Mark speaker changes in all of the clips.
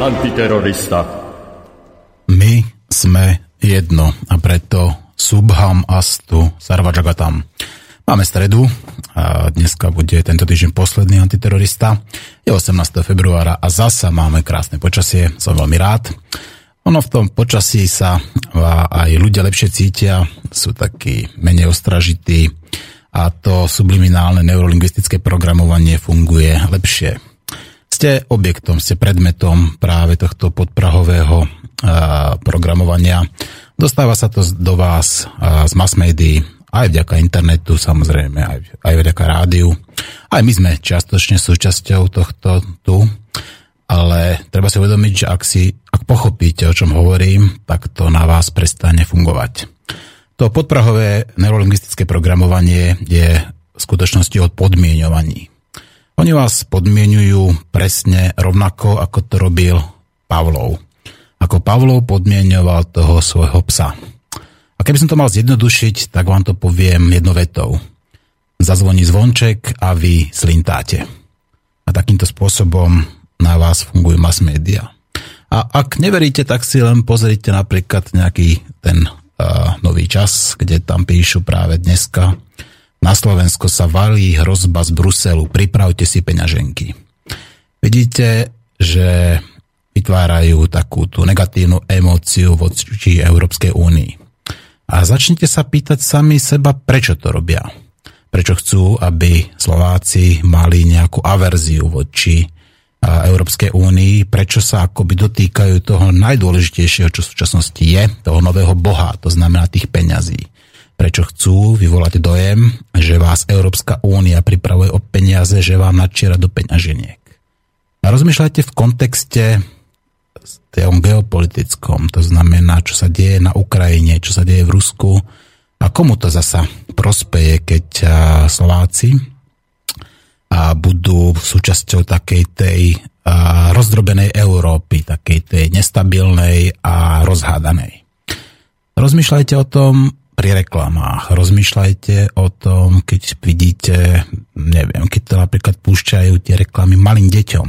Speaker 1: antiterorista.
Speaker 2: My sme jedno a preto Subham Astu Sarvajagatam. Máme stredu a dneska bude tento týždeň posledný antiterorista. Je 18. februára a zasa máme krásne počasie, som veľmi rád. Ono v tom počasí sa aj ľudia lepšie cítia, sú takí menej ostražití a to subliminálne neurolingvistické programovanie funguje lepšie. Ste objektom, ste predmetom práve tohto podprahového programovania. Dostáva sa to do vás z mass médií, aj vďaka internetu, samozrejme, aj, aj vďaka rádiu. Aj my sme čiastočne súčasťou tohto tu, ale treba si uvedomiť, že ak, si, ak pochopíte, o čom hovorím, tak to na vás prestane fungovať. To podprahové neurolingvistické programovanie je v skutočnosti od podmienovaní. Oni vás podmienujú presne rovnako, ako to robil Pavlov. Ako Pavlov podmienoval toho svojho psa. A keby som to mal zjednodušiť, tak vám to poviem jednovetou. Zazvoní zvonček a vy slintáte. A takýmto spôsobom na vás fungujú mass media. A ak neveríte, tak si len pozrite napríklad nejaký ten uh, nový čas, kde tam píšu práve dneska. Na Slovensko sa valí hrozba z Bruselu, pripravte si peňaženky. Vidíte, že vytvárajú takú tú negatívnu emóciu voči Európskej únii. A začnite sa pýtať sami seba, prečo to robia. Prečo chcú, aby Slováci mali nejakú averziu voči Európskej únii, prečo sa akoby dotýkajú toho najdôležitejšieho, čo v súčasnosti je, toho nového boha, to znamená tých peňazí. Prečo chcú vyvolať dojem, že vás Európska únia pripravuje o peniaze, že vám nadčiera do peňaženiek. A rozmýšľajte v kontexte tom geopolitickom, to znamená, čo sa deje na Ukrajine, čo sa deje v Rusku a komu to zasa prospeje, keď Slováci a budú súčasťou takej tej rozdrobenej Európy, takej tej nestabilnej a rozhádanej. Rozmýšľajte o tom pri reklamách, rozmýšľajte o tom, keď vidíte, neviem, keď to napríklad púšťajú tie reklamy malým deťom.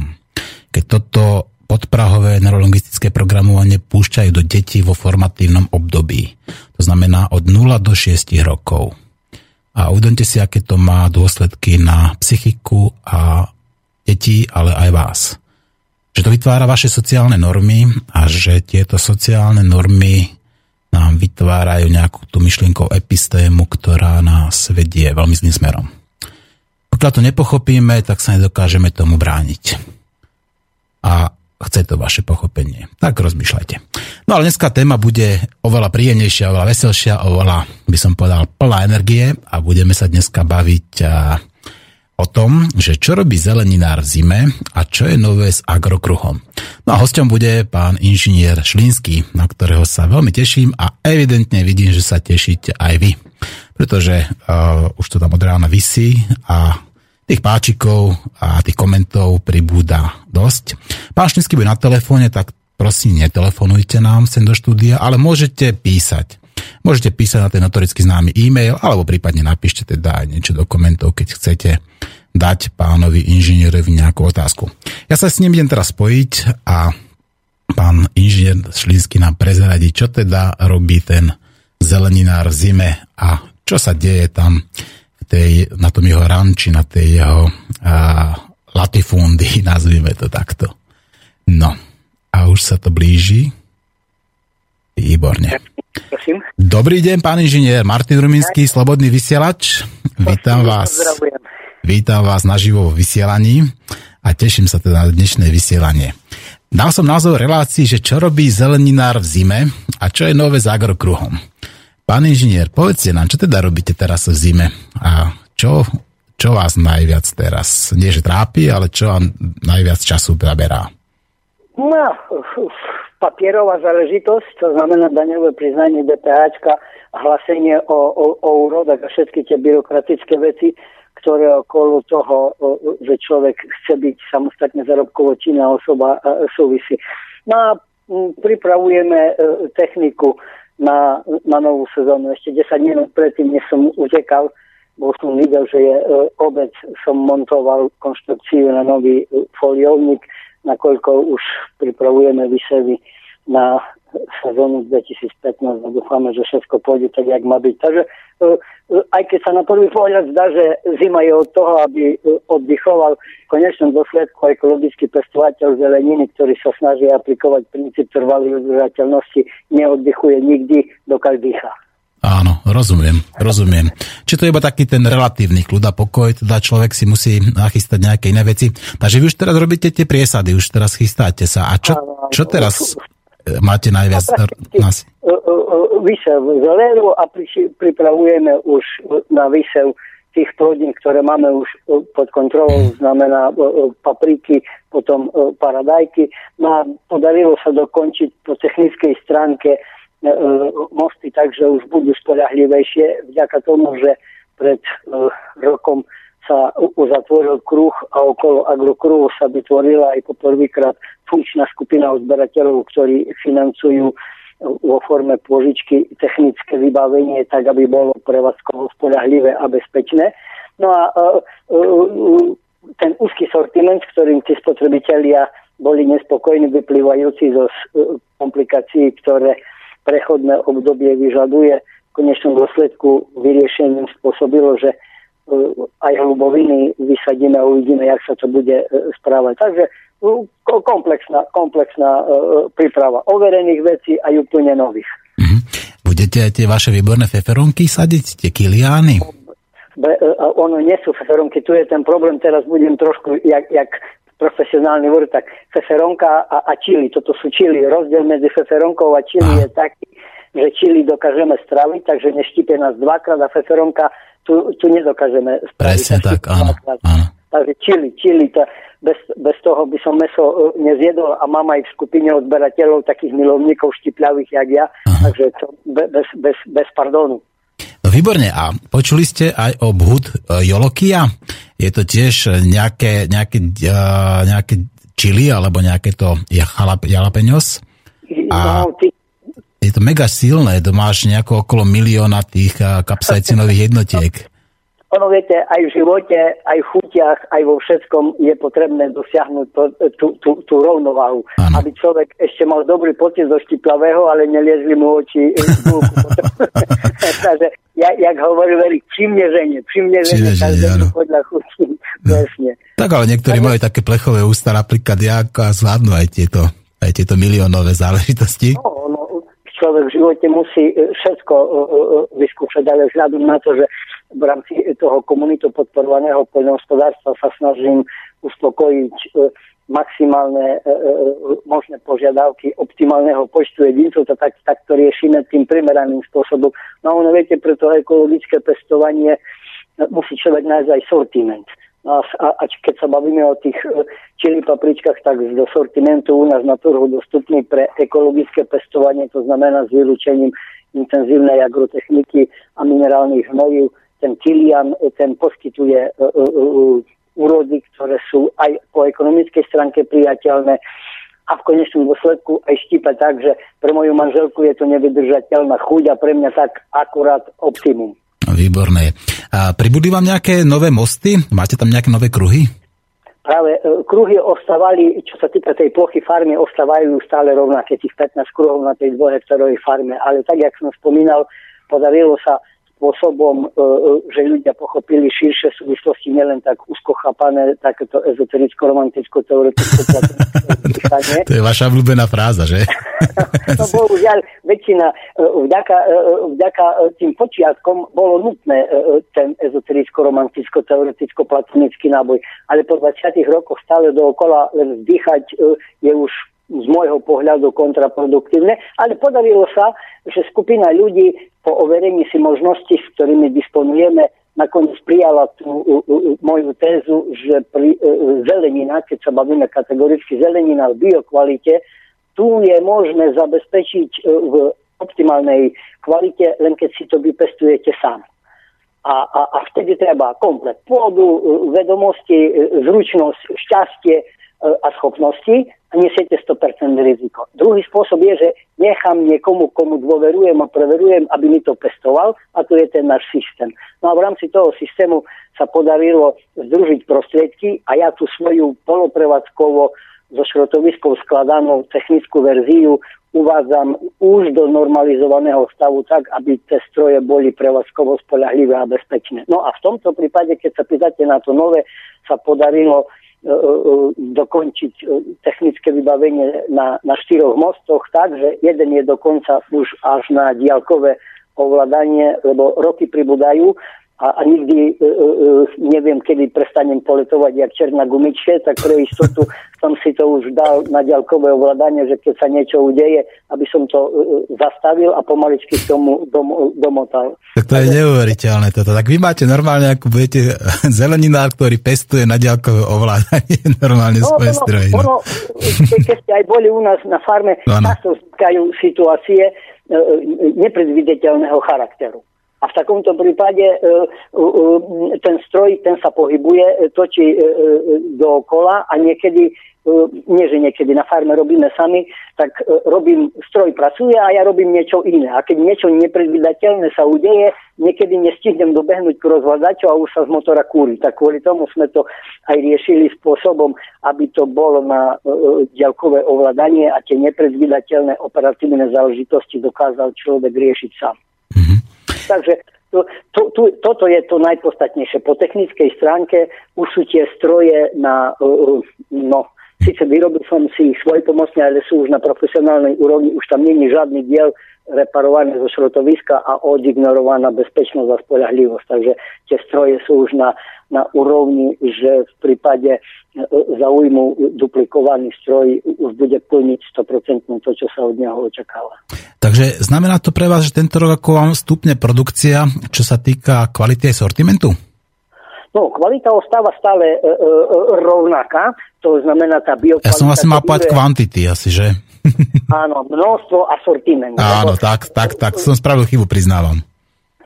Speaker 2: Keď toto podprahové neurolingvistické programovanie púšťajú do detí vo formatívnom období. To znamená od 0 do 6 rokov. A uvedomte si, aké to má dôsledky na psychiku a detí, ale aj vás. Že to vytvára vaše sociálne normy a že tieto sociálne normy nám vytvárajú nejakú tú myšlienkou epistému, ktorá nás vedie veľmi zlým smerom. Pokiaľ to nepochopíme, tak sa nedokážeme tomu brániť. A chce to vaše pochopenie. Tak rozmýšľajte. No ale dneska téma bude oveľa príjemnejšia, oveľa veselšia, oveľa, by som povedal, plná energie a budeme sa dneska baviť o tom, že čo robí zeleninár v zime a čo je nové s agrokruhom. No a hosťom bude pán inžinier Šlínsky, na ktorého sa veľmi teším a evidentne vidím, že sa tešíte aj vy. Pretože uh, už to tam od rána vysí a Tých páčikov a tých komentov pribúda dosť. Pán Šnický bude na telefóne, tak prosím, netelefonujte nám sem do štúdia, ale môžete písať. Môžete písať na ten notoricky známy e-mail, alebo prípadne napíšte teda aj niečo do komentov, keď chcete dať pánovi inžinierovi nejakú otázku. Ja sa s ním idem teraz spojiť a pán inžinier Šlínsky nám prezradí, čo teda robí ten zeleninár v zime a čo sa deje tam tej, na tom jeho ranči, na tej jeho a, latifundy, nazvime to takto. No, a už sa to blíži. Výborne.
Speaker 3: Prosím.
Speaker 2: Dobrý deň, pán inžinier. Martin Ruminský, Slobodný vysielač. Vítam vás. Vítam vás naživo v vysielaní a teším sa teda na dnešné vysielanie. Dal som názov relácii, že čo robí zeleninár v zime a čo je nové s agrokruhom. Pán inžinier, povedzte nám, čo teda robíte teraz v zime a čo, čo vás najviac teraz, nie že trápi, ale čo vám najviac času zaberá?
Speaker 3: No, papierová záležitosť, to znamená daňové priznanie DPH, hlasenie o, o, o úrodách a všetky tie byrokratické veci, ktoré okolo toho, že človek chce byť samostatne zarobkovo činná osoba súvisí. No a pripravujeme e, techniku na, na novú sezónu. Ešte 10 minút predtým, než som utekal, bol som videl, že je e, obec, som montoval konštrukciu na nový e, foliovník, nakoľko už pripravujeme vysevy na sezónu 2015 a dúfame, že všetko pôjde tak, jak má byť. Takže e, e, aj keď sa na prvý pohľad zdá, že zima je od toho, aby e, oddychoval v konečnom dôsledku ekologický pestovateľ zeleniny, ktorý sa snaží aplikovať princíp trvalej udržateľnosti, neoddychuje nikdy, dokiaľ dýcha.
Speaker 2: Áno, rozumiem, rozumiem. Či to je iba taký ten relatívny kľud a pokoj, teda človek si musí nachystať nejaké iné veci. Takže vy už teraz robíte tie priesady, už teraz chystáte sa. A čo, čo teraz máte najviac nás?
Speaker 3: Vysev zelenú a pripravujeme už na vysev tých plodín, ktoré máme už pod kontrolou, znamená papriky, potom paradajky. No a podarilo sa dokončiť po technickej stránke mosty, takže už budú spolahlivejšie vďaka tomu, že pred rokom sa uzatvoril kruh a okolo agrokruhu sa vytvorila aj poprvýkrát funkčná skupina odberateľov, ktorí financujú vo forme pôžičky technické vybavenie, tak aby bolo prevádzkovo spolahlivé a bezpečné. No a uh, uh, ten úzky sortiment, ktorým tí spotrebitelia boli nespokojní, vyplývajúci zo uh, komplikácií, ktoré prechodné obdobie vyžaduje, v konečnom dôsledku vyriešením spôsobilo, že aj hluboviny vysadíme a uvidíme, jak sa to bude správať. Takže komplexná, komplexná príprava overených vecí a úplne nových.
Speaker 2: Mm-hmm. Budete aj tie vaše výborné feferonky sadiť, tie kiliány?
Speaker 3: Be, ono nie sú feferonky, tu je ten problém, teraz budem trošku jak, jak profesionálny vôr, tak feferonka a, a čili, toto sú čili. Rozdiel medzi feferonkou a čili je taký, že čili dokážeme straviť, takže neštipe nás dvakrát a feferonka tu, tu nedokážeme spraviť.
Speaker 2: Presne tak, áno, áno.
Speaker 3: Takže čili, čili, to, bez, bez toho by som meso e, nezjedol a mám aj v skupine odberateľov takých milovníkov štipľavých, jak ja, Aha. takže to bez, bez, bez pardonu.
Speaker 2: No výborne, a počuli ste aj o bhut e, jolokia? Je to tiež nejaké, nejaké, e, nejaké čili, alebo nejaké to jalapeňos? A... No, ty, je to mega silné, to máš nejako okolo milióna tých kapsajcinových jednotiek.
Speaker 3: Ono viete, aj v živote, aj v chutiach, aj vo všetkom je potrebné dosiahnuť to, tú, tú, tú rovnováhu. Ano. Aby človek ešte mal dobrý pocit zo štiplavého, ale neliezli mu oči Takže, ja, jak hovorí Verik, přimneženie, přimneženie každému podľa chutí. No.
Speaker 2: Tak ale niektorí majú také plechové ústa, napríklad ja, a zvládnu aj tieto, aj tieto miliónové záležitosti.
Speaker 3: No, no, človek v živote musí e, všetko e, e, vyskúšať, ale vzhľadom na to, že v rámci toho komunitu podporovaného poľnohospodárstva sa snažím uspokojiť maximálne možné požiadavky optimálneho počtu jedincov, to tak, tak to riešime tým primeraným spôsobom. No ono viete, preto ekologické pestovanie musí človek nájsť aj sortiment. A, a keď sa bavíme o tých čili papričkách, tak do sortimentu u nás na trhu dostupný pre ekologické pestovanie, to znamená s vylúčením intenzívnej agrotechniky a minerálnych hnojív. Ten kilian, ten poskytuje uh, uh, úrody, ktoré sú aj po ekonomickej stránke priateľné a v konečnom dôsledku aj štípe tak, že pre moju manželku je to nevydržateľná chuť a pre mňa tak akurát optimum.
Speaker 2: Výborné. A pribudli vám nejaké nové mosty? Máte tam nejaké nové kruhy?
Speaker 3: Práve e, kruhy ostávali, čo sa týka tej plochy farmy, ostávajú stále rovnaké, tých 15 kruhov na tej dvojhektarovej farme. Ale tak, jak som spomínal, podarilo sa spôsobom, e, e, že ľudia pochopili širšie súvislosti, nielen tak úzko chápané takéto ezotericko-romanticko teoretické
Speaker 2: To je vaša obľúbená fráza, že?
Speaker 3: no bohužiaľ, väčšina, e, vďaka, vďaka tým počiatkom bolo nutné ten ezotericko-romanticko teoreticko-platonický náboj, ale po 20 rokoch stále dookola len vdychať je už z môjho pohľadu kontraproduktívne, ale podarilo sa, že skupina ľudí po overení si možností, s ktorými disponujeme, nakoniec prijala tú moju tézu, že pri, zelenina, keď sa bavíme kategoricky zelenina v biokvalite, tu je možné zabezpečiť v optimálnej kvalite, len keď si to vypestujete sám. A, a, a vtedy treba komplet pôdu, vedomosti, zručnosť, šťastie, E, a schopnosti a nesiete 100% riziko. Druhý spôsob je, že nechám niekomu, komu dôverujem a preverujem, aby mi to pestoval a to je ten náš systém. No a v rámci toho systému sa podarilo združiť prostriedky a ja tú svoju poloprevádzkovo zo šrotoviskou skladanú technickú verziu uvádzam už do normalizovaného stavu tak, aby tie stroje boli prevádzkovo spolahlivé a bezpečné. No a v tomto prípade, keď sa pýtate na to nové, sa podarilo dokončiť e, technické vybavenie na, na štyroch mostoch tak, že jeden je dokonca už až na diálkové ovládanie, lebo roky pribúdajú a, a nikdy e, e, neviem, kedy prestanem poletovať jak černá gumičke, tak pre istotu som si to už dal na ďalkové ovládanie, že keď sa niečo udeje, aby som to e, zastavil a pomaličky k tomu dom, domotal.
Speaker 2: Tak to je neuveriteľné toto. Tak vy máte normálne, ako budete zeleninár, ktorý pestuje na ďalkové ovládanie normálne no, svoje no, stroje. No.
Speaker 3: Ono, keď ste aj boli u nás na farme, často vznikajú situácie e, nepredviditeľného charakteru. A v takomto prípade e, ten stroj, ten sa pohybuje, točí e, e, dookola a niekedy, nie že niekedy na farme robíme sami, tak robím, stroj pracuje a ja robím niečo iné. A keď niečo nepredvydateľné sa udeje, niekedy nestihnem dobehnúť k rozhľadaču a už sa z motora kúri. Tak kvôli tomu sme to aj riešili spôsobom, aby to bolo na ďalkové ovládanie a tie nepredvydateľné operatívne záležitosti dokázal človek riešiť sám. Mm-hmm. Takže to, to, to, toto je to najpodstatnejšie. Po technickej stránke už sú tie stroje na, uh, no, síce vyrobil som si ich svoje pomocne, ale sú už na profesionálnej úrovni, už tam není žiadny diel reparované zo šrotoviska a odignorovaná bezpečnosť a spolahlivosť. Takže tie stroje sú už na, na úrovni, že v prípade e, zaujmu duplikovaný stroj už bude plniť 100% to, čo sa od neho očakáva.
Speaker 2: Takže znamená to pre vás, že tento rok ako vám stupne produkcia, čo sa týka kvality aj sortimentu?
Speaker 3: No, kvalita ostáva stále e, e, rovnaká, to znamená tá biokvalita...
Speaker 2: Ja som vlastne mal povedať kvantity asi, že?
Speaker 3: Áno, množstvo a sortiment.
Speaker 2: Áno, tak, tak, tak, som spravil chybu, priznávam.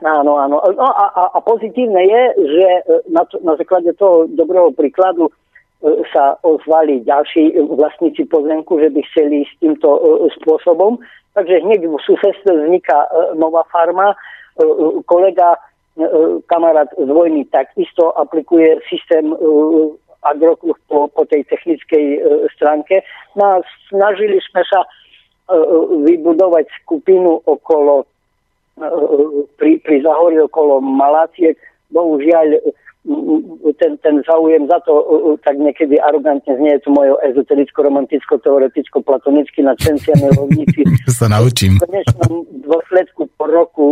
Speaker 3: Áno, áno. No a, a, a pozitívne je, že e, na, to, na základe toho dobrého príkladu e, sa ozvali ďalší vlastníci pozemku, že by chceli s týmto e, spôsobom. Takže hneď v susedstve vzniká nová farma. Kolega, kamarát z vojny takisto aplikuje systém agrokruh po, po tej technickej stránke. No a snažili sme sa vybudovať skupinu okolo pri, pri zahorí okolo Malácie, bohužiaľ ten, ten záujem za to tak niekedy arogantne znie to moje ezotericko, romanticko, teoreticko, platonicky na cenciame rovnici.
Speaker 2: sa naučím.
Speaker 3: V konečnom dôsledku po roku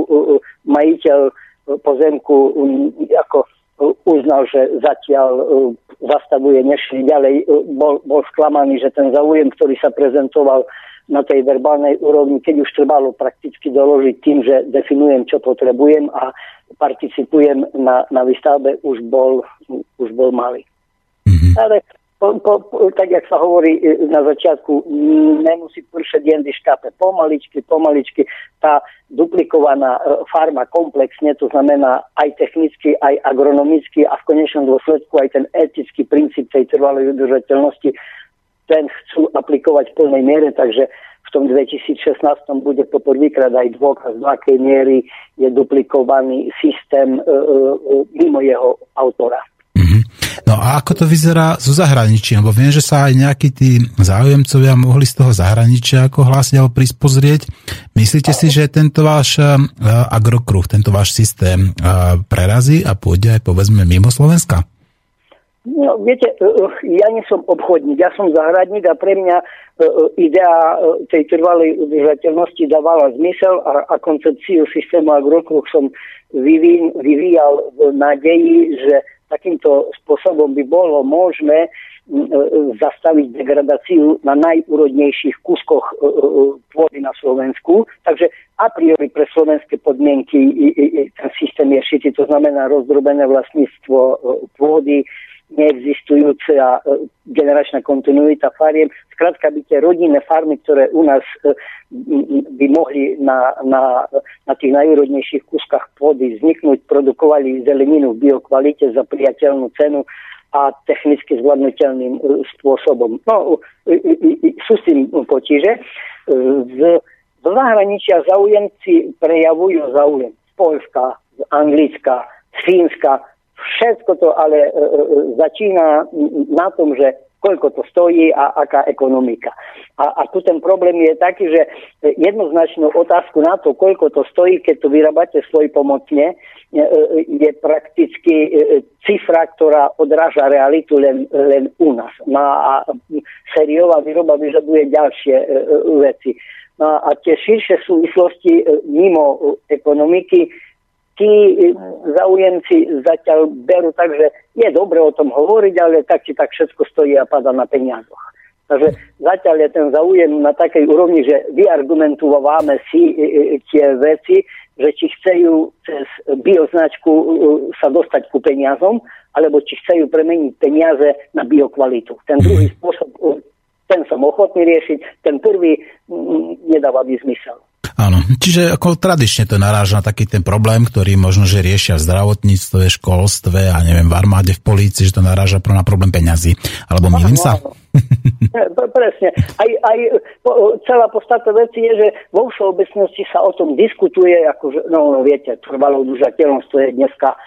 Speaker 3: majiteľ pozemku ako uznal, že zatiaľ zastavuje nešli ďalej. Bol, bol sklamaný, že ten záujem, ktorý sa prezentoval na tej verbálnej úrovni, keď už trebalo prakticky doložiť tým, že definujem, čo potrebujem a participujem na, na výstavbe, už bol, už bol malý. Mm-hmm. Ale po, po, tak, jak sa hovorí e, na začiatku, nemusí pršať jen škape. Pomaličky, pomaličky tá duplikovaná e, farma komplexne, to znamená aj technicky, aj agronomicky a v konečnom dôsledku aj ten etický princíp tej trvalej udržateľnosti ten chcú aplikovať v plnej miere, takže v tom 2016 bude poprvýkrát aj dôkaz, do akej miery je duplikovaný systém e, e, mimo jeho autora.
Speaker 2: No a ako to vyzerá zo zahraničia? Lebo viem, že sa aj nejakí tí záujemcovia mohli z toho zahraničia ako hlasne alebo prispozrieť. Myslíte si, že tento váš uh, agrokruh, tento váš systém uh, prerazí a pôjde aj povedzme mimo Slovenska?
Speaker 3: No, viete, e, e, ja nie som obchodník, ja som zahradník a pre mňa idea tej trvalej udržateľnosti dávala zmysel a, a koncepciu systému agrokruh som vyvíjal v nádeji, že takýmto spôsobom by bolo možné zastaviť degradáciu na najúrodnejších kúskoch pôdy na Slovensku. Takže a priori pre slovenské podmienky ten systém je šitý, to znamená rozdrobené vlastníctvo pôdy, neexistujúca generačná kontinuita fariem. Skrátka by tie rodinné farmy, ktoré u nás by mohli na, na, na tých najúrodnejších kúskach pôdy vzniknúť, produkovali zeleninu v biokvalite za priateľnú cenu a technicky zvládnutelným e, spôsobom. No, sú s tým potíže. Z, z zahraničia zaujemci prejavujú záujem z Polska, z Anglicka, z Fínska. Všetko to ale e, e, začína na tom, že koľko to stojí a aká ekonomika. A, a tu ten problém je taký, že jednoznačnú otázku na to, koľko to stojí, keď to vyrábate svoj pomocne, je prakticky cifra, ktorá odráža realitu len, len u nás. No a sériová výroba vyžaduje ďalšie veci. No a tie širšie súvislosti mimo ekonomiky tí e, zaujemci zatiaľ berú tak, že je dobre o tom hovoriť, ale tak či tak všetko stojí a pada na peniazoch. Takže zatiaľ je ten záujem na takej úrovni, že vyargumentujeme si e, e, tie veci, že či chcú cez bioznačku sa dostať ku peniazom, alebo či chcú premeniť peniaze na biokvalitu. Ten druhý spôsob, ten som ochotný riešiť, ten prvý nedáva by zmysel.
Speaker 2: Áno, čiže ako tradične to naráža na taký ten problém, ktorý možno, že riešia v zdravotníctve, školstve a neviem, v armáde, v polícii, že to naráža na problém peňazí. Alebo milím sa?
Speaker 3: Presne. Aj, aj celá podstata veci je, že vo všeobecnosti sa o tom diskutuje, ako, no viete, trvalo udržateľnosť, to je dneska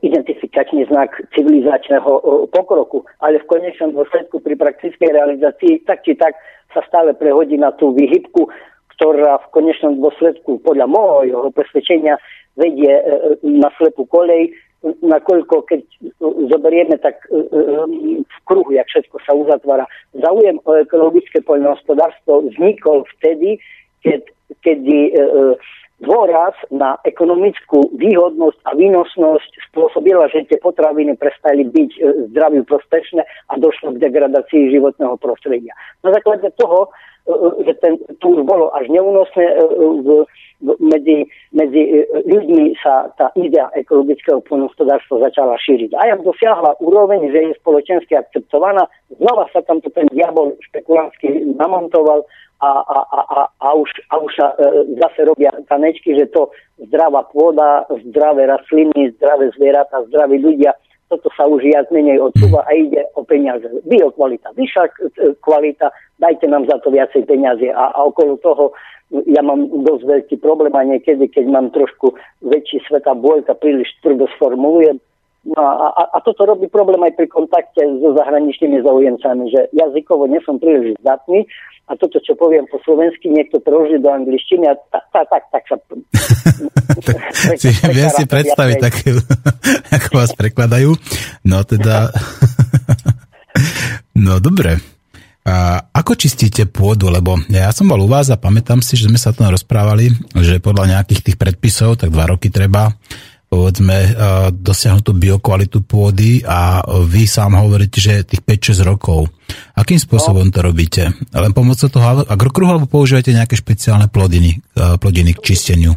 Speaker 3: identifikačný znak civilizačného pokroku, ale v konečnom dôsledku pri praktickej realizácii tak či tak sa stále prehodí na tú výhybku ktorá v konečnom dôsledku podľa môjho presvedčenia vedie e, e, na slepú kolej, nakoľko keď zoberieme tak e, v kruhu, jak všetko sa uzatvára. Záujem o ekologické poľnohospodárstvo vznikol vtedy, keď, kedy dôraz na ekonomickú výhodnosť a výnosnosť spôsobila, že tie potraviny prestali byť zdraví prospešné a došlo k degradácii životného prostredia. Na základe toho že ten, tu už bolo až neúnosné e, v, v, medzi, medzi e, ľuďmi sa tá idea ekologického poľnohospodárstva začala šíriť. A jak dosiahla úroveň, že je spoločensky akceptovaná, znova sa tam ten diabol špekulánsky namontoval a, a, a, a, a, už, a už sa e, zase robia tanečky, že to zdravá pôda, zdravé rastliny, zdravé zvieratá, zdraví ľudia toto sa už viac menej odsúva a ide o peniaze. Biokvalita, vyššia e, kvalita, dajte nám za to viacej peniaze a, a okolo toho ja mám dosť veľký problém a niekedy, keď mám trošku väčší sveta bôľka, príliš tvrdo sformulujem. No a, a, a toto robí problém aj pri kontakte so zahraničnými zaujemcami, že jazykovo nie som príliš zdatný a toto, čo poviem po slovensky, niekto preloží do angličtiny a tak, tak, tak, tak sa...
Speaker 2: viem si predstaviť, tak, ako vás prekladajú. No teda... no dobre. A ako čistíte pôdu? Lebo ja som bol u vás a pamätám si, že sme sa tom rozprávali, že podľa nejakých tých predpisov, tak dva roky treba povedzme e, dosiahnuť tú biokvalitu pôdy a vy sám hovoríte, že tých 5-6 rokov. Akým spôsobom to robíte? Len pomocou toho agrokruhu alebo používate nejaké špeciálne plodiny, e, plodiny k čisteniu?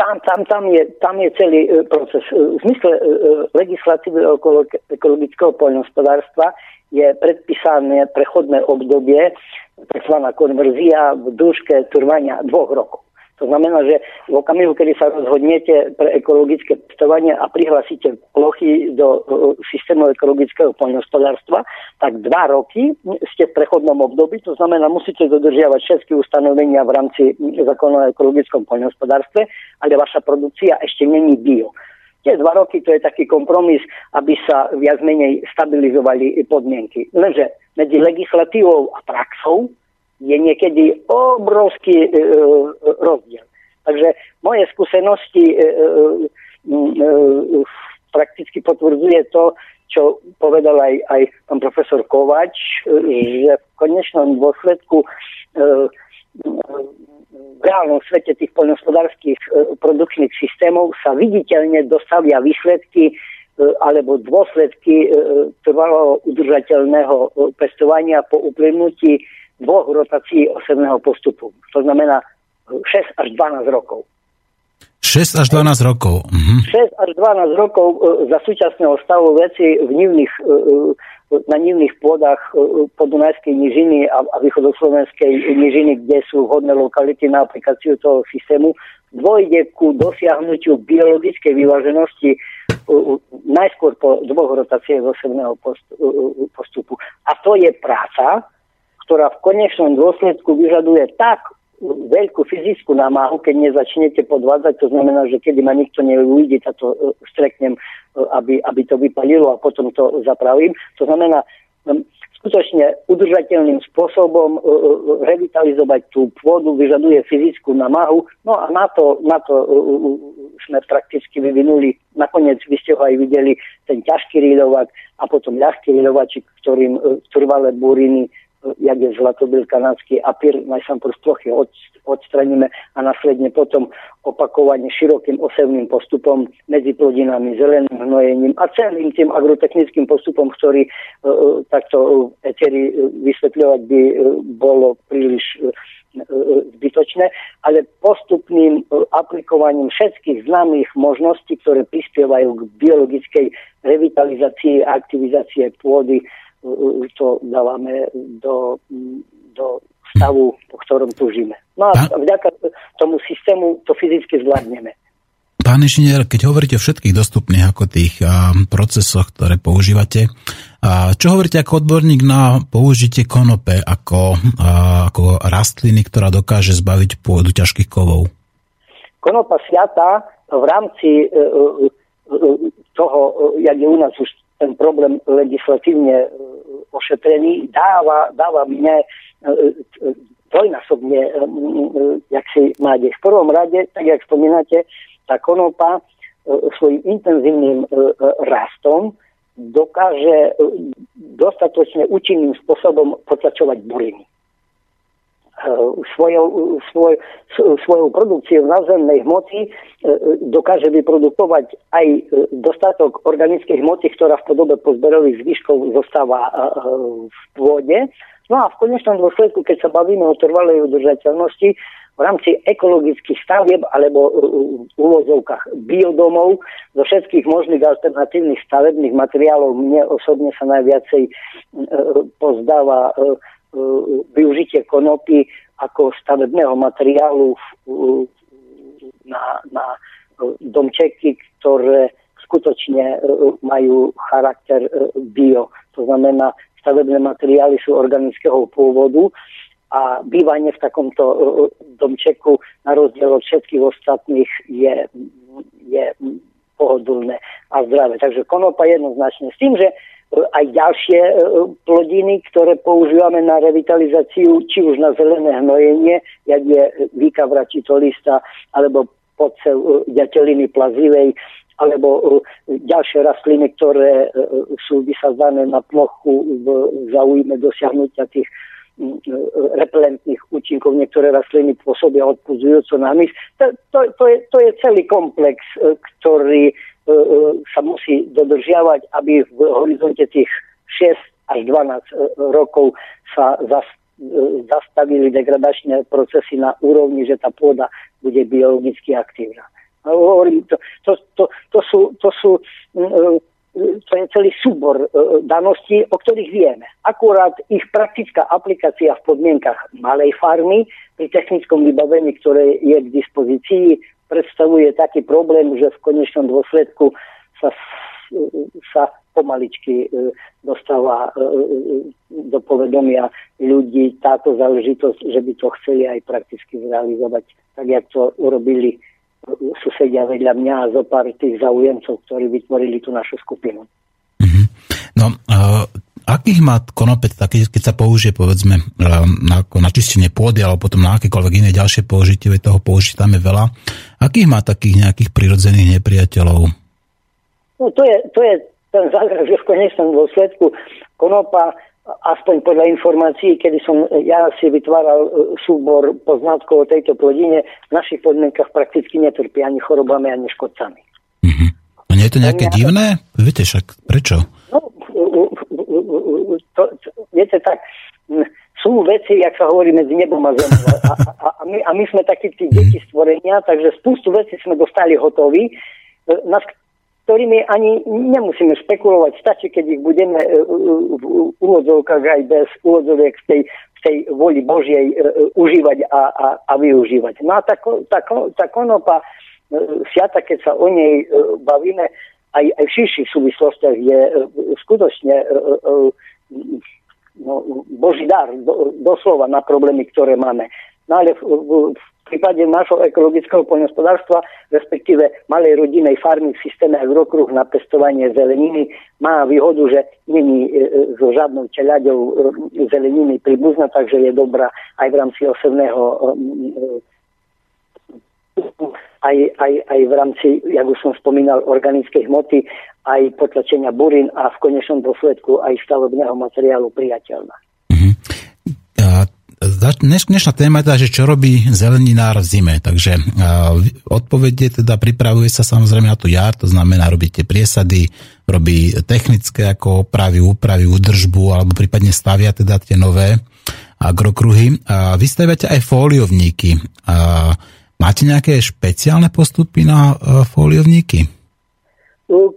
Speaker 3: Tam, tam, tam, je, tam je celý proces. V zmysle legislatívy okolo ekologického poľnohospodárstva je predpísané prechodné obdobie, tzv. konverzia v dĺžke trvania dvoch rokov. To znamená, že v okamihu, kedy sa rozhodnete pre ekologické pestovanie a prihlásite plochy do systému ekologického poľnohospodárstva, tak dva roky ste v prechodnom období, to znamená, musíte dodržiavať všetky ustanovenia v rámci zákona o ekologickom poľnohospodárstve, ale vaša produkcia ešte není bio. Tie dva roky to je taký kompromis, aby sa viac menej stabilizovali podmienky. Lenže medzi legislatívou a praxou je niekedy obrovský e, e, rozdiel. Takže moje skúsenosti e, e, e, prakticky potvrdzuje to, čo povedal aj, aj pán profesor Kovač, že v konečnom dôsledku e, v reálnom svete tých poľnohospodárských produkčných systémov sa viditeľne dostavia výsledky alebo dôsledky trvalo udržateľného pestovania po uplynutí dvoch rotácií osobného postupu. To znamená 6 až 12 rokov.
Speaker 2: 6 až 12 rokov. Mhm.
Speaker 3: 6 až 12 rokov za súčasného stavu veci v nivných na nivných pôdach e, podunajskej nižiny a, a východoslovenskej nižiny, kde sú vhodné lokality na aplikáciu toho systému, dôjde ku dosiahnutiu biologickej vyváženosti e, najskôr po dvoch rotáciách osobného e, postupu. A to je práca, ktorá v konečnom dôsledku vyžaduje tak veľkú fyzickú námahu, keď nezačnete podvádzať, to znamená, že kedy ma nikto neuvidí, tak to e, streknem, e, aby, aby to vypalilo a potom to zapravím. To znamená, skutočne udržateľným spôsobom e, revitalizovať tú pôdu vyžaduje fyzickú námahu. No a na to, na to sme prakticky vyvinuli, nakoniec vy ste ho aj videli, ten ťažký rýdovak a potom ľahký rýdovačik, ktorým trvalé buriny jak je zlatobil kanadský apír, najsám z plochy od, odstraníme a následne potom opakovanie širokým osevným postupom medzi plodinami, zeleným hnojením a celým tým agrotechnickým postupom, ktorý e, e takto e, eteri e, vysvetľovať by e, bolo príliš e, zbytočné, ale postupným aplikovaním všetkých známych možností, ktoré prispievajú k biologickej revitalizácii a aktivizácie pôdy, to dávame do, do stavu, po ktorom túžime. No a vďaka tomu systému to fyzicky zvládneme.
Speaker 2: Pán inžinier, keď hovoríte o všetkých dostupných ako tých a, procesoch, ktoré používate, a čo hovoríte ako odborník na použitie konope ako, a, ako rastliny, ktorá dokáže zbaviť pôdu ťažkých kovov?
Speaker 3: Konopa sviata v rámci e, e, e toho, e, jak je u nás už ten problém legislatívne e, ošetrený, dáva, dáva mne e, e, dvojnásobne, jak si nádej. V prvom rade, tak jak spomínate, tá konopa svojim intenzívnym rastom dokáže dostatočne účinným spôsobom potlačovať buriny. Eh, svojou, svoj, svojou produkciou nazemnej hmoty eh, dokáže vyprodukovať aj dostatok organickej hmoty, ktorá v podobe pozberových zvyškov zostáva v pôde. No a v konečnom dôsledku, keď sa bavíme o trvalej udržateľnosti, v rámci ekologických stavieb alebo v úvozovkách biodomov zo všetkých možných alternatívnych stavebných materiálov mne osobne sa najviacej pozdáva E, využitie konopy ako stavebného materiálu na, na e, domčeky, ktoré skutočne e, majú charakter bio. To znamená, stavebné materiály sú organického pôvodu a bývanie v takomto domčeku na rozdiel od všetkých ostatných je, je pohodlné a zdravé. Takže konopa jednoznačne s tým, že aj ďalšie e, plodiny, ktoré používame na revitalizáciu, či už na zelené hnojenie, jak je víka vračitolista, alebo podcev e, ďateliny plazivej, alebo e, ďalšie rastliny, ktoré sú vysadzané na plochu v zaujíme dosiahnutia tých repelentných účinkov. Niektoré rastliny pôsobia odpudzujúco na mys. To, to, to, je, to je celý komplex, ktorý sa musí dodržiavať, aby v horizonte tých 6 až 12 e, rokov sa zastavili degradačné procesy na úrovni, že tá pôda bude biologicky aktívna. Hovorím, to, to, to, to, sú, to, sú, to je celý súbor daností, o ktorých vieme. Akurát ich praktická aplikácia v podmienkach malej farmy, pri technickom vybavení, ktoré je k dispozícii, predstavuje taký problém, že v konečnom dôsledku sa, sa pomaličky e, dostáva e, e, do povedomia ľudí táto záležitosť, že by to chceli aj prakticky zrealizovať, tak jak to urobili susedia vedľa mňa a zo pár tých zaujemcov, ktorí vytvorili tú našu skupinu.
Speaker 2: Mm-hmm. No, akých má konopec, taký, keď sa použije povedzme na, na čistenie pôdy alebo potom na akékoľvek iné ďalšie použitie, toho použitia tam je veľa, akých má takých nejakých prirodzených nepriateľov?
Speaker 3: No to je, to je ten záver, že v konečnom dôsledku konopa aspoň podľa informácií, kedy som ja si vytváral e, súbor poznatkov o tejto plodine, v našich podmienkach prakticky netrpí ani chorobami, ani škodcami.
Speaker 2: Uh-huh. je to nejaké divné? Viete však, prečo? No,
Speaker 3: to, to, viete tak, sú veci, jak sa hovorí, medzi nebom a zemou. A, a, a, my, a my sme takí tí deti stvorenia, takže spustu vecí sme dostali hotoví, e, nad ktorými ani nemusíme špekulovať. Stačí, keď ich budeme e, v úvodzovkách aj bez úvodzoviek v tej, v tej voli Božej e, užívať a, a, a využívať. No a tá, tá, tá konopa siata, keď sa o nej bavíme, aj, aj v širších súvislostiach je skutočne no, boží dar, do, doslova na problémy, ktoré máme. No ale v, v, v prípade nášho ekologického poľnohospodárstva, respektíve malej rodinej farmy v systéme agrokruh na pestovanie zeleniny, má výhodu, že není e, e, so žiadnou teľaďou e, zeleniny príbuzná, takže je dobrá aj v rámci osobného aj, aj, aj v rámci, jak už som spomínal, organickej hmoty, aj potlačenia burín a v konečnom dôsledku aj stavebného materiálu priateľná.
Speaker 2: Dneš, dnešná téma je teda, že čo robí zeleninár v zime. Takže odpovede teda pripravuje sa samozrejme na tú jar, to znamená robíte priesady, robí technické ako opravy, úpravy, údržbu alebo prípadne stavia teda tie nové agrokruhy. A vystaviate aj fóliovníky. A Máte nejaké špeciálne postupy na uh, fóliovníky?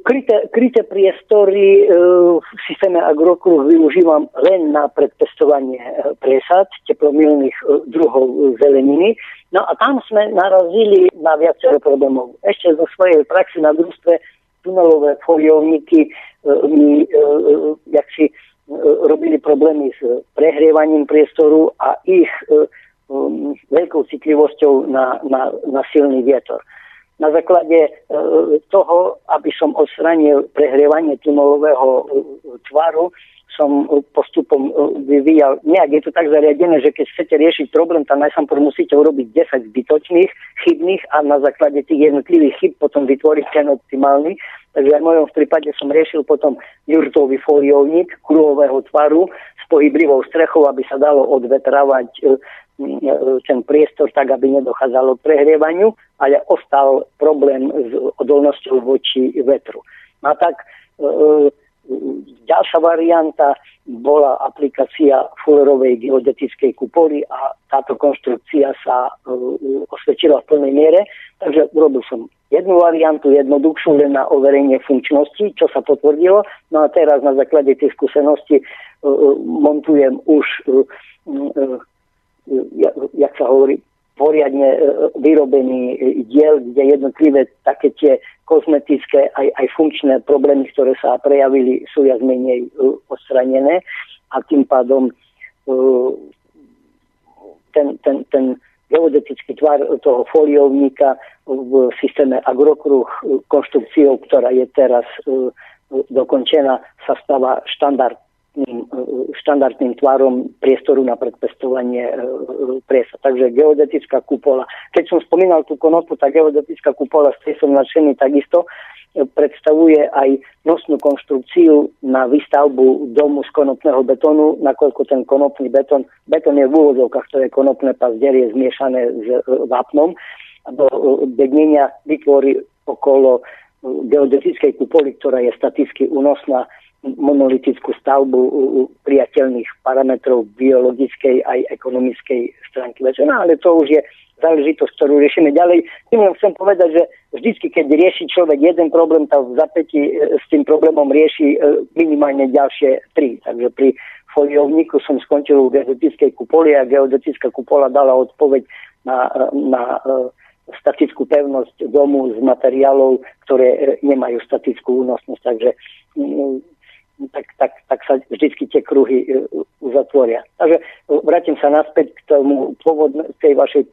Speaker 3: Kryté, kryté priestory e, v systéme agrokruh využívam len na predpestovanie e, presad teplomilných druhov zeleniny. No a tam sme narazili na viacero problémov. Ešte zo svojej praxi na družstve tunelové foliovníky mi jak si robili problémy s prehrievaním priestoru a ich um, veľkou citlivosťou na, na, na silný vietor. Na základe uh, toho, aby som odstranil prehrievanie tunelového uh, tvaru, som postupom uh, vyvíjal, nejak je to tak zariadené, že keď chcete riešiť problém, tam najsampor musíte urobiť 10 zbytočných, chybných a na základe tých jednotlivých chyb potom vytvoriť ten optimálny. Takže aj v mojom prípade som riešil potom jurtový foliovník kruhového tvaru s pohyblivou strechou, aby sa dalo odvetravať ten priestor tak, aby nedochádzalo k prehrievaniu, ale ostal problém s odolnosťou voči vetru. A tak e, e, ďalšia varianta bola aplikácia fullerovej geodetickej kupoly a táto konštrukcia sa e, osvedčila v plnej miere, takže urobil som jednu variantu, jednoduchšiu len na overenie funkčnosti, čo sa potvrdilo. No a teraz na základe tej skúsenosti montujem už jak sa hovorí, poriadne e, vyrobený diel, kde jednotlivé také tie kozmetické aj, aj funkčné problémy, ktoré sa prejavili, sú viac menej e, odstranené. A tým pádom e, ten, ten, ten geodetický tvar toho foliovníka v systéme agrokruh konštrukciou, ktorá je teraz dokončená, sa stáva štandard štandardným tvarom priestoru na predpestovanie e, presa. Takže geodetická kupola. Keď som spomínal tú konopu, tá geodetická kupola, z tej som nadšený takisto, e, predstavuje aj nosnú konštrukciu na výstavbu domu z konopného betónu, nakoľko ten konopný betón, betón je v úvodzovkách, to je konopné pazderie zmiešané s e, vápnom, do bednenia vytvorí okolo geodetickej kupoly, ktorá je staticky únosná monolitickú stavbu priateľných parametrov biologickej aj ekonomickej stránky. No ale to už je záležitosť, ktorú riešime ďalej. Tým len chcem povedať, že vždycky, keď rieši človek jeden problém, tak v zapäti e, s tým problémom rieši e, minimálne ďalšie tri. Takže pri foliovníku som skončil v geodetickej kupoli a geodetická kupola dala odpoveď na, e, na statickú pevnosť domu z materiálov, ktoré nemajú statickú únosnosť. Takže tak, tak, tak sa vždy tie kruhy e, uzatvoria. Takže e, vrátim sa naspäť k tomu pôvodne, tej vašej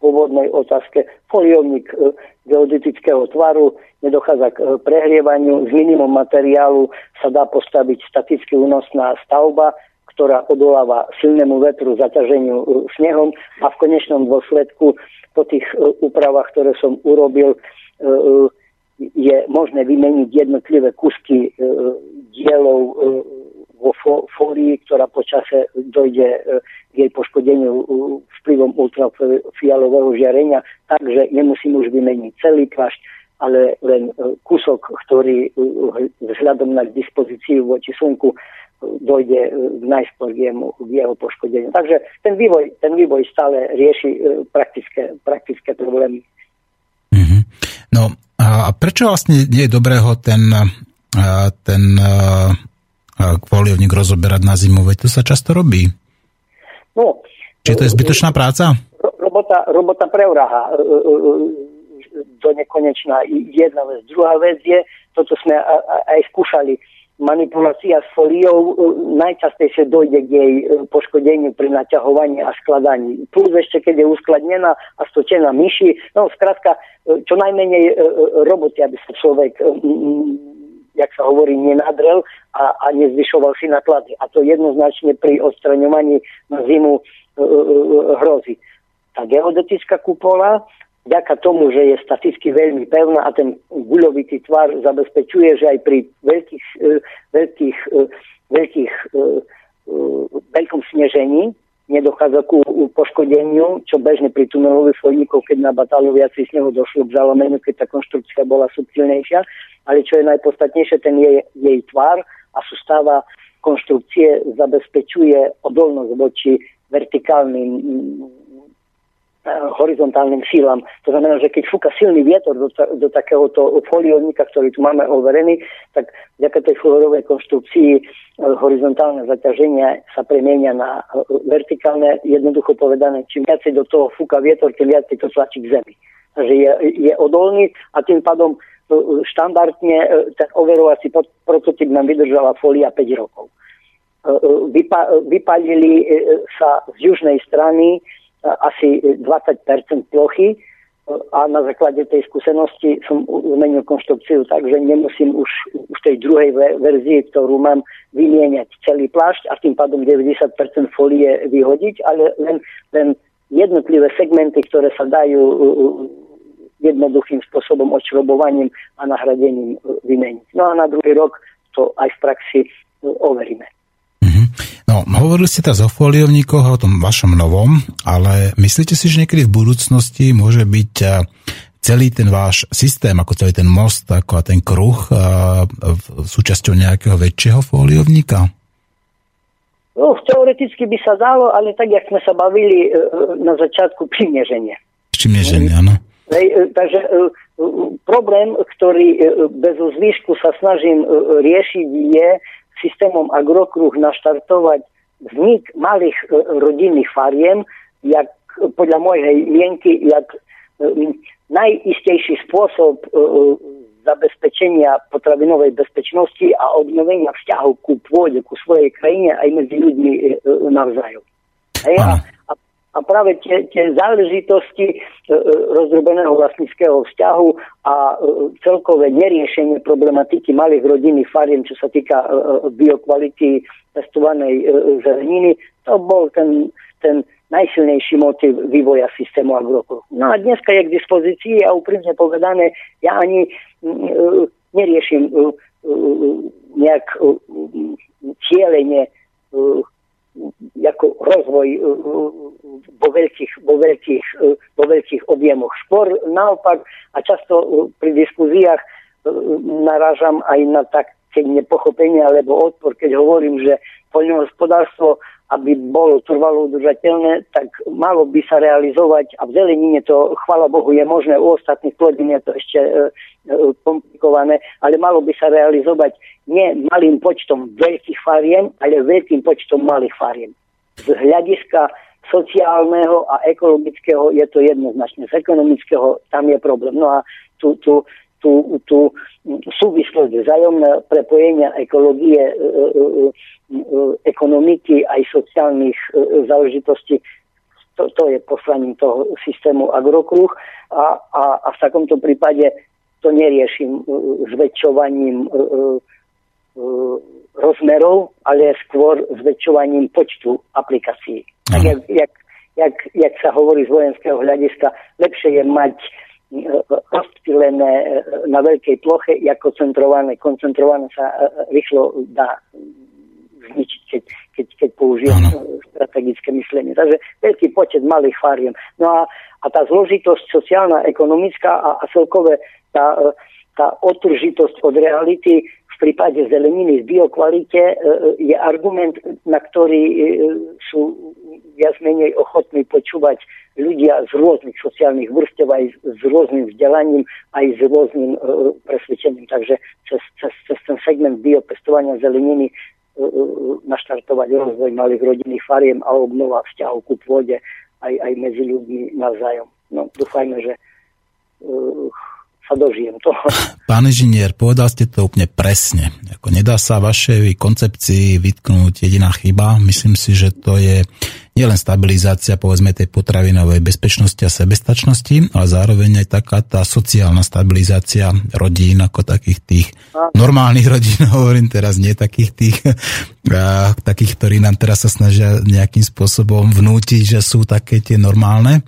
Speaker 3: pôvodnej otázke. Foliovník e, geodetického tvaru, nedochádza k prehrievaniu, z minimum materiálu sa dá postaviť staticky únosná stavba, ktorá odoláva silnému vetru, zaťaženiu snehom a v konečnom dôsledku po tých úpravách, ktoré som urobil, je možné vymeniť jednotlivé kusky dielov e, vo fólii, ktorá počase dojde e, k jej poškodeniu vplyvom ultrafialového žiarenia, takže nemusím už vymeniť celý plášť, ale len kúsok, ktorý vzhľadom na dispozíciu voči slnku dojde najskôr k, k jeho poškodeniu. Takže ten vývoj, ten vývoj stále rieši praktické, praktické problémy.
Speaker 2: A prečo vlastne nie je dobrého ten, ten kvoliovník rozoberať na zimu? Veď to sa často robí.
Speaker 3: No,
Speaker 2: Či to je zbytočná práca?
Speaker 3: Robota, robota preuráha do nekonečná. Jedna vec. Druhá vec je, toto sme aj skúšali, manipulácia s foliou najčastejšie dojde k jej poškodeniu pri naťahovaní a skladaní. Plus ešte, keď je uskladnená a stočená myši, no skrátka, čo najmenej roboty, aby sa človek jak sa hovorí, nenadrel a, a nezvyšoval si náklady. A to jednoznačne pri odstraňovaní na zimu e, e, hrozí. Tá geodetická kupola vďaka tomu, že je staticky veľmi pevná a ten guľovitý tvar zabezpečuje, že aj pri veľkých, e, veľkých, e, veľkých e, veľkom snežení nedochádza ku poškodeniu, čo bežne pri tunelových chodníkoch, keď na batálu viacej snehu došlo k zalomeniu, keď tá konštrukcia bola subtilnejšia, ale čo je najpodstatnejšie, ten jej, jej tvar a sústava konštrukcie zabezpečuje odolnosť voči vertikálnym horizontálnym sílam. To znamená, že keď fúka silný vietor do, do takéhoto foliovníka, ktorý tu máme overený, tak vďaka tej fluorovej konštrukcii eh, horizontálne zaťaženia sa premienia na eh, vertikálne, jednoducho povedané, čím viacej do toho fúka vietor, tým viacej to tlačí k zemi. Takže je, je odolný a tým pádom štandardne ten overovací prototyp nám vydržala folia 5 rokov. Vypa, vypalili sa z južnej strany asi 20% plochy a na základe tej skúsenosti som zmenil konštrukciu tak, že nemusím už v tej druhej verzii, ktorú mám, vymieňať celý plášť a tým pádom 90% folie vyhodiť, ale len, len jednotlivé segmenty, ktoré sa dajú jednoduchým spôsobom odšrobovaním a nahradením vymeniť. No a na druhý rok to aj v praxi overíme.
Speaker 2: No, hovorili ste teraz o foliovníkoch, o tom vašom novom, ale myslíte si, že niekedy v budúcnosti môže byť eh, celý ten váš systém, ako celý ten most, ako ten kruh eh, súčasťou nejakého väčšieho foliovníka?
Speaker 3: No, teoreticky by sa dalo, ale tak, jak sme sa bavili eh, na začiatku, primieženie.
Speaker 2: Primieženie, áno.
Speaker 3: Hej, takže problém, ktorý bez zvýšku sa snažím riešiť, je systémom agrokruh naštartovať vznik malých e, rodinných fariem, jak podľa mojej mienky, jak e, najistejší spôsob e, zabezpečenia potravinovej bezpečnosti a obnovenia vzťahov ku pôde, ku svojej krajine aj medzi ľuďmi navzájom. Hej? A, a a práve tie, tie záležitosti e, e, rozdrobeného vlastníckého vzťahu a e, celkové neriešenie problematiky malých rodinných fariem, čo sa týka biokvality testovanej e, zeleniny, to bol ten, ten najsilnejší motiv vývoja systému agrokru. No a dneska je k dispozícii a úprimne povedané, ja ani e, neriešim nejak cieľenie e, ako rozvoj uh, uh, vo veľkých, vo veľkých, uh, vo veľkých objemoch. Špor naopak a často pri diskuziách narážam aj na také nepochopenie alebo odpor, keď hovorím, že poľnohospodárstvo aby bolo trvalo udržateľné, tak malo by sa realizovať a v zelenine to, chvala Bohu, je možné, u ostatných plodín je to ešte e, e, komplikované, ale malo by sa realizovať nie malým počtom veľkých fariem, ale veľkým počtom malých fariem. Z hľadiska sociálneho a ekologického je to jednoznačne. Z ekonomického tam je problém. No a tu, tu, tu, tu súvislosť vzájomné prepojenia ekológie e, e, e, ekonomiky aj sociálnych záležitostí. To, to je poslaním toho systému agrokruh a, a, a v takomto prípade to neriešim zväčšovaním rozmerov, ale skôr zväčšovaním počtu aplikácií. Tak jak, jak, jak, jak sa hovorí z vojenského hľadiska, lepšie je mať rozptýlené na veľkej ploche, ako koncentrované. Koncentrované sa rýchlo dá zničiť, keď, keď, keď použijem ano. strategické myslenie. Takže veľký počet malých fariem. No a, a tá zložitosť sociálna, ekonomická a, a celkové tá, tá otržitosť od reality prípade zeleniny v biokvalite e, je argument, na ktorý e, sú viac menej ochotní počúvať ľudia z rôznych sociálnych vrstev, aj s rôznym vzdelaním, aj s rôznym presvedčením. Takže cez, cez, cez ten segment biopestovania zeleniny naštartovať rozvoj malých rodinných fariem a obnova vzťahov ku pôde aj, aj medzi ľuďmi navzájom. No, dúfajme, že sa dožijem toho.
Speaker 2: Pán inžinier, povedal ste to úplne presne. Ako nedá sa vašej koncepcii vytknúť jediná chyba. Myslím si, že to je nielen stabilizácia povedzme tej potravinovej bezpečnosti a sebestačnosti, ale zároveň aj taká tá sociálna stabilizácia rodín ako takých tých normálnych rodín, hovorím teraz nie takých tých, takých, ktorí nám teraz sa snažia nejakým spôsobom vnútiť, že sú také tie normálne.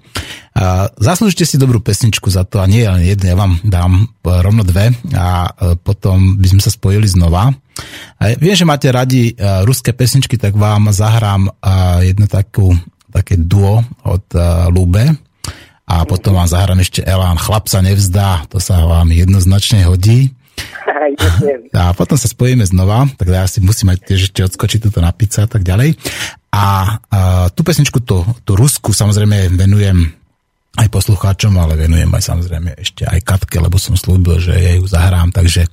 Speaker 2: A zaslúžite si dobrú pesničku za to a nie len jednu, ja vám dám rovno dve a e, potom by sme sa spojili znova. A viem, že máte radi uh, ruské pesničky, tak vám zahrám uh, jednu takú, také duo od uh, Lube a potom vám zahrám ešte Elán Chlap sa nevzdá, to sa vám jednoznačne hodí. A potom sa spojíme znova, tak ja si musím aj tiež ešte odskočiť túto na pizza a tak ďalej. A uh, tú pesničku, tú, tú Rusku samozrejme venujem aj poslucháčom, ale venujem aj samozrejme ešte aj Katke, lebo som slúbil, že jej ju zahrám, takže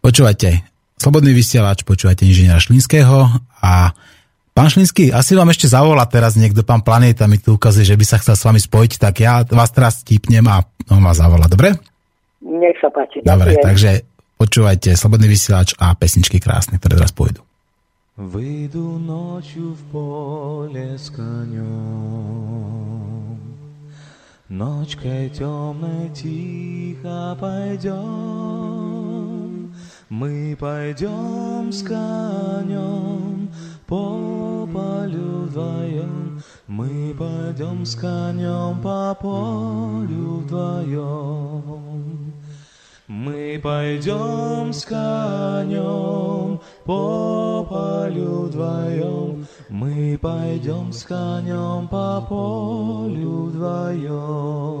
Speaker 2: počúvajte, Slobodný vysielač, počúvate inžiniera Šlinského a pán Šlinský, asi vám ešte zavolá teraz niekto, pán Planéta mi tu ukazuje, že by sa chcel s vami spojiť, tak ja vás teraz típnem a on vás zavolá, dobre?
Speaker 3: Nech sa páči.
Speaker 2: Dobre, ďakujem. takže počúvajte Slobodný vysielač a pesničky krásne, ktoré teraz pôjdu.
Speaker 4: Выйду ночью в поле с конем, Ночкой темной тихо пойдем, Мы пойдем с конем по полю вдвоем, Мы пойдем с конем по полю вдвоем. Мы пойдем с конем по полю вдвоем, Мы пойдем с конем по полю вдвоем.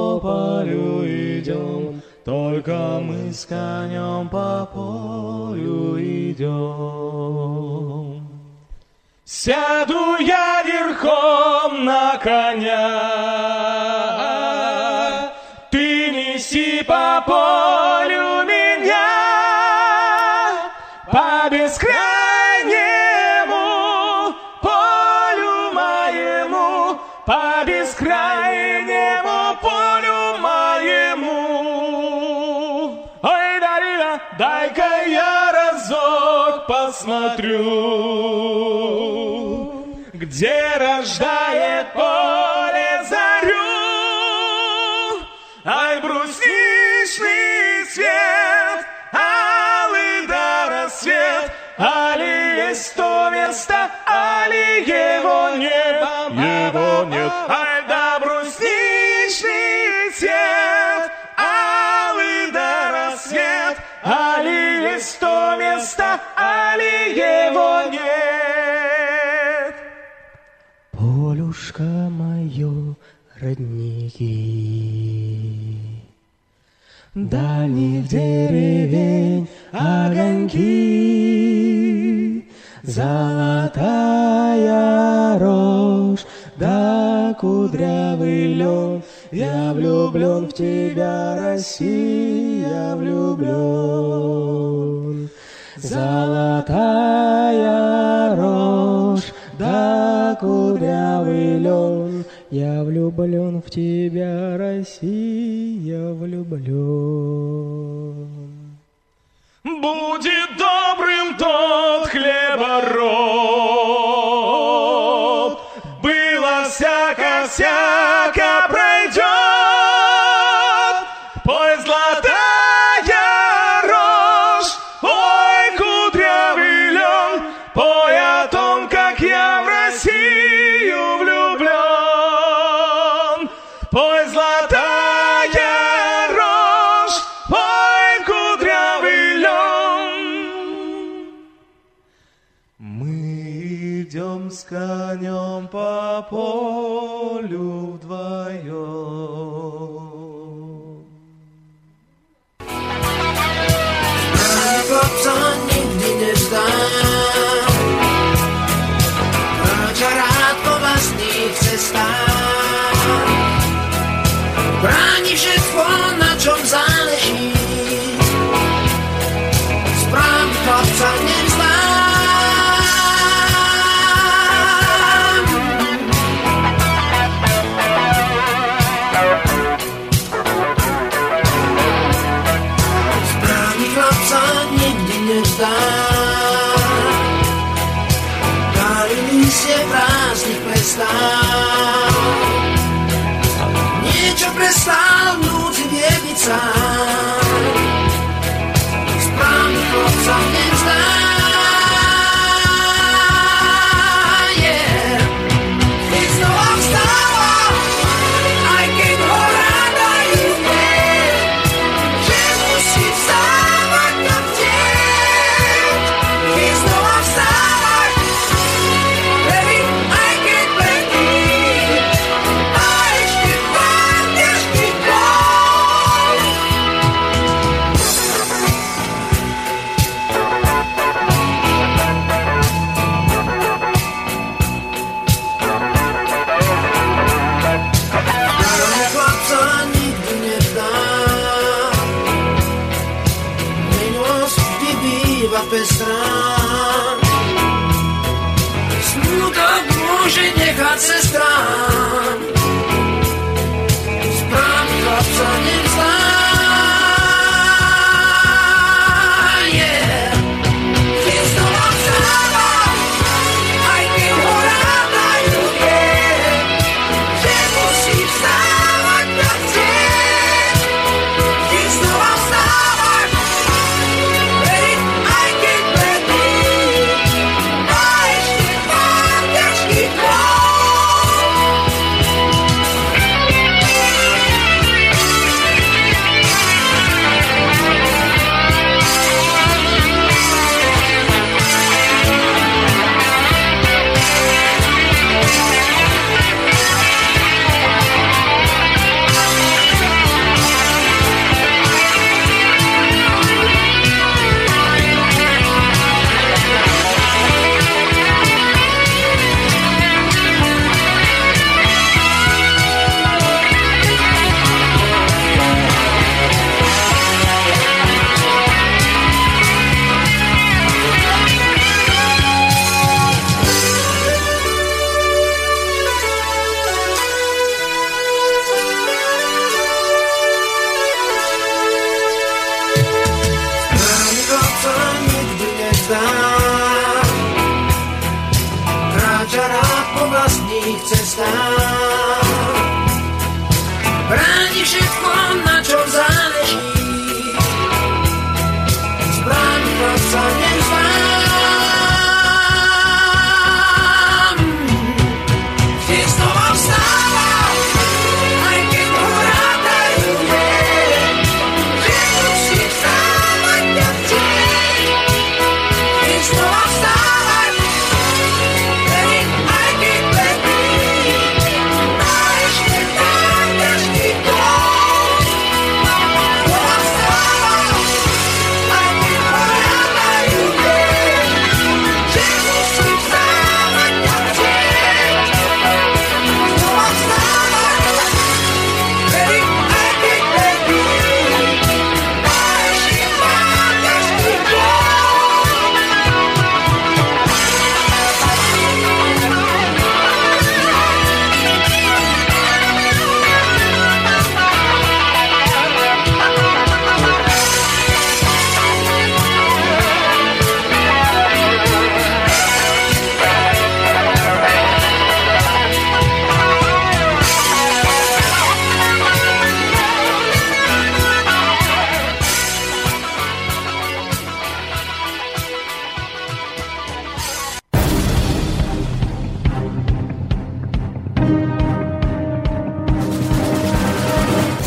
Speaker 4: только мы с конем по полю идем. Сяду я верхом на коня, где рождает поле зарю. Ай, брусничный свет, алый да рассвет, Али есть то место, али его нет, его нет. Ай, да брусничный цвет, алый да рассвет, али есть то место, али его нет. Полюшка мое, родники, Дальних деревень огоньки, Золотая рожь, да кудрявый лен, Я влюблен в тебя, Россия, влюблен. Золотая рожь, как кудрявый лен. Я влюблен в тебя, Россия, влюблен. Будет добрым тот
Speaker 5: хлебороб, было всяко всяко.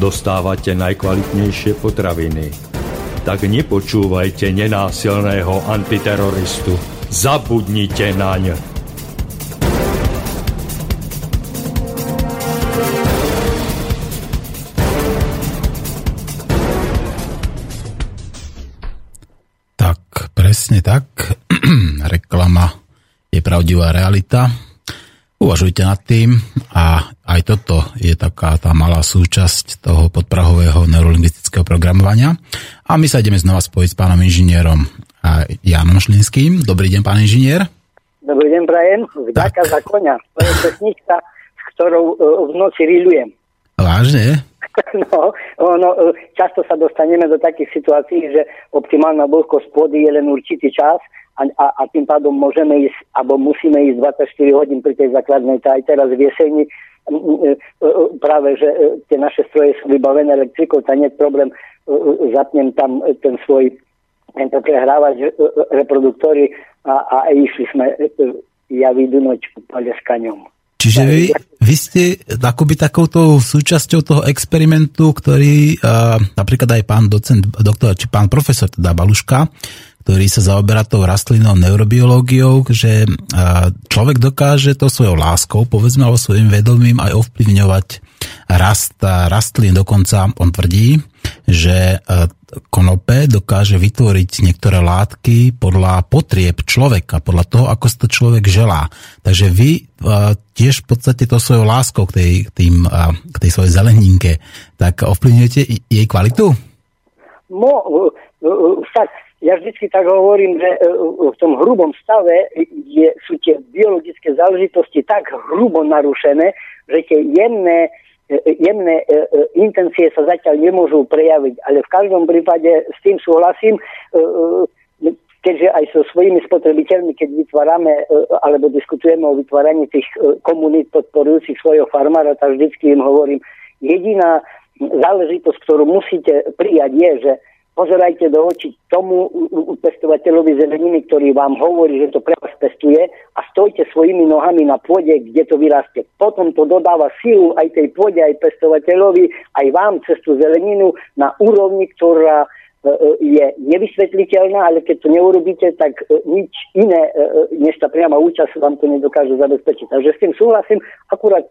Speaker 1: Dostávate najkvalitnejšie potraviny tak nepočúvajte nenásilného antiteroristu. Zabudnite naň.
Speaker 2: Tak, presne tak. Reklama je pravdivá realita. Uvažujte nad tým a aj toto je taká tá malá súčasť toho podprahového neurolingvistického programovania. A my sa ideme znova spojiť s pánom inžinierom Janom Šlinským. Dobrý deň, pán inžinier.
Speaker 3: Dobrý deň, Prajem. Vďaka za konia. To je pesnička, s ktorou uh, v noci rilujem.
Speaker 2: Vážne?
Speaker 3: No, no, často sa dostaneme do takých situácií, že optimálna vlhkosť pôdy je len určitý čas a, a, a tým pádom môžeme ísť, alebo musíme ísť 24 hodín pri tej základnej, to aj teraz v jeseni, práve, že tie naše stroje sú vybavené elektrikou, to nie je problém, zapnem tam ten svoj tento prehrávač reproduktory a, a išli sme ja vydunúť úplne s kaňom.
Speaker 2: Čiže vy, vy ste akoby takouto súčasťou toho experimentu, ktorý uh, napríklad aj pán docent, doktor, či pán profesor teda Baluška, ktorý sa zaoberá tou rastlinnou neurobiológiou, že človek dokáže to svojou láskou, povedzme, alebo svojim vedomím aj ovplyvňovať rast rastlín. Dokonca on tvrdí, že konope dokáže vytvoriť niektoré látky podľa potrieb človeka, podľa toho, ako si to človek želá. Takže vy tiež v podstate to svojou láskou k tej, tým, k tej svojej zeleninke, tak ovplyvňujete jej kvalitu?
Speaker 3: Mo, však ja vždycky tak hovorím, že e, v tom hrubom stave je, sú tie biologické záležitosti tak hrubo narušené, že tie jemné, e, jemné e, intencie sa zatiaľ nemôžu prejaviť. Ale v každom prípade s tým súhlasím, keďže aj so svojimi spotrebiteľmi, keď vytvárame alebo diskutujeme o vytváraní tých komunít podporujúcich svojho farmára, tak vždycky im hovorím, jediná záležitosť, ktorú musíte prijať je, že pozerajte do očí tomu pestovateľovi zeleniny, ktorý vám hovorí, že to pre vás pestuje a stojte svojimi nohami na pôde, kde to vyrastie. Potom to dodáva silu aj tej pôde, aj pestovateľovi, aj vám cez tú zeleninu na úrovni, ktorá e, e, je nevysvetliteľná, ale keď to neurobíte, tak e, nič iné, než tá priama účasť vám to nedokáže zabezpečiť. Takže s tým súhlasím, akurát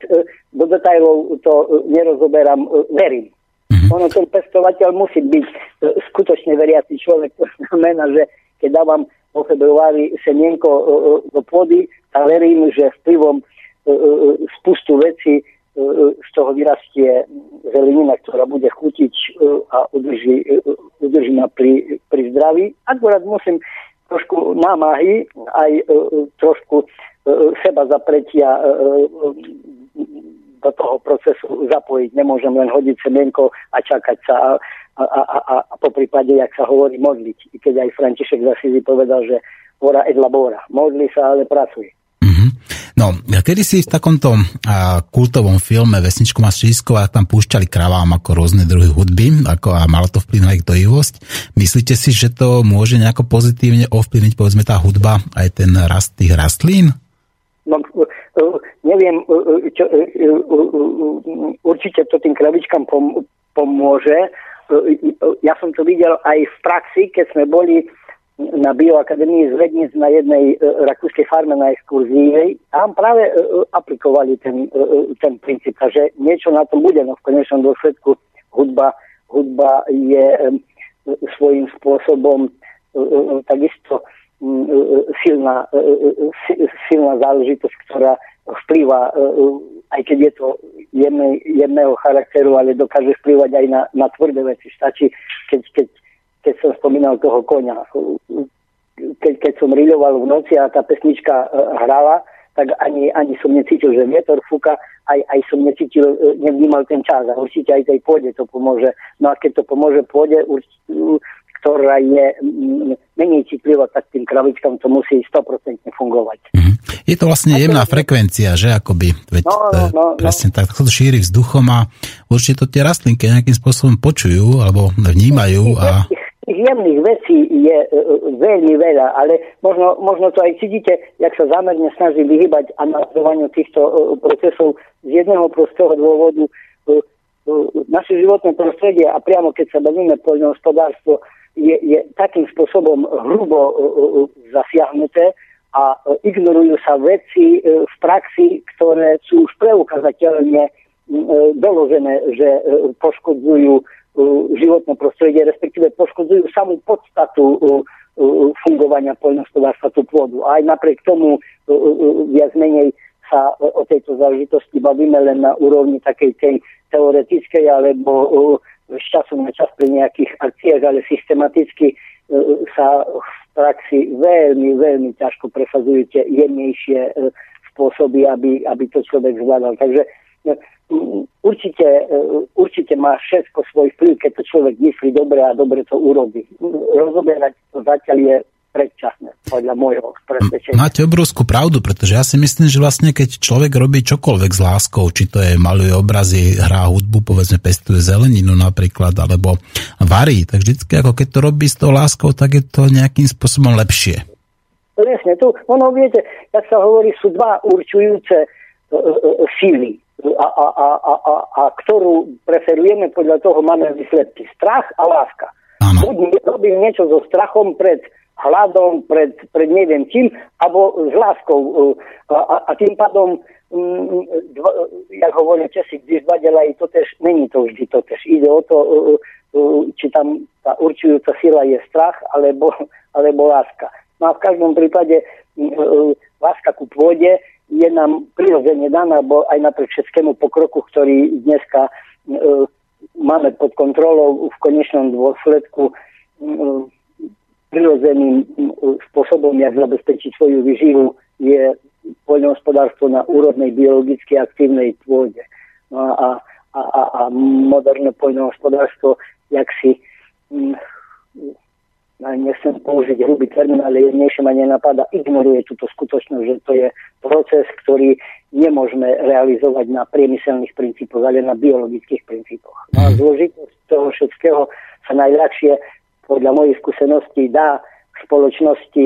Speaker 3: do detajlov to nerozoberám, verím. Mm-hmm. Ono ten pestovateľ musí byť e, skutočne veriaci človek. To znamená, že keď dávam vo februári semienko e, e, do pôdy a verím, že vplyvom spustu veci z toho vyrastie zelenina, ktorá bude chutiť a udrží, udrží ma pri, pri zdraví. Akurát musím trošku námahy, aj trošku seba zapretia do toho procesu zapojiť. Nemôžem len hodiť semienko a čakať sa a, a, a, a, a po prípade, jak sa hovorí, modliť. I keď aj František Zasízi povedal, že ora et labora. Modli sa, ale pracuj.
Speaker 2: Mm-hmm. No, kedy si v takomto a, kultovom filme Vesničku má a tam púšťali kravám ako rôzne druhy hudby ako a malo to vplyv na ich dojivosť. Myslíte si, že to môže nejako pozitívne ovplyvniť povedzme tá hudba aj ten rast tých rastlín?
Speaker 3: No, neviem, čo, určite to tým kravičkám pomôže. Ja som to videl aj v praxi, keď sme boli na bioakadémii z Vednic na jednej rakúskej farme na exkurzii. Tam práve aplikovali ten, ten princíp, že niečo na tom bude, no v konečnom dôsledku hudba, hudba je svojím spôsobom takisto silná, silná záležitosť, ktorá vplýva, aj keď je to jemnej, jemného charakteru, ale dokáže vplývať aj na, na tvrdé veci. Stačí, keď, keď, keď som spomínal toho konia. Keď, keď som riľoval v noci a tá pesnička hrala, tak ani, ani som necítil, že vietor fúka, aj, aj som necítil, e, nevnímal ten čas a určite aj tej pôde to pomôže. No a keď to pomôže pôde, ktorá je menej citlivá, tak tým kravičkám to musí 100% fungovať.
Speaker 2: Mm-hmm. Je to vlastne jemná frekvencia, že akoby, veď no, no, no, presne no. tak, to šíri vzduchom a určite to tie rastlinky nejakým spôsobom počujú alebo vnímajú a
Speaker 3: tých jemných vecí je uh, veľmi veľa, ale možno, možno to aj cítite, jak sa zámerne snaží vyhybať analyzovaniu týchto procesov z jedného prostého dôvodu. Naše životné prostredie a priamo keď sa bavíme poľnohospodárstvo je, je takým spôsobom hrubo uh, uh, zasiahnuté a ignorujú sa veci v praxi, ktoré sú už preukazateľne doložené, že poškodzujú životné prostredie, respektíve poškodzujú samú podstatu fungovania poľnohospodárstva tú pôdu. A aj napriek tomu viac menej sa o tejto záležitosti bavíme len na úrovni takej tej teoretickej alebo z času na čas pri nejakých akciách, ale systematicky sa v praxi veľmi, veľmi ťažko presadzujú tie jemnejšie spôsoby, aby, aby to človek zvládal. Takže určite, e, určite má všetko svoj vplyv, keď to človek myslí dobre a dobre to urobí. Rozoberať to zatiaľ je predčasné, podľa môjho presvedčenia.
Speaker 2: Máte obrovskú pravdu, pretože ja si myslím, že vlastne keď človek robí čokoľvek s láskou, či to je maluje obrazy, hrá hudbu, povedzme pestuje zeleninu napríklad, alebo varí, tak vždycky ako keď to robí s tou láskou, tak je to nejakým spôsobom lepšie.
Speaker 3: Presne, tu, ono viete, jak sa hovorí, sú dva určujúce uh, uh, síly a, a, a, a, a, a ktorú preferujeme, podľa toho máme výsledky. Strach a láska. Buď robím niečo so strachom pred hladom, pred, pred neviem čím, alebo s láskou. A, a, a tým pádom, mm, dva, jak hovoria Česi, když dva delají to tež, není to vždy to tež. Ide o to, či tam tá určujúca sila je strach alebo, alebo láska. No a v každom prípade láska ku pôde je nám prirodzene daná, bo aj napriek všetkému pokroku, ktorý dneska e, máme pod kontrolou v konečnom dôsledku e, prirodzeným e, spôsobom, jak zabezpečiť svoju vyživu, je poľnohospodárstvo na úrodnej biologicky aktívnej pôde. No a, a, a, a moderné poľnohospodárstvo, jak si mm, nechcem použiť hrubý termín, ale jednejšie ma nenapadá, ignoruje túto skutočnosť, že to je proces, ktorý nemôžeme realizovať na priemyselných princípoch, ale na biologických princípoch. A zložitosť toho všetkého sa najľahšie podľa mojich skúseností dá v spoločnosti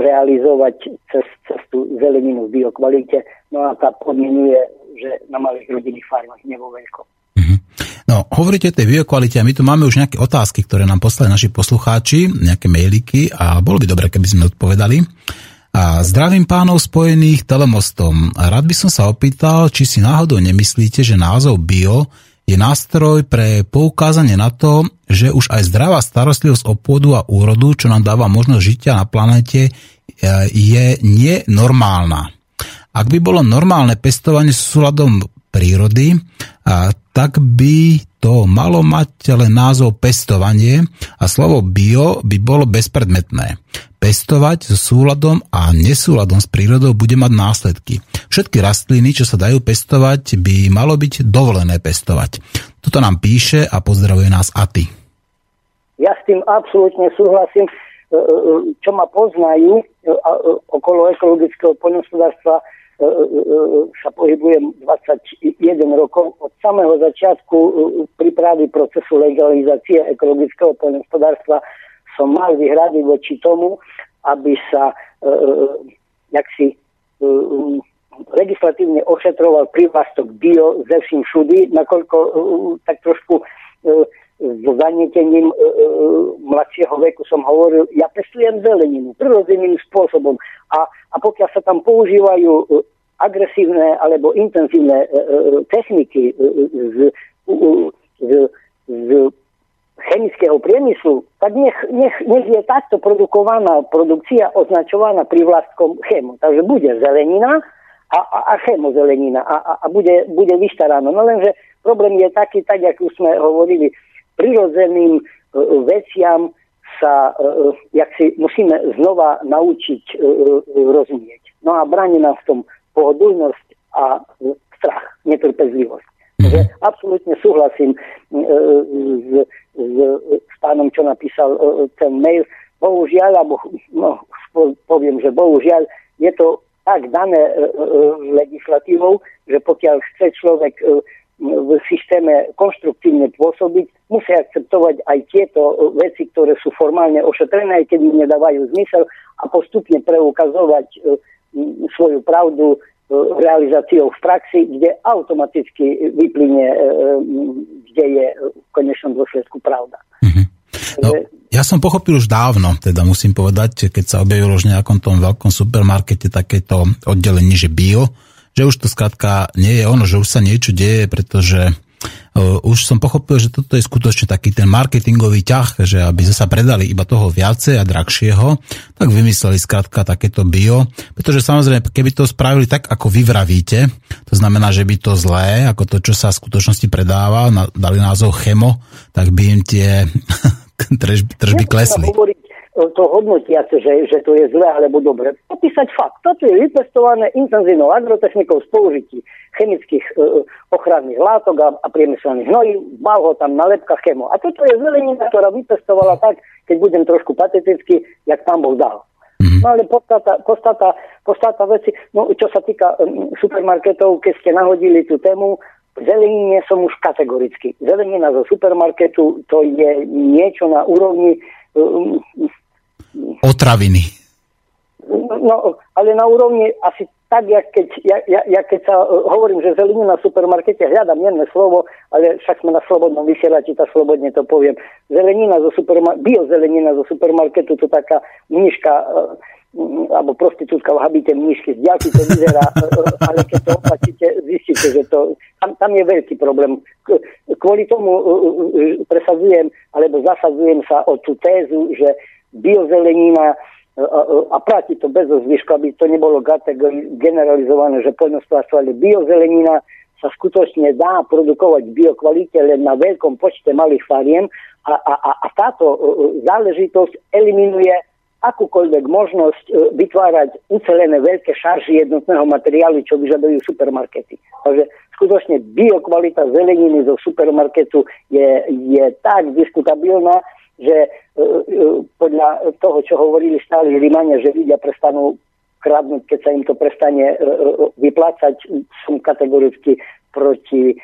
Speaker 3: realizovať cez, tú zeleninu v biokvalite, no a tá podmienuje, že na malých rodinných farmách, nebo veľkom.
Speaker 2: No, hovoríte o tej biokvalite a my tu máme už nejaké otázky, ktoré nám poslali naši poslucháči, nejaké mailiky a bolo by dobre, keby sme odpovedali. A zdravím pánov spojených telemostom. Rád by som sa opýtal, či si náhodou nemyslíte, že názov bio je nástroj pre poukázanie na to, že už aj zdravá starostlivosť o pôdu a úrodu, čo nám dáva možnosť žitia na planete, je nenormálna. Ak by bolo normálne pestovanie s súladom prírody, tak by to malo mať len názov pestovanie a slovo bio by bolo bezpredmetné. Pestovať so súladom a nesúladom s prírodou bude mať následky. Všetky rastliny, čo sa dajú pestovať, by malo byť dovolené pestovať. Toto nám píše a pozdravuje nás Aty.
Speaker 3: Ja s tým absolútne súhlasím. E, e, čo ma poznajú e, okolo ekologického poľnohospodárstva, sa pohybujem 21 rokov. Od samého začiatku prípravy procesu legalizácie ekologického poľnohospodárstva som mal vyhrady voči tomu, aby sa jak si legislatívne ošetroval prívlastok bio ze vším všudy, nakoľko tak trošku s zanietením e, e, mladšieho veku som hovoril, ja pestujem zeleninu prirodzeným spôsobom a, a pokiaľ sa tam používajú agresívne alebo intenzívne e, e, techniky e, z, z, z chemického priemyslu, tak nech, nech, nech je takto produkovaná produkcia označovaná privlastkom chemu. Takže bude zelenina a, a, a chemozelenina a, a, a bude, bude vyštaraná. No lenže problém je taký, tak ako sme hovorili, prirodzeným veciam sa, jak si musíme znova naučiť rozumieť. No a bráni nás v tom pohodlnosť a strach, netrpezlivosť. Takže absolútne súhlasím s, s, s pánom, čo napísal ten mail. Bohužiaľ, alebo no, poviem, že bohužiaľ, je to tak dané legislatívou, že pokiaľ chce človek v systéme konštruktívne pôsobiť, musia akceptovať aj tieto veci, ktoré sú formálne ošetrené, aj keď mi nedávajú zmysel a postupne preukazovať svoju pravdu realizáciou v praxi, kde automaticky vyplyne, e, e, kde je v konečnom dôsledku pravda. Mm-hmm.
Speaker 2: No, ja som pochopil už dávno, teda musím povedať, keď sa objavilo už v nejakom tom veľkom supermarkete takéto oddelenie, že bio, že už to skrátka nie je ono, že už sa niečo deje, pretože už som pochopil, že toto je skutočne taký ten marketingový ťah, že aby sa predali iba toho viacej a drahšieho, tak vymysleli skrátka takéto bio, pretože samozrejme, keby to spravili tak, ako vy vravíte, to znamená, že by to zlé, ako to, čo sa v skutočnosti predáva, dali názov chemo, tak by im tie tržby klesli
Speaker 3: to hodnotiace, že, že to je zlé alebo dobre. Popísať fakt. Toto je vypestované intenzívnou agrotechnikou s použití chemických e, ochranných látok a, a priemyselných hnojí. Mal ho tam na lepkách chemo. A toto je zelenina, ktorá vypestovala tak, keď budem trošku patetický, jak pán Boh dal. Mm-hmm. No ale podstata, podstata, podstata veci, no čo sa týka um, supermarketov, keď ste nahodili tú tému, zelenine som už kategoricky. Zelenina zo supermarketu to je niečo na úrovni um,
Speaker 2: Otraviny.
Speaker 3: No, ale na úrovni asi tak, jak keď, ja, ja, ja keď sa uh, hovorím, že zelenina v supermarkete, hľadám jedné slovo, ale však sme na slobodnom vysielači, tak slobodne to poviem. Zelenina zo supermarketu, biozelenina zo supermarketu, to taká mniška, uh, alebo prostitútka v habite mnišky, z to vyzerá, uh, ale keď to opačíte, zistíte, že to, tam, tam je veľký problém. Kvôli tomu presadzujem, alebo zasadzujem sa o tú tézu, že biozelenina a platí to bez zvyšku, aby to nebolo generalizované, že poľnospodárstvo, ale biozelenina sa skutočne dá produkovať v biokvalite len na veľkom počte malých fariem a, a, a táto záležitosť eliminuje akúkoľvek možnosť e, vytvárať ucelené veľké šarži jednotného materiálu, čo vyžadujú supermarkety. Takže skutočne biokvalita zeleniny zo supermarketu je, je tak diskutabilná, že e, e, podľa toho, čo hovorili stáli Rímania, že ľudia prestanú kradnúť, keď sa im to prestane e, vyplácať, som kategoricky proti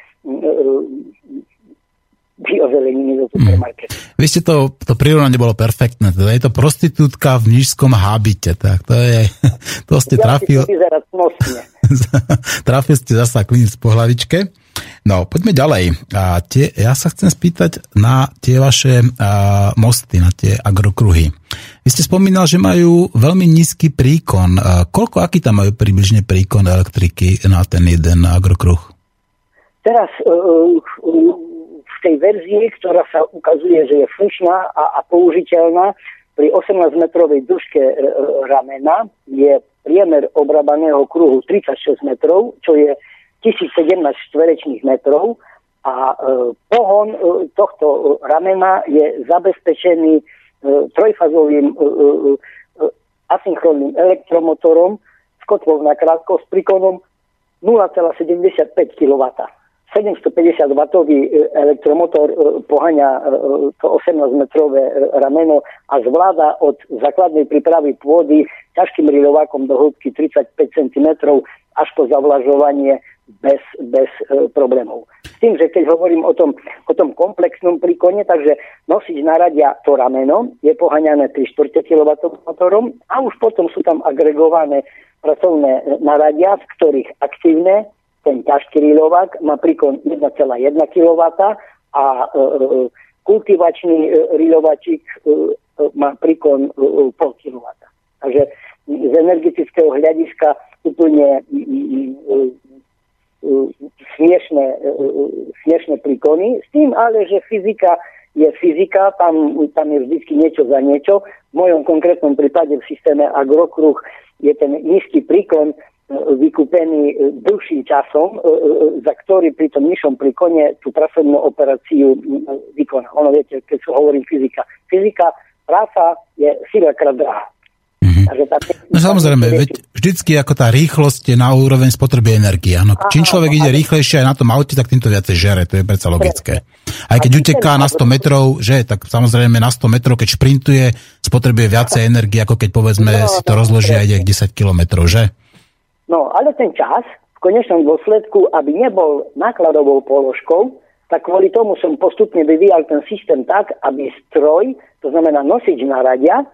Speaker 3: biozeleniny do supermarketu. Mm.
Speaker 2: Vy ste to, to prirovnanie bolo perfektné. Teda je to prostitútka v nížskom hábite. Tak to je, to ste ja trafil... trafil ste zasa klinec po hlavičke. No, poďme ďalej. A tie, ja sa chcem spýtať na tie vaše a, mosty, na tie agrokruhy. Vy ste spomínal, že majú veľmi nízky príkon. A, koľko, aký tam majú približne príkon elektriky na ten jeden agrokruh?
Speaker 3: Teraz uh, v tej verzii, ktorá sa ukazuje, že je funkčná a, a použiteľná, pri 18-metrovej dĺžke uh, ramena je priemer obrabaného kruhu 36 metrov, čo je 1017 čtverečných metrov a e, pohon e, tohto e, ramena je zabezpečený e, trojfazovým e, e, e asynchronným elektromotorom s kotvou na krátko s príkonom 0,75 kW. 750 W elektromotor poháňa to 18-metrové rameno a zvláda od základnej prípravy pôdy ťažkým rilovákom do hĺbky 35 cm až po zavlažovanie bez, bez e, problémov. S tým, že keď hovorím o tom, o tom komplexnom príkone, takže nosič naradia to rameno je poháňané 3 4 kW motorom a už potom sú tam agregované pracovné e, naradia, v ktorých aktívne ten ťažký rilovák má príkon 1,1 kW a e, e, kultivačný e, rilovačík má príkon 0,5 kW. Takže z energetického hľadiska úplne smiešné, smiešné príkony, s tým ale, že fyzika je fyzika, tam, tam je vždy niečo za niečo. V mojom konkrétnom prípade v systéme agrokruh je ten nízky príkon vykúpený e, dlhším časom, e, za ktorý pri tom nižšom príkone tú pracovnú operáciu vykoná. Ono viete, keď sa hovorí fyzika. Fyzika, práca je krát drahá.
Speaker 2: Mm-hmm. No samozrejme, veď vždycky ako tá rýchlosť je na úroveň spotreby energie. No, čím človek ide rýchlejšie aj na tom aute, tak týmto viacej žere, to je predsa logické. Aj keď uteká na 100 metrov, že, tak samozrejme na 100 metrov, keď šprintuje, spotrebuje viacej energie, ako keď povedzme no, si to rozloží a ide 10 kilometrov, že?
Speaker 3: No, ale ten čas v konečnom dôsledku, aby nebol nákladovou položkou, tak kvôli tomu som postupne vyvíjal ten systém tak, aby stroj, to znamená nosič naradia,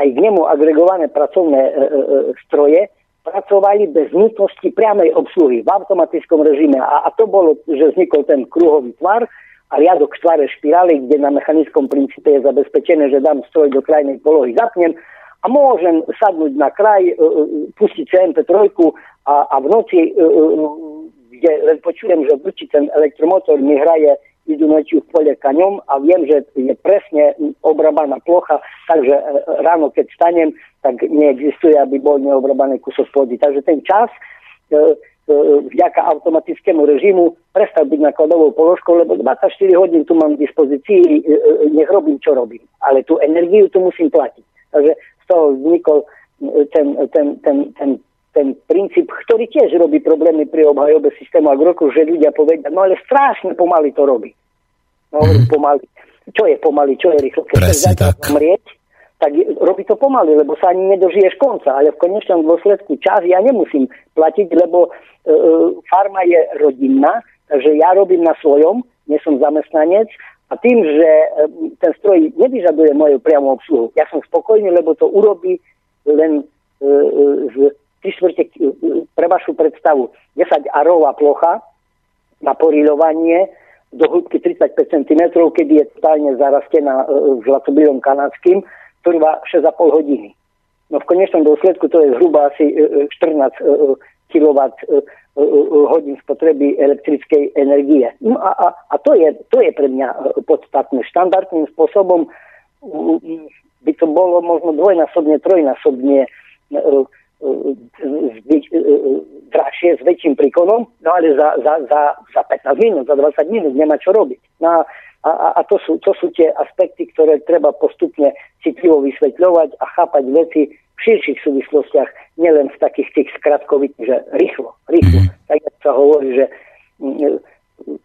Speaker 3: aj k nemu agregované pracovné e, e, e, stroje, pracovali bez nutnosti priamej obsluhy v automatickom režime. A, a to bolo, že vznikol ten kruhový tvar a riadok tvare špirály, kde na mechanickom princípe je zabezpečené, že dám stroj do krajnej polohy, zapnem a môžem sadnúť na kraj, e, e, pustiť CMP3 a, a v noci e, kde len počujem, že vrčí ten elektromotor, mi hraje idú nočiu v pole kaňom a viem, že je presne obrabaná plocha, takže ráno, keď stanem, tak neexistuje, aby bol neobrabaný kusok pôdy. Takže ten čas vďaka automatickému režimu prestal byť nakladovou položkou, lebo 24 hodín tu mám v dispozícii, nech robím, čo robím. Ale tú energiu tu musím platiť. Takže z toho vznikol ten, ten, ten, ten ten princíp, ktorý tiež robí problémy pri obhajobe systému agroku, že ľudia povedia, no ale strašne pomaly to robí. No mm. pomaly. Čo je pomaly, čo je rýchlo? Keď
Speaker 2: Presne tak.
Speaker 3: Mrieť, tak robí to pomaly, lebo sa ani nedožiješ konca, ale v konečnom dôsledku čas ja nemusím platiť, lebo e, e farma je rodinná, takže ja robím na svojom, nie som zamestnanec a tým, že e, ten stroj nevyžaduje moju priamu obsluhu, ja som spokojný, lebo to urobí len e, e z štvrte pre vašu predstavu 10 arová plocha na porilovanie do hĺbky 35 cm, kedy je totálne zarastená zlatobilom kanadským, trvá 6,5 hodiny. No v konečnom dôsledku to je zhruba asi 14 kW hodín spotreby elektrickej energie. No a, a, a to, je, to je pre mňa e, podstatné. Štandardným spôsobom by to bolo možno dvojnásobne, trojnásobne e, e, drahšie s väčším príkonom, no ale za, za, za, za 15 minút, za 20 minút nemá čo robiť. No a, a, a to, sú, to sú tie aspekty, ktoré treba postupne citlivo vysvetľovať a chápať veci širších súvislostiach, nielen v takých tých skratkovitých, že rýchlo, rýchlo. Mm. Tak sa hovorí, že mm,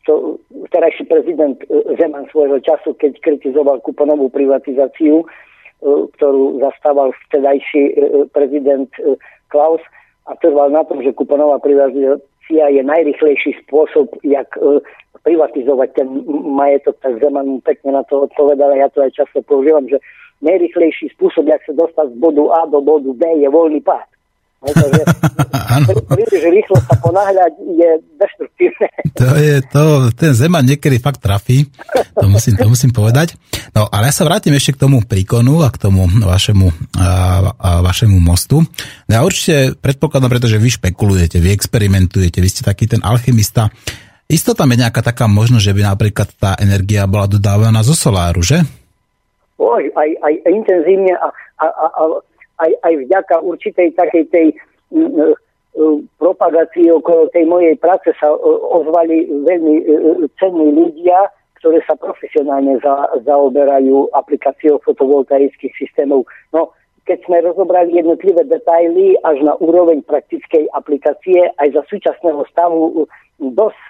Speaker 3: to, terajší prezident e, Zeman svojho času, keď kritizoval kuponovú privatizáciu, E, ktorú zastával vtedajší e, prezident e, Klaus a trval na tom, že kuponová privatizácia je najrychlejší spôsob, jak privatizovať ten majetok, tak Zeman pekne na to odpovedal a ja to aj často používam, že najrychlejší spôsob, jak sa dostať z bodu A do bodu B je voľný pád. Príliš rýchlo sa ponáhľať je destruktívne.
Speaker 2: To je, to, ten Zeman niekedy fakt trafí, to musím, to musím povedať. No, ale ja sa vrátim ešte k tomu príkonu a k tomu vašemu, a, a vašemu mostu. No ja určite predpokladám, pretože vy špekulujete, vy experimentujete, vy ste taký ten alchymista. Isto tam je nejaká taká možnosť, že by napríklad tá energia bola dodávaná zo soláru, že?
Speaker 3: Oj, aj, aj intenzívne a, a, a, aj, aj vďaka určitej takej tej propagácii okolo tej mojej práce sa ozvali veľmi cenní ľudia, ktoré sa profesionálne za, zaoberajú aplikáciou fotovoltaických systémov. No, keď sme rozobrali jednotlivé detaily až na úroveň praktickej aplikácie, aj za súčasného stavu dosť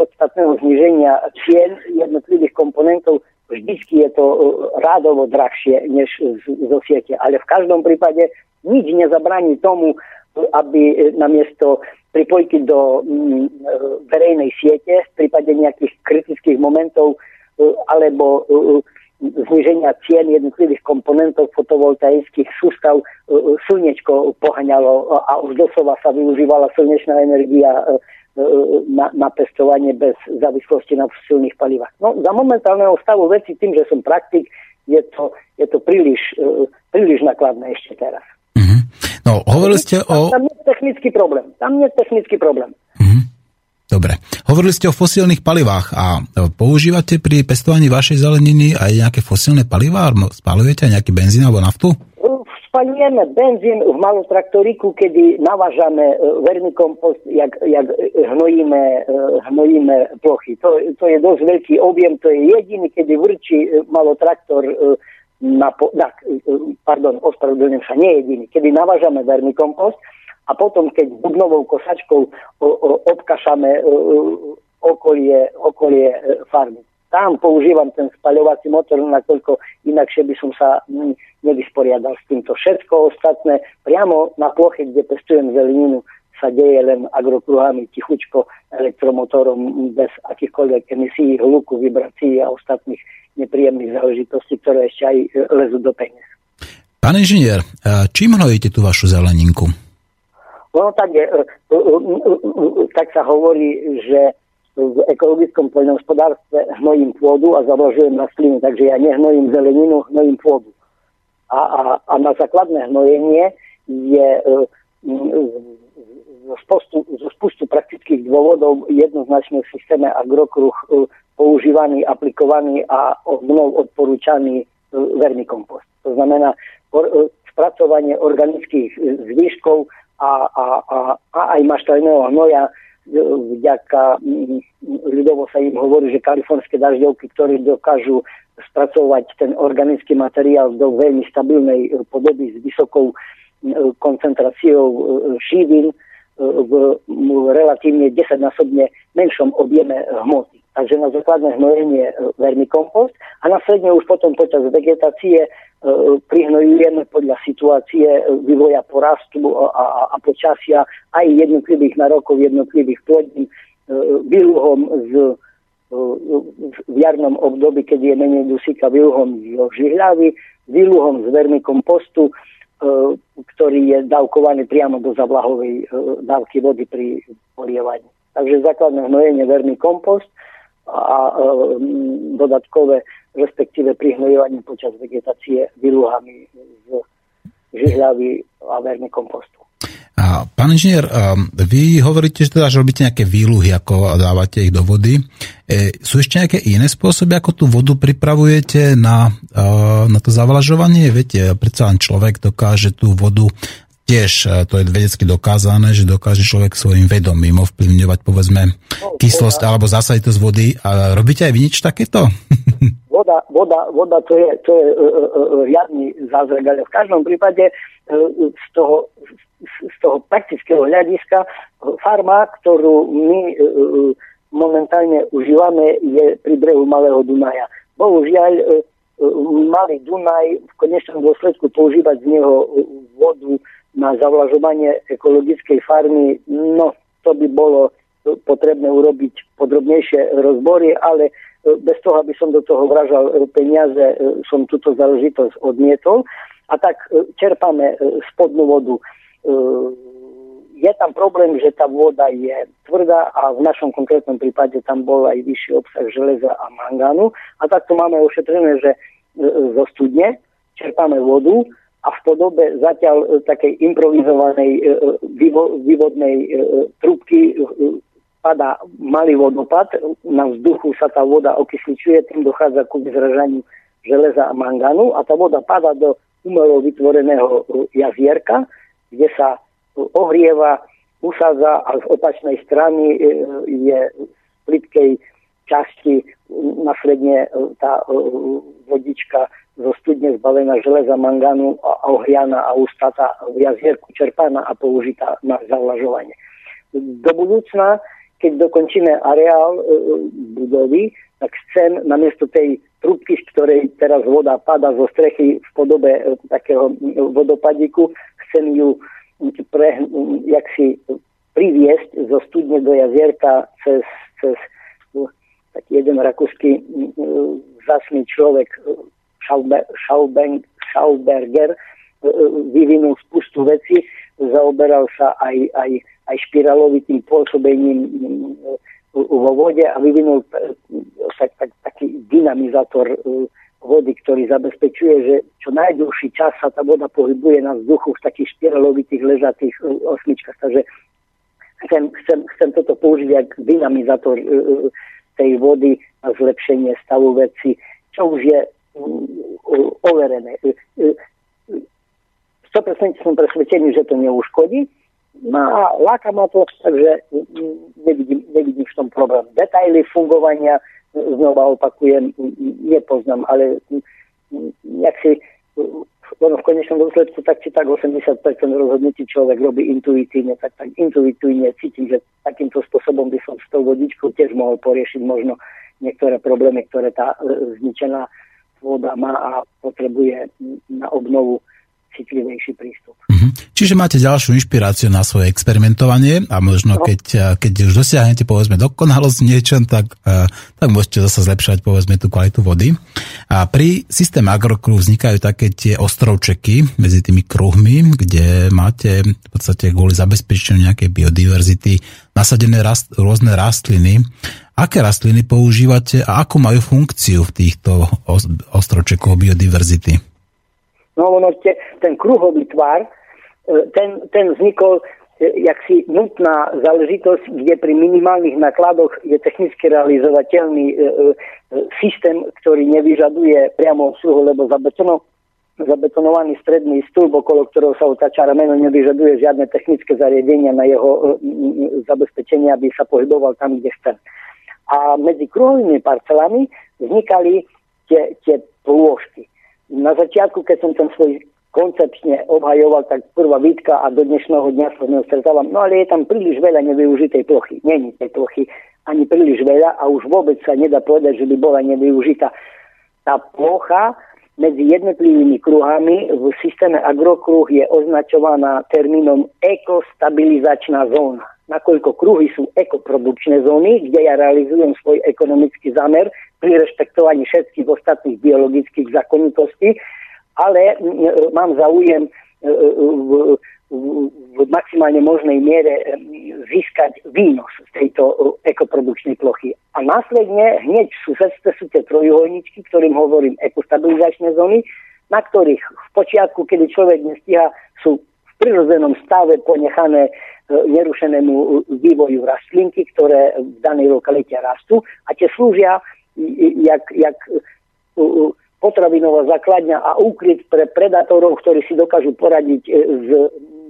Speaker 3: podstatného zniženia cien jednotlivých komponentov vždycky je to e, rádovo drahšie než zo siete. Ale v každom prípade nič nezabráni tomu, aby e, namiesto pripojky do mm, e, verejnej siete v prípade nejakých kritických momentov alebo zniženia cien jednotlivých komponentov fotovoltaických sústav slnečko pohaňalo a už doslova sa využívala slnečná energia na, na pestovanie bez závislosti na fosilných palivách. No, za momentálneho stavu veci, tým, že som praktik, je to, je to príliš, uh, príliš nakladné ešte teraz.
Speaker 2: Mm-hmm. No, hovorili ste o...
Speaker 3: Tam je technický problém. Tam je technický problém.
Speaker 2: Mm-hmm. Dobre. Hovorili ste o fosílnych palivách a používate pri pestovaní vašej zeleniny aj nejaké fosílne palivá? Spalujete aj nejaký benzín alebo naftu?
Speaker 3: Spalujeme benzín v malú traktoriku, kedy navážame e, verný kompost, jak, jak hnojíme, e, hnojíme plochy. To, to je dosť veľký objem, to je jediný, kedy vrčí e, malotraktor na, na, pardon, ospravedlňujem sa, nie jediný, kedy navážame vermikompost a potom, keď bubnovou kosačkou o, obkašame okolie, okolie farmy. Tam používam ten spaľovací motor, nakoľko inakšie by som sa nevysporiadal s týmto. Všetko ostatné priamo na ploche, kde pestujem zeleninu, sa deje len agrokruhami tichučko elektromotorom bez akýchkoľvek emisí, hluku, vibrácií a ostatných nepríjemných záležitostí, ktoré ešte aj e, lezú do peniaz.
Speaker 2: Pán inžinier, čím hnojíte tú vašu zeleninku?
Speaker 3: No tak, e, e, tak sa hovorí, že v ekologickom poľnohospodárstve hnojím pôdu a zavlažujem rastliny, takže ja nehnojím zeleninu, hnojím pôdu. A, a, a na základné hnojenie je zo spustu, zo spustu praktických dôvodov jednoznačne v systéme agrokruh používaný, aplikovaný a mnou odporúčaný e, vermikompost. To znamená or, e, spracovanie organických e, zvyškov a, a, a, a aj maštalného hnoja vďaka, ľudovo sa im hovorí, že kalifornské dažďovky, ktoré dokážu spracovať ten organický materiál do veľmi stabilnej podoby s vysokou koncentráciou živín v relatívne 10-násobne menšom objeme hmoty. Takže na základné hnojenie e, vermikompost a následne už potom počas vegetácie e, prihnojujeme podľa situácie e, vývoja porastu a, a, počasia aj jednotlivých narokov, jednotlivých plodín výluhom z v jarnom období, keď je menej dusíka, výluhom z žihľavy, výluhom z vermikompostu, ktorý je dávkovaný priamo do zavlahovej dávky vody pri polievaní. Takže základné hnojenie vermikompost a dodatkové, respektíve prihnojovanie počas vegetácie výluhami z žihľavy a vermi kompostu.
Speaker 2: A, pán inžinier, vy hovoríte, že, teda, že robíte nejaké výluhy, ako dávate ich do vody. E, sú ešte nejaké iné spôsoby, ako tú vodu pripravujete na, na to zavlažovanie? Viete, predsa len človek dokáže tú vodu tiež e, to je vedecky dokázané, že dokáže človek svojim vedomím ovplyvňovať povedzme kyslosť alebo zasaditosť vody. A robíte aj vy niečo takéto?
Speaker 3: Voda, voda, voda to je, to je uh, zázrak, ale v každom prípade z, toho, z toho praktického hľadiska farma, ktorú my momentálne užívame, je pri brehu Malého Dunaja. Bohužiaľ, Malý Dunaj v konečnom dôsledku používať z neho vodu na zavlažovanie ekologickej farmy, no to by bolo potrebné urobiť podrobnejšie rozbory, ale e, bez toho, aby som do toho vražal e, peniaze, e, som túto záležitosť odmietol. A tak čerpame spodnú vodu. Je tam problém, že tá voda je tvrdá a v našom konkrétnom prípade tam bol aj vyšší obsah železa a mangánu. A takto máme ošetrené, že zo studne čerpáme vodu a v podobe zatiaľ e, takej improvizovanej e, e, vývodnej trubky padá malý vodopad, na vzduchu sa tá voda okysličuje, tým dochádza ku vyzražaniu železa a manganu a tá voda padá do umelo vytvoreného jazierka, kde sa ohrieva, usádza a z opačnej strany je v plitkej časti následne tá vodička zo studne zbavená železa, manganu a ohriana a ústata v jazierku čerpaná a použitá na zavlažovanie. Do budúcna, keď dokončíme areál e, budovy, tak chcem namiesto tej trubky, z ktorej teraz voda pada zo strechy v podobe e, takého vodopadiku, chcem ju pre, jak si priviesť zo studne do jazierka cez, cez taký jeden rakúsky zásny človek Schauberger e, e, vyvinul spustu veci, zaoberal sa aj, aj, aj špiralovitým pôsobením e, vo vode a vyvinul tak, tak, taký dynamizátor vody, ktorý zabezpečuje, že čo najdlhší čas sa tá voda pohybuje na vzduchu v takých špiralovitých ležatých osmičkách. Takže chcem, chcem, chcem toto použiť ako dynamizátor tej vody na zlepšenie stavu veci, čo už je overené. 100% som presvedčený, že to neuškodí. No a láka ma to, takže nevidím, nevidím v tom problém. Detaily fungovania, znova opakujem, nepoznám, ale jak si ono v konečnom dôsledku tak či tak 80% rozhodnutí človek robí intuitívne, tak tak intuitívne cítim, že takýmto spôsobom by som s tou vodičkou tiež mohol poriešiť možno niektoré problémy, ktoré tá e, zničená voda má a potrebuje na obnovu citlivejší prístup.
Speaker 2: Uh-huh. Čiže máte ďalšiu inšpiráciu na svoje experimentovanie a možno no. keď, eh, keď už dosiahnete povedzme dokonalosť niečo, tak, uh, tak môžete zase zlepšať povedzme tú kvalitu vody. A pri systéme agrokruh vznikajú také tie ostrovčeky medzi tými kruhmi, kde máte v podstate kvôli zabezpečeniu nejakej biodiverzity nasadené rast, rôzne rastliny. Aké rastliny používate a ako majú funkciu v týchto ostrovčekoch biodiverzity?
Speaker 3: No ono, te, ten kruhový tvar, e, ten, ten vznikol e, jaksi nutná záležitosť, kde pri minimálnych nákladoch je technicky realizovateľný e, e, systém, ktorý nevyžaduje priamo obsluhu, lebo zabetono, zabetonovaný stredný stĺp, okolo ktorého sa otáča rameno, nevyžaduje žiadne technické zariadenia na jeho e, zabezpečenie, aby sa pohyboval tam, kde chce. A medzi kruhovými parcelami vznikali tie, tie plôžky na začiatku, keď som ten svoj koncepčne obhajoval, tak prvá výtka a do dnešného dňa sa s no ale je tam príliš veľa nevyužitej plochy. Není tej plochy ani príliš veľa a už vôbec sa nedá povedať, že by bola nevyužitá. Tá plocha medzi jednotlivými kruhami v systéme agrokruh je označovaná termínom ekostabilizačná zóna. Nakoľko kruhy sú ekoprodukčné zóny, kde ja realizujem svoj ekonomický zámer pri rešpektovaní všetkých ostatných biologických zákonitostí, ale mám záujem e, e, v, v maximálne možnej miere e, získať výnos z tejto ekoprodukčnej plochy. A následne hneď v susedstve sú tie trojuholničky, ktorým hovorím ekostabilizačné zóny, na ktorých v počiatku, kedy človek nestíha, sú v prirodzenom stave ponechané nerušenému vývoju rastlinky, ktoré v danej lokalite rastú a tie slúžia jak, jak potravinová základňa a úkryt pre predátorov, ktorí si dokážu poradiť e, s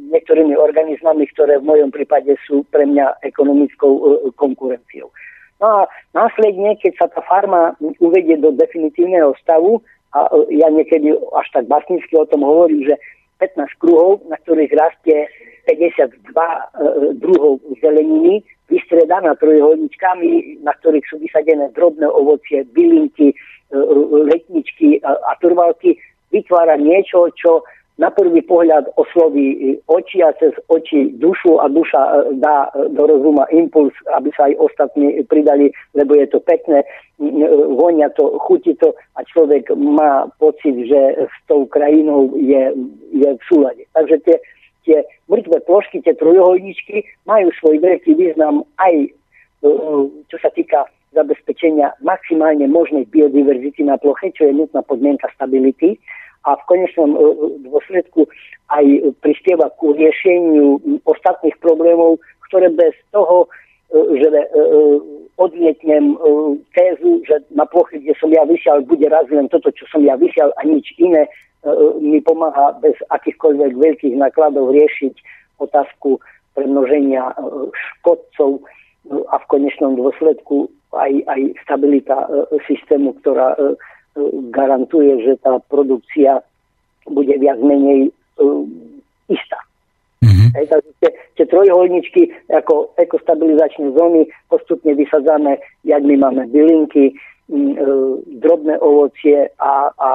Speaker 3: niektorými organizmami, ktoré v mojom prípade sú pre mňa ekonomickou e, konkurenciou. No a následne, keď sa tá farma uvedie do definitívneho stavu, a e, ja niekedy až tak básnicky o tom hovorím, že 15 kruhov, na ktorých rastie 52 druhov zeleniny, vystredaná trojuholničkami, na ktorých sú vysadené drobné ovocie, bylinky, e, letničky a, turvalky, vytvára niečo, čo na prvý pohľad osloví oči a cez oči dušu a duša e, dá do rozuma impuls, aby sa aj ostatní pridali, lebo je to pekné, vonia to, chutí to a človek má pocit, že s tou krajinou je, je v súlade. Takže tie tie mŕtve plošky, tie trojuholníčky majú svoj veľký význam aj e, čo sa týka zabezpečenia maximálne možnej biodiverzity na ploche, čo je nutná podmienka stability. A v konečnom e, dôsledku aj prispieva ku riešeniu ostatných problémov, ktoré bez toho, e, že odmietnem tézu, že na ploche, kde som ja vyšiel, bude raz len toto, čo som ja vyšiel a nič iné, mi pomáha bez akýchkoľvek veľkých nákladov riešiť otázku premnoženia e, škodcov e, a v konečnom dôsledku aj, aj stabilita systému, ktorá garantuje, že tá produkcia bude viac menej istá. Mm-hmm. Hej, takže tie, tie trojholničky ako ekostabilizačné zóny postupne vysadáme, jak my máme bylinky, e, drobné ovocie a, a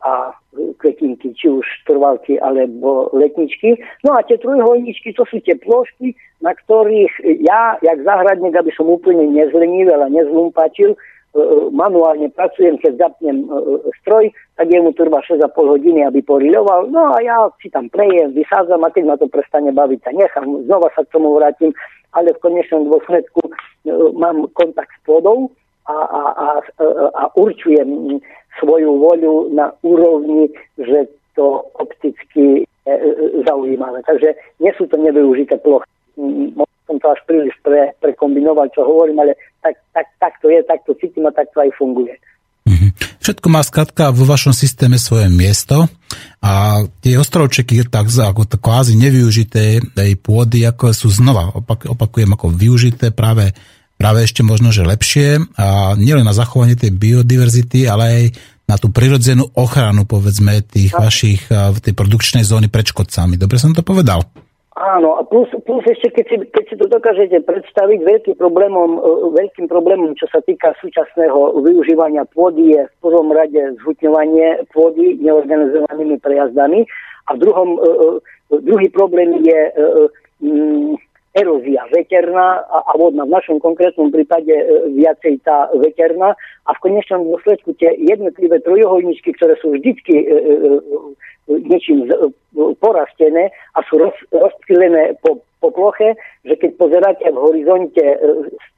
Speaker 3: a kvetinky, či už trvalky alebo letničky. No a tie trojholničky, to sú tie plošky, na ktorých ja, jak záhradník, aby som úplne nezlenivil a nezlumpačil, e, e, manuálne pracujem, keď zapnem e, stroj, tak jemu trvá 6,5 hodiny, aby poriľoval. No a ja si tam prejem, vysádzam a keď ma to prestane baviť, sa nechám, znova sa k tomu vrátim, ale v konečnom dôsledku mám kontakt s pôdou a, a, a, a určujem svoju voľu na úrovni, že to opticky je zaujímavé. Takže nie sú to nevyužité plochy. Možno som to až príliš pre, prekombinoval, čo hovorím, ale tak, tak, tak to je, tak to cítim a tak to aj funguje.
Speaker 2: Mhm. Všetko má skratka vo vašom systéme svoje miesto a tie ostrovčeky tak ako to kvázi nevyužité pôdy, ako sú znova, opak, opakujem, ako využité práve práve ešte možno, že lepšie a nielen na zachovanie tej biodiverzity, ale aj na tú prirodzenú ochranu, povedzme, tých vašich, a, tej produkčnej zóny pred škodcami. Dobre som to povedal?
Speaker 3: Áno, a plus, plus ešte, keď si, keď si to dokážete predstaviť, veľkým problémom, e, veľkým problémom, čo sa týka súčasného využívania pôdy, je v prvom rade zhutňovanie pôdy neorganizovanými prejazdami a v druhom, e, e, druhý problém je erózia veterná a, a vodná. V našom konkrétnom prípade viacej tá veterná a v konečnom dôsledku tie jednotlivé trojuholníčky, ktoré sú vždycky niečím porastené a sú roz, rozptýlené po, po ploche, že keď pozeráte v horizonte e,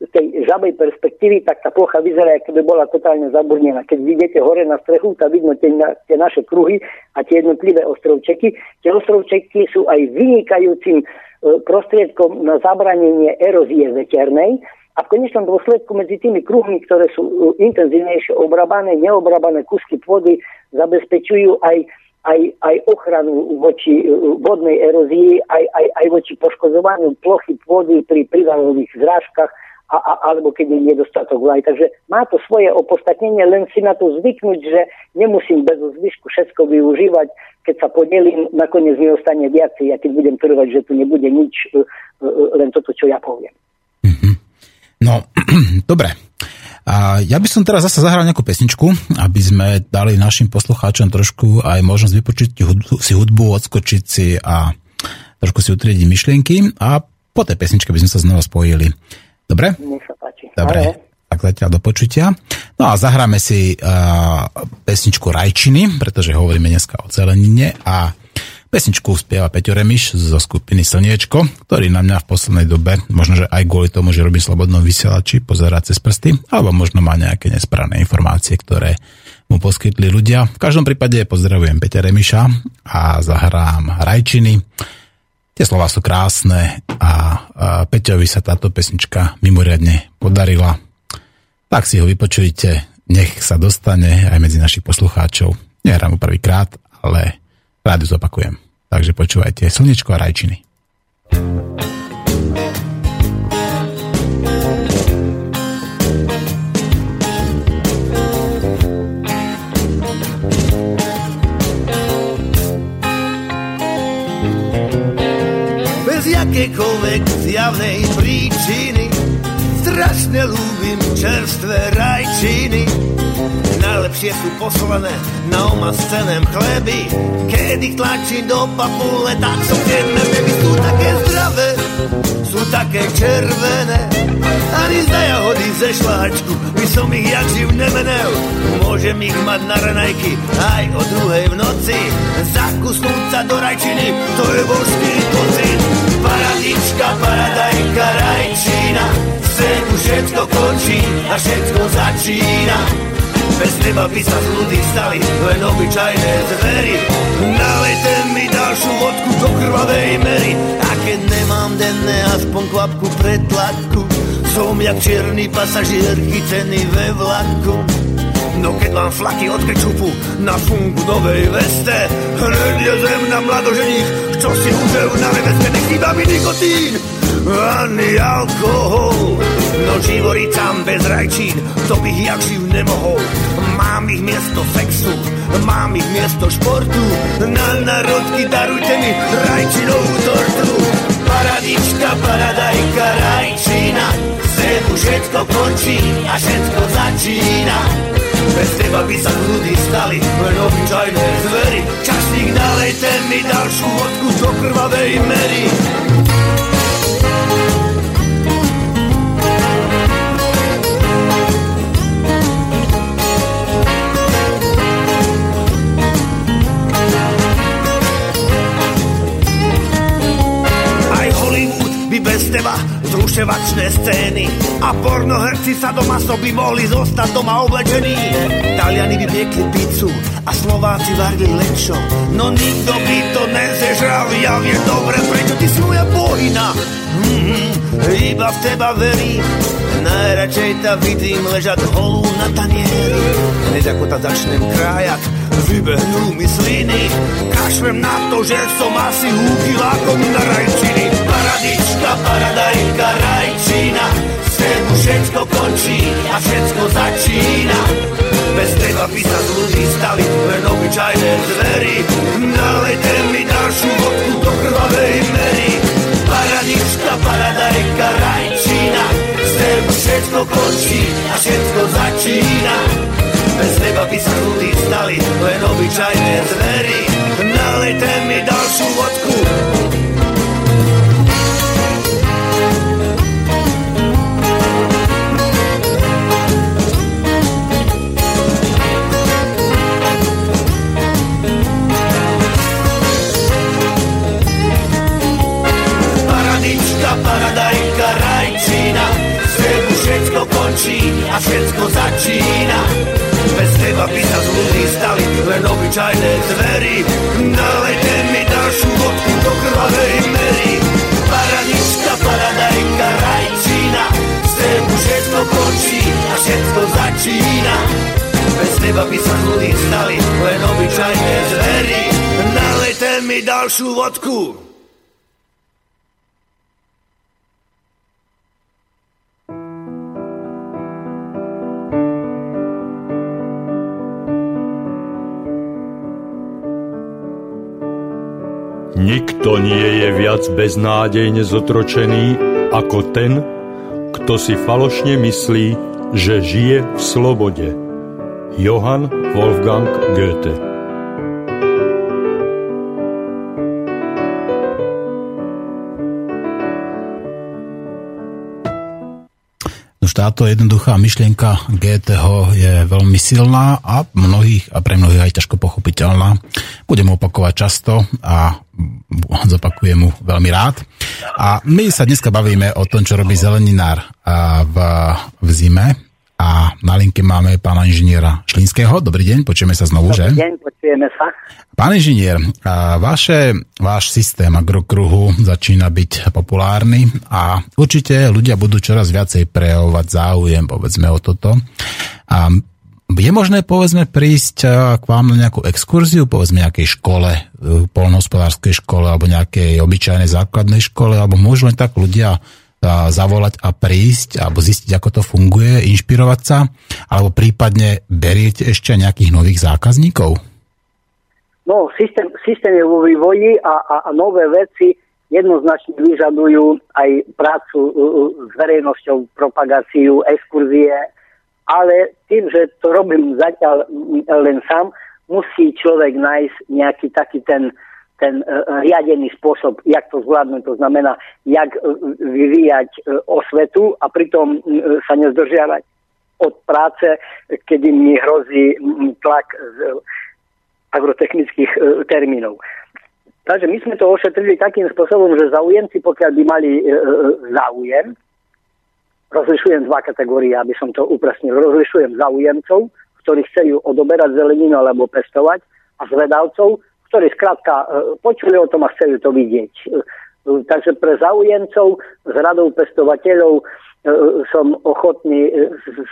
Speaker 3: z tej žabej perspektívy, tak tá plocha vyzerá, ako by bola totálne zaburnená. Keď vidíte hore na strechu, tak vidno tie, tie naše kruhy a tie jednotlivé ostrovčeky. Tie ostrovčeky sú aj vynikajúcim e, prostriedkom na zabranenie erózie veternej, a v konečnom dôsledku medzi tými kruhmi, ktoré sú e, intenzívnejšie obrabané, neobrabané kusky pôdy, zabezpečujú aj aj, aj ochranu voči uh, vodnej erózii, aj, aj, aj voči poškozovaniu plochy pôdy pri privalových zrážkach a, a, alebo keď je nedostatok vlaj. Takže má to svoje opostatnenie, len si na to zvyknúť, že nemusím bez zvyšku všetko využívať. Keď sa podelím, nakoniec mi ostane viacej, ja keď budem trvať, že tu nebude nič, uh, uh, len toto, čo ja poviem.
Speaker 2: Mm-hmm. No, dobre. A ja by som teraz zase zahral nejakú pesničku, aby sme dali našim poslucháčom trošku aj možnosť vypočuť si hudbu, odskočiť si a trošku si utriediť myšlienky a po tej pesničke by sme sa znova spojili. Dobre?
Speaker 3: Nech sa páči.
Speaker 2: Dobre. Tak zatiaľ do počutia. No a zahráme si uh, pesničku Rajčiny, pretože hovoríme dneska o zelenine a Pesničku spieva Peťo Remiš zo skupiny Slniečko, ktorý na mňa v poslednej dobe, možno že aj kvôli tomu, že robí slobodnom vysielači, pozerá cez prsty, alebo možno má nejaké nesprávne informácie, ktoré mu poskytli ľudia. V každom prípade pozdravujem Peťa Remiša a zahrám Rajčiny. Tie slova sú krásne a, Peťovi sa táto pesnička mimoriadne podarila. Tak si ho vypočujte, nech sa dostane aj medzi našich poslucháčov. Nehrám ho prvýkrát, ale rád zopakujem. Takže počúvajte Slnečko a rajčiny.
Speaker 6: Bez jakékoľvek zjavnej príčiny strašne ľúbim čerstvé rajčiny najlepšie sú poslané na omastenem chleby. Keď ich tlačím do papule, tak som jedné baby sú také zdravé, sú také červené. Ani za jahody ze šláčku, by som ich jak živ nemenel. Môžem ich mať na ranajky aj o druhej v noci. Zakusnúť sa do rajčiny, to je božský pocit. Paradička, paradajka, rajčina, sem všetko končí a všetko začína. Bez teba by sa z ľudí stali len obyčajné zvery. Nalejte mi ďalšiu vodku do krvavej mery. A keď nemám denné aspoň kvapku pretlaku, som jak čierny pasažier chycený ve vlaku. No keď mám flaky od kečupu na fungu novej veste, hneď je zem na mladoženích, čo si užel na neveste, nechýba mi nikotín ani alkohol. No tam bez rajčín, to bych jak živ nemohol. Mám ich miesto sexu, mám ich miesto športu. Na narodky darujte mi rajčinovú tortu. Paradička, paradajka, rajčina, sem už všetko končí a všetko začína. Bez teba by sa ľudí stali len obyčajné zvery. Časník nalejte mi ďalšiu vodku do krvavej mery. Zruševačné scény a pornoherci sa doma soby mohli zostať doma oblečení. Taliani by piekli pizzu a Slováci varili lečo, no nikto by to nezežral, ja viem dobre, prečo ty si moja bohyna. Mm-hmm, iba v teba verím, najradšej ta vidím ležať holú na tanieri. Hneď ako ta začnem krájať, vybehnú mi sliny, kašlem na to, že som asi húky lákom na rajčiny paradička, paradajka, rajčina. Sem všetko končí a všetko začína. Bez teba by sa z ľudí obyčajné zvery. Nalejte mi ďalšiu vodku do krvavej mery. Paradička, paradajka, rajčina, teba všetko končí a všetko začína. Bez teba by sa ľudí stali len obyčajné zvery. Nalejte mi ďalšiu vodku, paradajka, rajčina. Z všetko končí a všetko začína Teba by sa z ľudí stali len obyčajné zvery Nalejte mi ďalšiu vodku do krvavej mery. Paradička, paradajka, rajčina Z tebu všetko končí a všetko začína. Bez teba by sa z stali len obyčajné zvery Nalejte mi ďalšiu vodku
Speaker 1: Nikto nie je viac beznádejne zotročený ako ten, kto si falošne myslí, že žije v slobode. Johann Wolfgang Goethe
Speaker 2: Už táto jednoduchá myšlienka GTH je veľmi silná a mnohých a pre mnohých aj ťažko pochopiteľná. Budem opakovať často a zopakujem mu veľmi rád. A my sa dneska bavíme o tom, čo robí zeleninár v, v zime, a na linke máme pána inžiniera Šlínského. Dobrý deň, počujeme sa znovu,
Speaker 3: Dobrý že? Dobrý deň, počujeme sa.
Speaker 2: Pán inžinier, vaše, váš systém agrokruhu začína byť populárny a určite ľudia budú čoraz viacej prejavovať záujem, povedzme o toto. A je možné, povedzme, prísť k vám na nejakú exkurziu, povedzme nejakej škole, e, polnohospodárskej škole alebo nejakej obyčajnej základnej škole, alebo môžu len tak ľudia zavolať a prísť alebo zistiť, ako to funguje, inšpirovať sa, alebo prípadne beriete ešte nejakých nových zákazníkov?
Speaker 3: No, systém, systém je vo vývoji a, a, a nové veci jednoznačne vyžadujú aj prácu s verejnosťou, propagáciu, exkurzie, ale tým, že to robím zatiaľ len sám, musí človek nájsť nejaký taký ten uh, ten uh, riadený spôsob, jak to zvládnuť, to znamená, jak uh, vyvíjať osvetu a pritom sa nezdržiavať od práce, kedy mi hrozí tlak z agrotechnických termínov. Takže my sme to ošetrili takým spôsobom, že zaujemci, pokiaľ by mali záujem, rozlišujem dva kategórie, aby som to upresnil. Rozlišujem zaujemcov, ktorí chcú odoberať zeleninu alebo pestovať a zvedavcov, ktorí skrátka e, počuli o tom a chceli to vidieť. E, takže pre záujemcov s radou pestovateľov e, som ochotný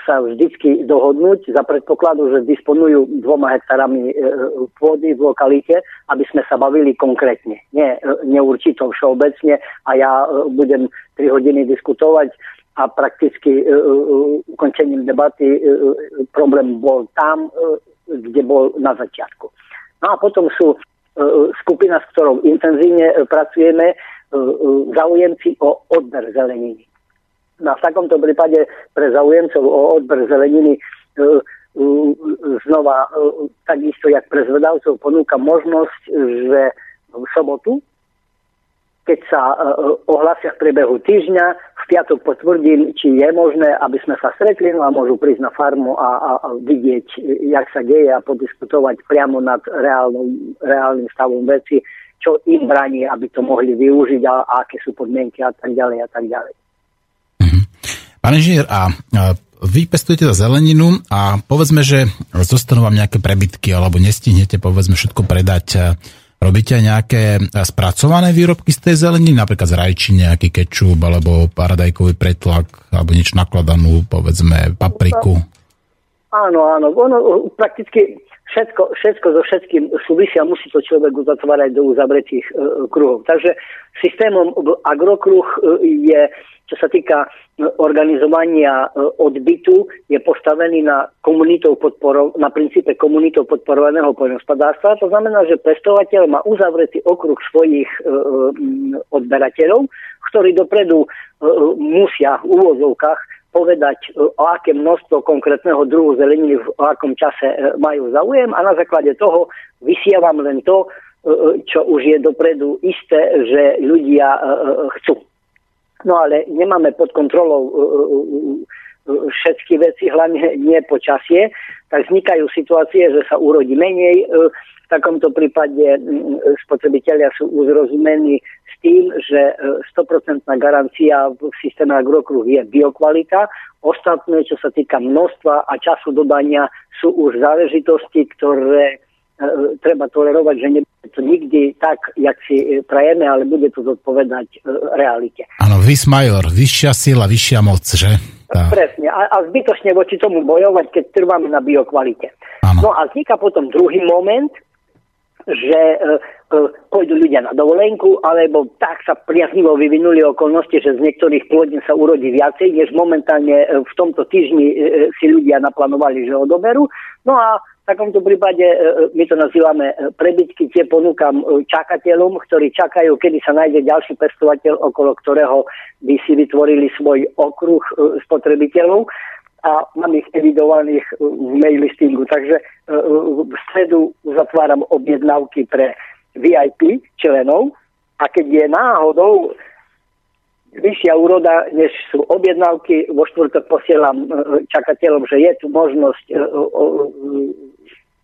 Speaker 3: sa vždycky dohodnúť za predpokladu, že disponujú dvoma hektarami pôdy v lokalite, aby sme sa bavili konkrétne, nie neurčito všeobecne a ja budem 3 hodiny diskutovať a prakticky ukončením debaty problém bol tam, kde bol na začiatku. No a potom sú skupina, s ktorou intenzívne e, pracujeme, e, zaujemci o odber zeleniny. No a v takomto prípade pre zaujemcov o odber zeleniny znova takisto, jak pre zvedavcov, ponúka možnosť, že v sobotu keď sa uh, ohlasia v priebehu týždňa, v piatok potvrdím, či je možné, aby sme sa stretli, no a môžu prísť na farmu a, a, a vidieť, jak sa deje a podiskutovať priamo nad reálnym, reálnym stavom veci, čo im bráni, aby to mohli využiť a, a aké sú podmienky a tak ďalej a tak ďalej.
Speaker 2: Mhm. Pán inžinier, a vy pestujete za zeleninu a povedzme, že zostanú vám nejaké prebytky alebo nestihnete povedzme všetko predať Robíte aj nejaké eh, spracované výrobky z tej zeleniny, napríklad z rajčiny, nejaký kečup, alebo paradajkový pretlak, alebo niečo nakladanú, povedzme, papriku?
Speaker 3: Áno, áno. Ono prakticky všetko, všetko so všetkým súvisia, musí to človek uzatvárať do uzavretých e, kruhov. Takže systémom agrokruh eh, je čo sa týka organizovania odbytu, je postavený na, podporo, na princípe komunitov podporovaného poľnohospodárstva. To znamená, že pestovateľ má uzavretý okruh svojich odberateľov, ktorí dopredu musia v úvozovkách povedať, e, o aké množstvo konkrétneho druhu zeleniny v akom čase e, majú záujem a na základe toho vysievam len to, e, čo už je dopredu isté, že ľudia chcú. No ale nemáme pod kontrolou všetky veci, hlavne nie počasie, tak vznikajú situácie, že sa urodí menej. V takomto prípade spotrebitelia sú uzrozumení tým, že 100% e, garancia v systéme agrokruh je biokvalita. Ostatné, čo sa týka množstva a času dodania, sú už záležitosti, ktoré e, treba tolerovať, že nebude to nikdy tak, jak si e, prajeme, ale bude to zodpovedať e, realite.
Speaker 2: Áno, vis major, vyššia sila, vyššia moc, že?
Speaker 3: Tá. Presne. A, a zbytočne voči tomu bojovať, keď trváme na biokvalite. Ano. No a vzniká potom druhý moment, že e, e, pôjdu ľudia na dovolenku, alebo tak sa priaznivo vyvinuli okolnosti, že z niektorých plodín sa urodí viacej, než momentálne e, v tomto týždni e, e, si ľudia naplánovali, že odoberú. No a takomto prípade e, my to nazývame prebytky, tie ponúkam čakateľom, ktorí čakajú, kedy sa nájde ďalší pestovateľ, okolo ktorého by si vytvorili svoj okruh spotrebiteľov a mám ich evidovaných v mail listingu. Takže e, v stredu zatváram objednávky pre VIP členov a keď je náhodou vyššia úroda, než sú objednávky, vo štvrtok posielam e, čakateľom, že je tu možnosť e,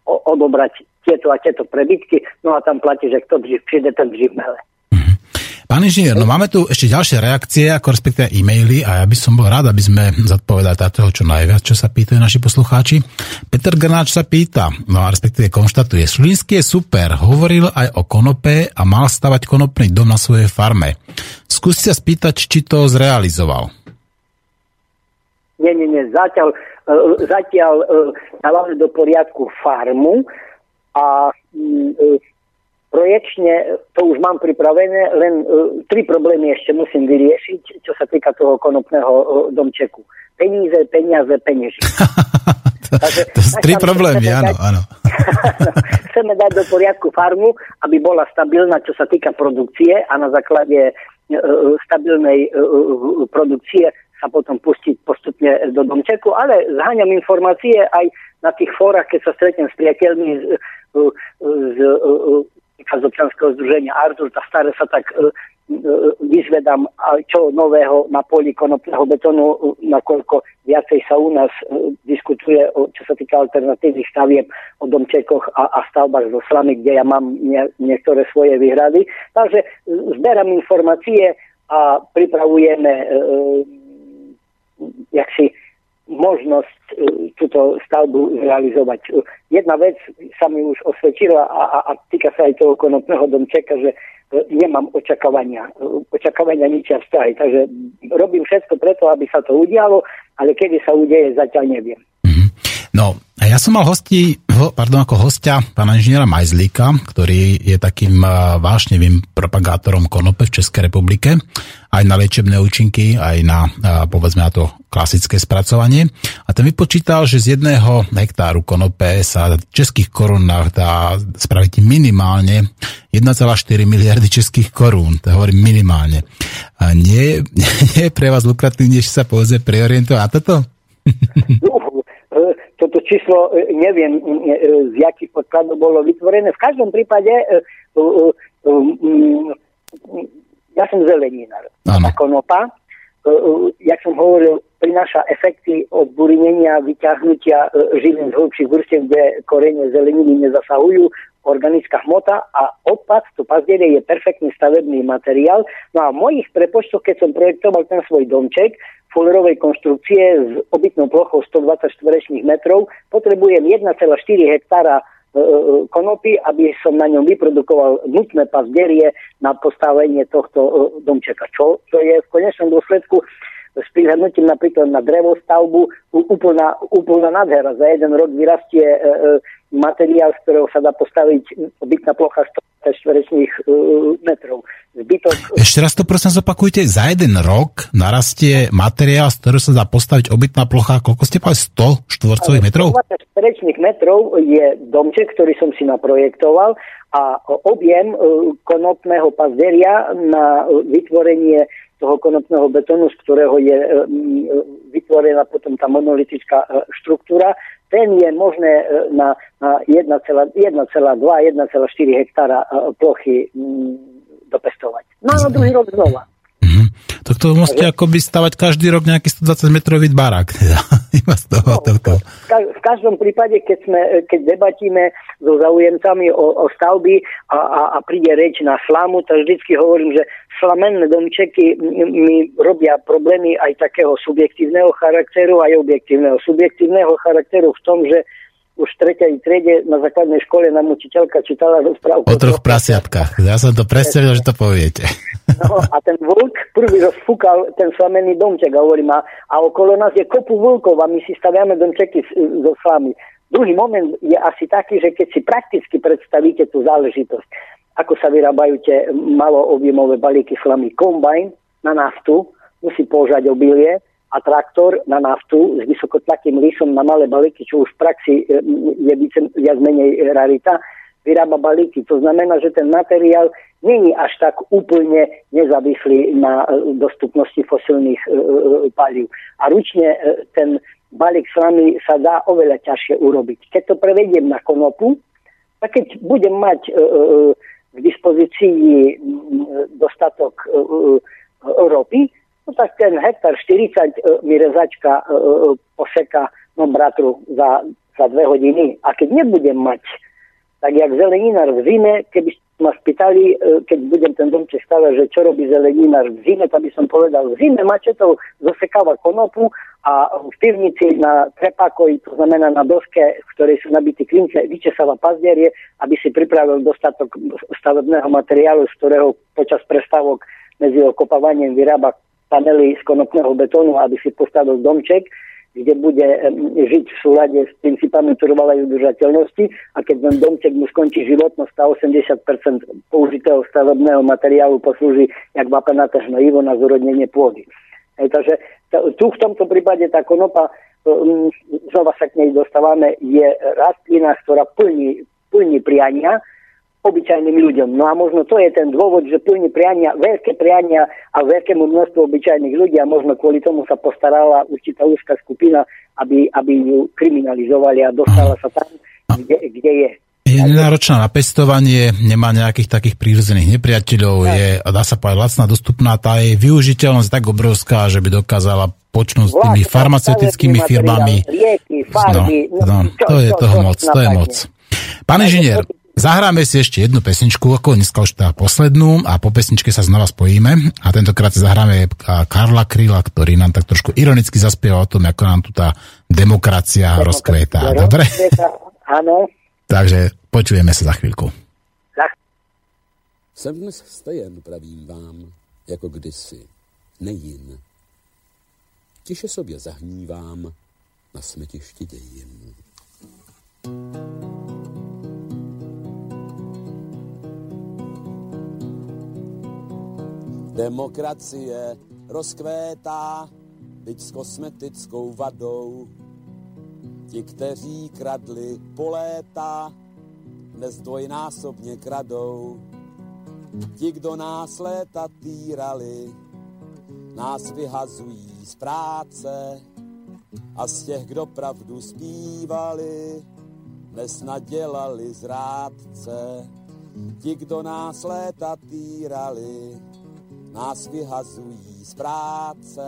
Speaker 3: odobrať tieto a tieto prebytky, no a tam platí, že kto přijde, ten živmele.
Speaker 2: Pán inžinier, no máme tu ešte ďalšie reakcie, ako respektíve e-maily a ja by som bol rád, aby sme zodpovedali toho čo najviac, čo sa pýtajú naši poslucháči. Peter Grnáč sa pýta, no a respektíve konštatuje, Šlínsky je super, hovoril aj o konope a mal stavať konopný dom na svojej farme. Skúste sa spýtať, či to zrealizoval.
Speaker 3: Nie, nie, nie, zatiaľ, e, zatiaľ e, dávame do poriadku farmu a mm, e, projekčne to už mám pripravené, len uh, tri problémy ešte musím vyriešiť, čo sa týka toho konopného uh, domčeku. Peníze, peniaze, penieži.
Speaker 2: Takže, to sú tri problémy, áno, dať, áno.
Speaker 3: chceme dať do poriadku farmu, aby bola stabilná, čo sa týka produkcie a na základe uh, stabilnej uh, produkcie sa potom pustiť postupne do domčeku, ale zháňam informácie aj na tých fórach, keď sa stretnem s priateľmi z, z, z občanského združenia Artur, tá staré sa tak vyzvedám, čo nového na poli konopného betónu, nakoľko viacej sa u nás diskutuje, čo sa týka alternatívnych stavieb o domčekoch a, a stavbách zo slamy, kde ja mám nie, niektoré svoje výhrady. Takže zberám informácie a pripravujeme uh, jak si možnosť e, túto stavbu zrealizovať. Jedna vec sa mi už osvedčila a, a, a týka sa aj toho konopného domčeka, že e, nemám očakávania. E, očakávania ničia vzťahy. Takže robím všetko preto, aby sa to udialo, ale kedy sa udeje, zatiaľ neviem.
Speaker 2: No, a ja som mal hosti, pardon, ako hostia pána inžiniera Majzlíka, ktorý je takým vášnevým propagátorom konope v Českej republike, aj na liečebné účinky, aj na, povedzme na to klasické spracovanie. A ten vypočítal, že z jedného hektáru konope sa v českých korunách dá spraviť minimálne 1,4 miliardy českých korún. To hovorím minimálne. A nie, nie je pre vás lukratívnejšie sa povedzme preorientovať na toto?
Speaker 3: Toto číslo e, neviem, e, e, z jakých podkladov bolo vytvorené. V každom prípade ja som zeleninár. A konopa, jak som hovoril, prináša efekty od burinenia, vyťahnutia živín z hlubších vrstev, kde korene zeleniny nezasahujú, organická hmota a odpad, to pazderie je perfektný stavebný materiál. No a v mojich prepočtoch, keď som projektoval ten svoj domček, fulerovej konštrukcie s obytnou plochou 120 čtverečných metrov, potrebujem 1,4 hektára e, e, konopy, aby som na ňom vyprodukoval nutné pazderie na postavenie tohto e, domčeka. Čo, čo je v konečnom dôsledku prihľadnutím napríklad na drevostavbu úplná, úplná nádhera. Za jeden rok vyrastie e, e, materiál, z ktorého sa dá postaviť obytná plocha 100 čtverečných e, metrov. Zbytok...
Speaker 2: Ešte raz to prosím zopakujte. Za jeden rok narastie materiál, z ktorého sa dá postaviť obytná plocha, koľko ste povedali, 100 štvorcových metrov?
Speaker 3: 20 rečných metrov je domček, ktorý som si naprojektoval a objem e, konopného pazderia na vytvorenie toho konopného betónu, z ktorého je e, vytvorená potom tá monolitická e, štruktúra, ten je možné na, na 1,2-1,4 hektára plochy dopestovať. No a druhý rok znova.
Speaker 2: Tak to môžete akoby stavať každý rok nejaký 120 metrový barák. Teda. Iba z toho, no,
Speaker 3: v každom prípade, keď, sme, keď debatíme so zaujemcami o, o stavby a, a, a príde reč na slamu, tak vždycky hovorím, že slamenné domčeky mi robia problémy aj takého subjektívneho charakteru, aj objektívneho. Subjektívneho charakteru v tom, že už v tretej triede na základnej škole nám učiteľka čítala rozprávku.
Speaker 2: O troch prasiatkách. Ja som to predstavil, že to poviete.
Speaker 3: No a ten vlk prvý rozfúkal ten slamený domček a hovorí ma, a okolo nás je kopu vlkov a my si staviame domčeky so slamy. Druhý moment je asi taký, že keď si prakticky predstavíte tú záležitosť, ako sa vyrábajú tie maloobjemové balíky slamy, kombajn na naftu musí požať obilie, a traktor na naftu s vysokotlakým lisom na malé balíky, čo už v praxi e, je viac menej rarita, vyrába balíky. To znamená, že ten materiál není až tak úplne nezávislý na e, dostupnosti fosilných e, palív. A ručne ten balík s vami sa dá oveľa ťažšie urobiť. Keď to prevediem na konopu, tak keď budem mať k dispozícii dostatok ropy, no tak ten hektar 40 e, mi rezačka e, e, poseka no bratru za, za dve hodiny. A keď nebudem mať, tak jak zeleninár v zime, keby ma spýtali, keď budem ten domček stavať, že čo robí zeleninár v zime, tak by som povedal, v zime mačetou zosekáva konopu a v pivnici na trepákoji, to znamená na doske, v ktorej sú nabití klince, vyčesáva pazdierie, aby si pripravil dostatok stavebného materiálu, z ktorého počas prestávok medzi okopávaním vyrába panely z konopného betónu, aby si postavil domček, kde bude žiť v súlade s princípami trvalej udržateľnosti a keď ten domček mu skončí životnosť a 80% použitého stavebného materiálu poslúži jak vapenaté hnojivo na zúrodnenie pôdy. Hej, takže tu v tomto prípade tá konopa, znova sa k nej dostávame, je rastlina, ktorá plní, plní priania, obyčajným ľuďom. No a možno to je ten dôvod, že plní priania, veľké priania a veľkému množstvu obyčajných ľudí a možno kvôli tomu sa postarala určitá úzka skupina, aby, aby ju kriminalizovali a dostala sa tam, kde, kde je.
Speaker 2: Je nenáročná na pestovanie, nemá nejakých takých prírodzených nepriateľov, je, dá sa povedať, lacná, dostupná, tá je využiteľnosť tak obrovská, že by dokázala počnúť s tými farmaceutickými firmami.
Speaker 3: Rieky, farby,
Speaker 2: no, no, to je toho moc, to je moc. Pán inžinier, Zahráme si ešte jednu pesničku, ako dneska už teda poslednú a po pesničke sa znova spojíme a tentokrát si zahráme Karla Kryla, ktorý nám tak trošku ironicky zaspieva o tom, ako nám tu tá demokracia rozkvetá. Dobre?
Speaker 3: Áno.
Speaker 2: Takže počujeme sa za chvíľku.
Speaker 7: Jsem dnes stejen, pravím vám, jako kdysi, nejin. Tiše sobě zahnívám na smetišti dějin. thank you Demokracie rozkvétá, byť s kosmetickou vadou. Ti, kteří kradli po léta, dnes dvojnásobně kradou. Ti, kdo nás léta týrali, nás vyhazují z práce a z těch, kdo pravdu zpívali, dnes nadělali zrádce. Ti, kdo nás léta týrali, nás vyhazují z práce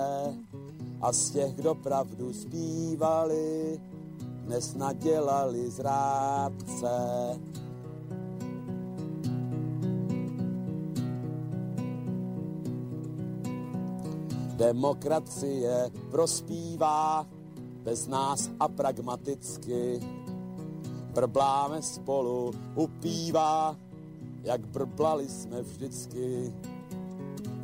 Speaker 7: a z těch, kdo pravdu zpívali, dnes nadělali zrádce. Demokracie prospívá bez nás a pragmaticky. Brbláme spolu, upívá, jak brblali jsme vždycky.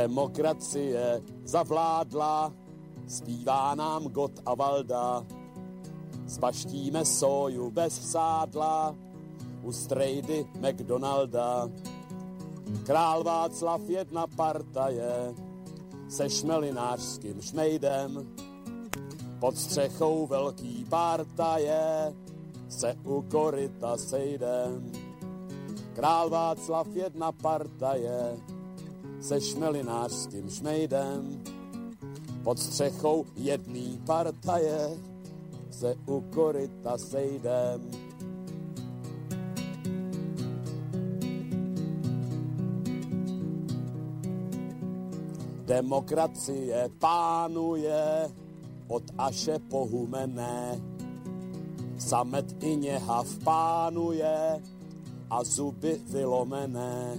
Speaker 7: Demokracie zavládla, zpívá nám Got a Valda. Zbaštíme soju bez sádla, u strejdy McDonalda. Král Václav jedna partaje se šmelinářským šmejdem. Pod střechou velký partaje se u koryta sejdem. Král Václav jedna partaje se šmelinářským šmejdem. Pod střechou jedný partaje se u koryta sejdem. Demokracie pánuje od Aše po Humené. Samet i něhav pánuje a zuby vylomené.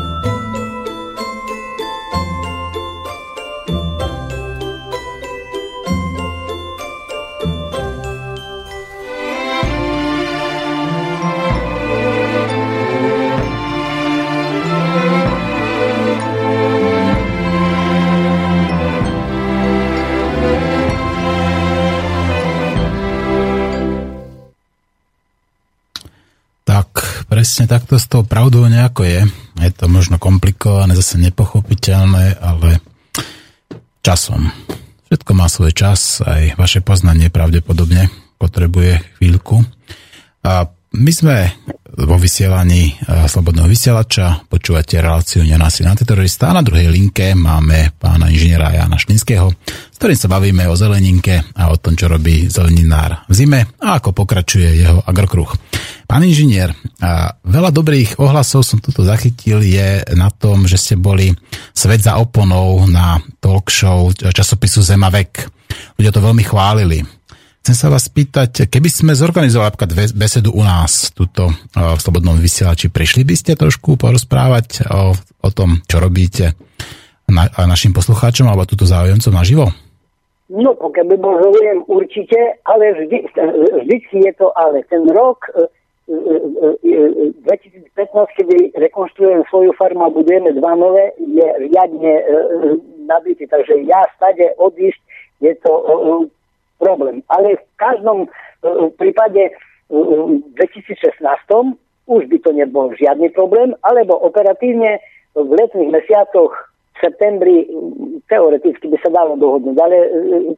Speaker 2: Presne takto s tou pravdou nejako je. Je to možno komplikované, zase nepochopiteľné, ale časom. Všetko má svoj čas, aj vaše poznanie pravdepodobne potrebuje chvíľku. A my sme vo vysielaní Slobodného vysielača, počúvate reláciu Nenásilný antiterorista a na druhej linke máme pána inžiniera Jana Štinského, s ktorým sa bavíme o zeleninke a o tom, čo robí zeleninár v zime a ako pokračuje jeho agrokruh. Pán inžinier, veľa dobrých ohlasov som tuto zachytil je na tom, že ste boli svet za oponou na talk show časopisu Zemavek. Ľudia to veľmi chválili. Chcem sa vás spýtať, keby sme zorganizovali napríklad besedu u nás, tuto v Slobodnom vysielači, prišli by ste trošku porozprávať o, o tom, čo robíte na, našim poslucháčom alebo túto záujemcom naživo?
Speaker 3: No, pokiaľ by bol záujem, určite, ale vždy, vždy je to ale. Ten rok 2015, kedy rekonštruujem svoju farmu a budujeme dva nové, je riadne e, nabitý. Takže ja stade odísť, je to e, problém. Ale v každom e, prípade v 2016 už by to nebol žiadny problém, alebo operatívne v letných mesiacoch v septembri teoreticky by sa dalo dohodnúť, ale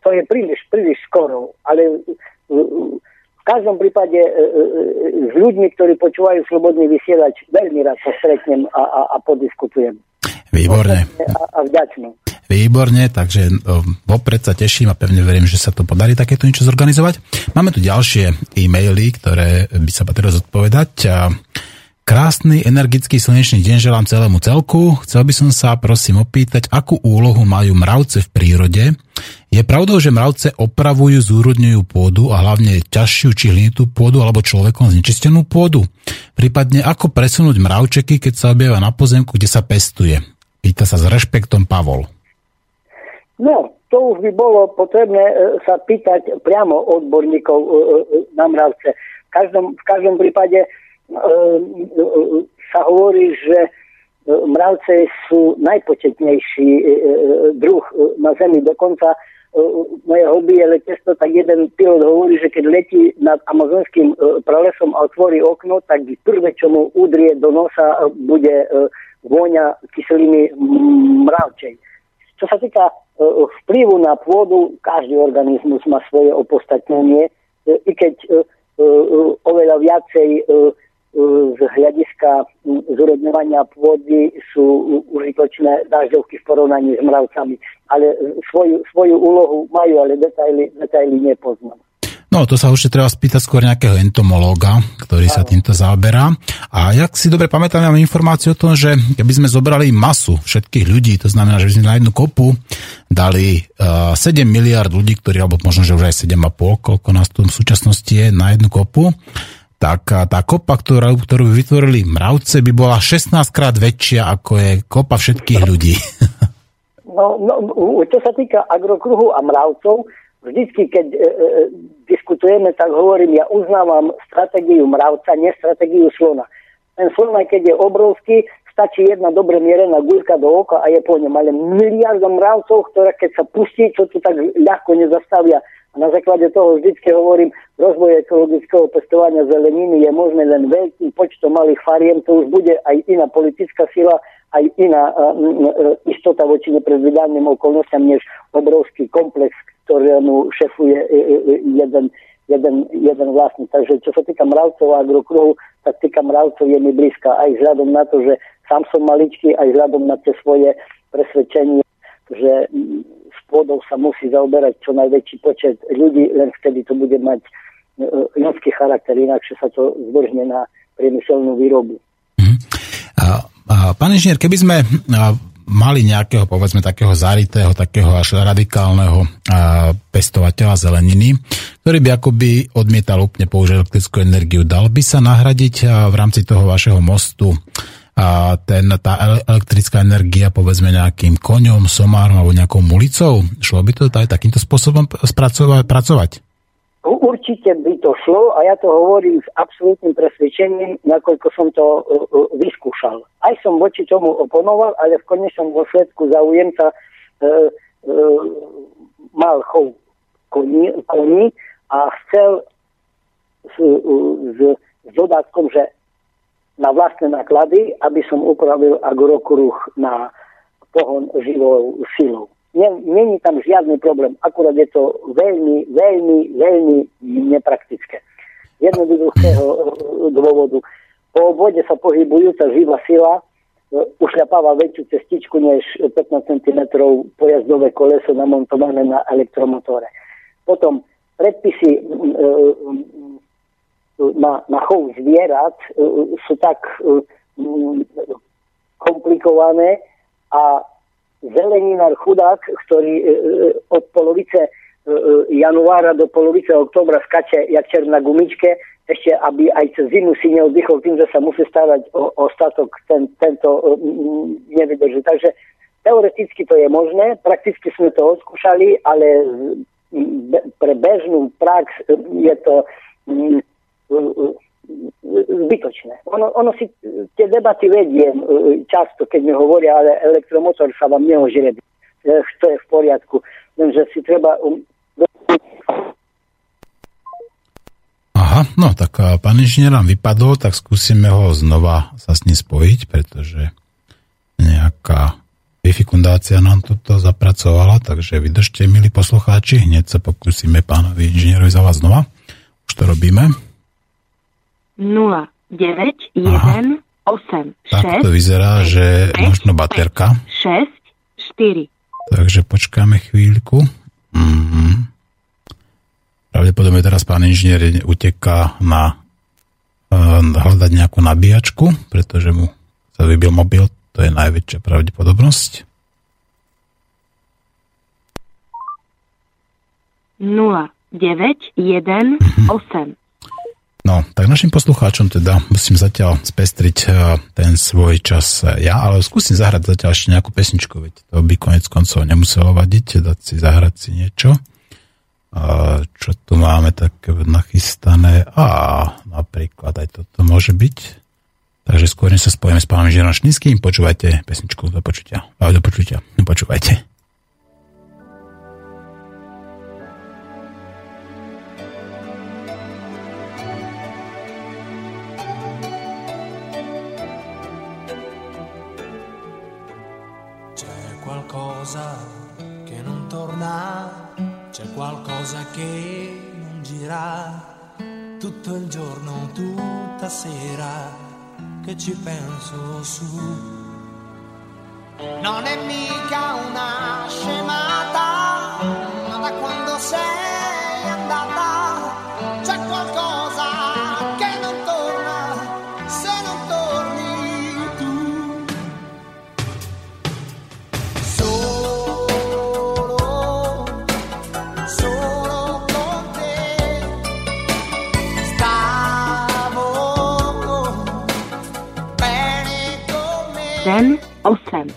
Speaker 3: to je príliš, príliš skoro. Ale v každom prípade e, e, s ľuďmi, ktorí počúvajú slobodný vysielač, veľmi rád sa stretnem a, a, a podiskutujem.
Speaker 2: Výborne.
Speaker 3: A, a vďačný.
Speaker 2: Výborne, takže vopred sa teším a pevne verím, že sa to podarí takéto niečo zorganizovať. Máme tu ďalšie e-maily, ktoré by sa patrilo zodpovedať. Krásny, energický slnečný deň želám celému celku. Chcel by som sa prosím opýtať, akú úlohu majú mravce v prírode. Je pravdou, že mravce opravujú, zúrodňujú pôdu a hlavne ťažšiu či hlinitú pôdu alebo človekom znečistenú pôdu? Prípadne ako presunúť mravčeky, keď sa objavia na pozemku, kde sa pestuje? Pýta sa s rešpektom Pavol.
Speaker 3: No, to už by bolo potrebné e, sa pýtať priamo odborníkov e, e, na mravce. V každom, v každom prípade sa hovorí, že e, mravce sú najpočetnejší e, e, druh na Zemi. Dokonca moje hobby je letectvo, tak jeden pilot hovorí, že keď letí nad amazonským pralesom a otvorí okno, tak prvé, čo mu udrie do nosa, bude vôňa kyseliny mravčej. Čo sa týka vplyvu na pôdu, každý organizmus má svoje opostatnenie, i keď oveľa viacej z hľadiska zúrodňovania pôdy sú užitočné dažďovky v porovnaní s mravcami. Ale svoju, svoju úlohu majú, ale detaily, detaily nepoznám.
Speaker 2: No, to sa už treba spýtať skôr nejakého entomológa, ktorý sa týmto zaoberá. A jak si dobre pamätám, mám informáciu o tom, že keby sme zobrali masu všetkých ľudí, to znamená, že by sme na jednu kopu dali uh, 7 miliard ľudí, ktorí, alebo možno, že už aj 7,5, koľko nás tu v súčasnosti je na jednu kopu, tak tá kopa, ktorú, ktorú vytvorili mravce, by bola 16 krát väčšia, ako je kopa všetkých ľudí.
Speaker 3: No, no, čo sa týka agrokruhu a mravcov, vždycky, keď e, e, diskutujeme, tak hovorím, ja uznávam stratégiu mravca, nie stratégiu slona. Ten slon, keď je obrovský, stačí jedna dobre mierená guľka do oka a je po ňom. Ale miliarda mravcov, ktoré keď sa pustí, čo tu tak ľahko nezastavia a na základe toho vždycky hovorím, rozvoj ekologického pestovania zeleniny je možné len veľkým počtom malých fariem, to už bude aj iná politická sila, aj iná uh, uh, istota voči nepredvídaným okolnostiam, než obrovský komplex, ktorému šefuje uh, jeden, jeden, jeden vlastník. Takže čo sa týka mravcov a agrokruhu, tak týka mravcov je mi blízka aj vzhľadom na to, že sám som maličký, aj vzhľadom na tie svoje presvedčenie, že pôdou sa musí zaoberať čo najväčší počet ľudí, len vtedy to bude mať e, ľudský charakter, inakšie sa to zdržne na priemyselnú výrobu.
Speaker 2: Uh-huh. A, a, pán inžinier, keby sme a, mali nejakého, povedzme, takého zaritého, takého až radikálneho pestovateľa zeleniny, ktorý by akoby odmietal úplne použiť elektrickú energiu, dal by sa nahradiť v rámci toho vašeho mostu a ten, tá elektrická energia povedzme nejakým koňom, somárom alebo nejakou mulicou? Šlo by to aj takýmto spôsobom spracovať, pracovať?
Speaker 3: Určite by to šlo a ja to hovorím s absolútnym presvedčením, nakoľko som to uh, vyskúšal. Aj som voči tomu oponoval, ale v konečnom dôsledku zaujemca uh, uh, mal chov koní, koní a chcel s, s, s dodatkom, že na vlastné náklady, aby som upravil agrokruh na pohon živou silou. Není tam žiadny problém, akurát je to veľmi, veľmi, veľmi nepraktické. Jednoduchého eh, dôvodu. Po obvode sa pohybujúca živá sila eh, ušľapáva väčšiu cestičku než 15 cm pojazdové koleso namontované na elektromotore. Potom predpisy eh, na, na chov zvierat sú tak e, komplikované a zeleninár chudák, ktorý e, od polovice januára do polovice oktobra skače jak čer na gumičke, ešte aby aj cez zimu si neoddychol tým, že sa musí starať o, o ten, tento nevydrží. Takže teoreticky to je možné, prakticky sme to odskúšali, ale pre bežnú prax je to zbytočné. Ono, ono si tie debaty vediem e, často, keď mi hovoria, ale elektromotor sa vám neožrebí. To je v poriadku. Lenže si treba... Um,
Speaker 2: Aha, no tak pán inžinier nám vypadol, tak skúsime ho znova sa s ním spojiť, pretože nejaká difikundácia nám toto zapracovala, takže vydržte, milí poslucháči, hneď sa pokúsime pánovi inžinierovi za vás znova. Už to robíme.
Speaker 8: 0, 9, 1, 8, 6,
Speaker 2: Tak to vyzerá, že možno baterka.
Speaker 8: 6, 4.
Speaker 2: Takže počkáme chvíľku. Mhm. Pravdepodobne teraz pán inžinier uteká na uh, hľadať nejakú nabíjačku, pretože mu sa vybil mobil, to je najväčšia pravdepodobnosť.
Speaker 8: 0, 9, 1, 8.
Speaker 2: No, tak našim poslucháčom teda musím zatiaľ spestriť uh, ten svoj čas uh, ja, ale skúsim zahrať zatiaľ ešte nejakú pesničku, veď to by konec koncov nemuselo vadiť, dať si zahrať si niečo. Uh, čo tu máme také nachystané? A napríklad aj toto môže byť. Takže skôr sa spojíme s pánom Žirom Šninským, počúvajte pesničku do počutia. A do počutia. Počúvajte.
Speaker 9: Qualcosa che non torna, c'è qualcosa che non gira. Tutto il giorno, tutta sera, che ci penso su. Non è mica una scemata, ma da quando sei andata
Speaker 8: 8,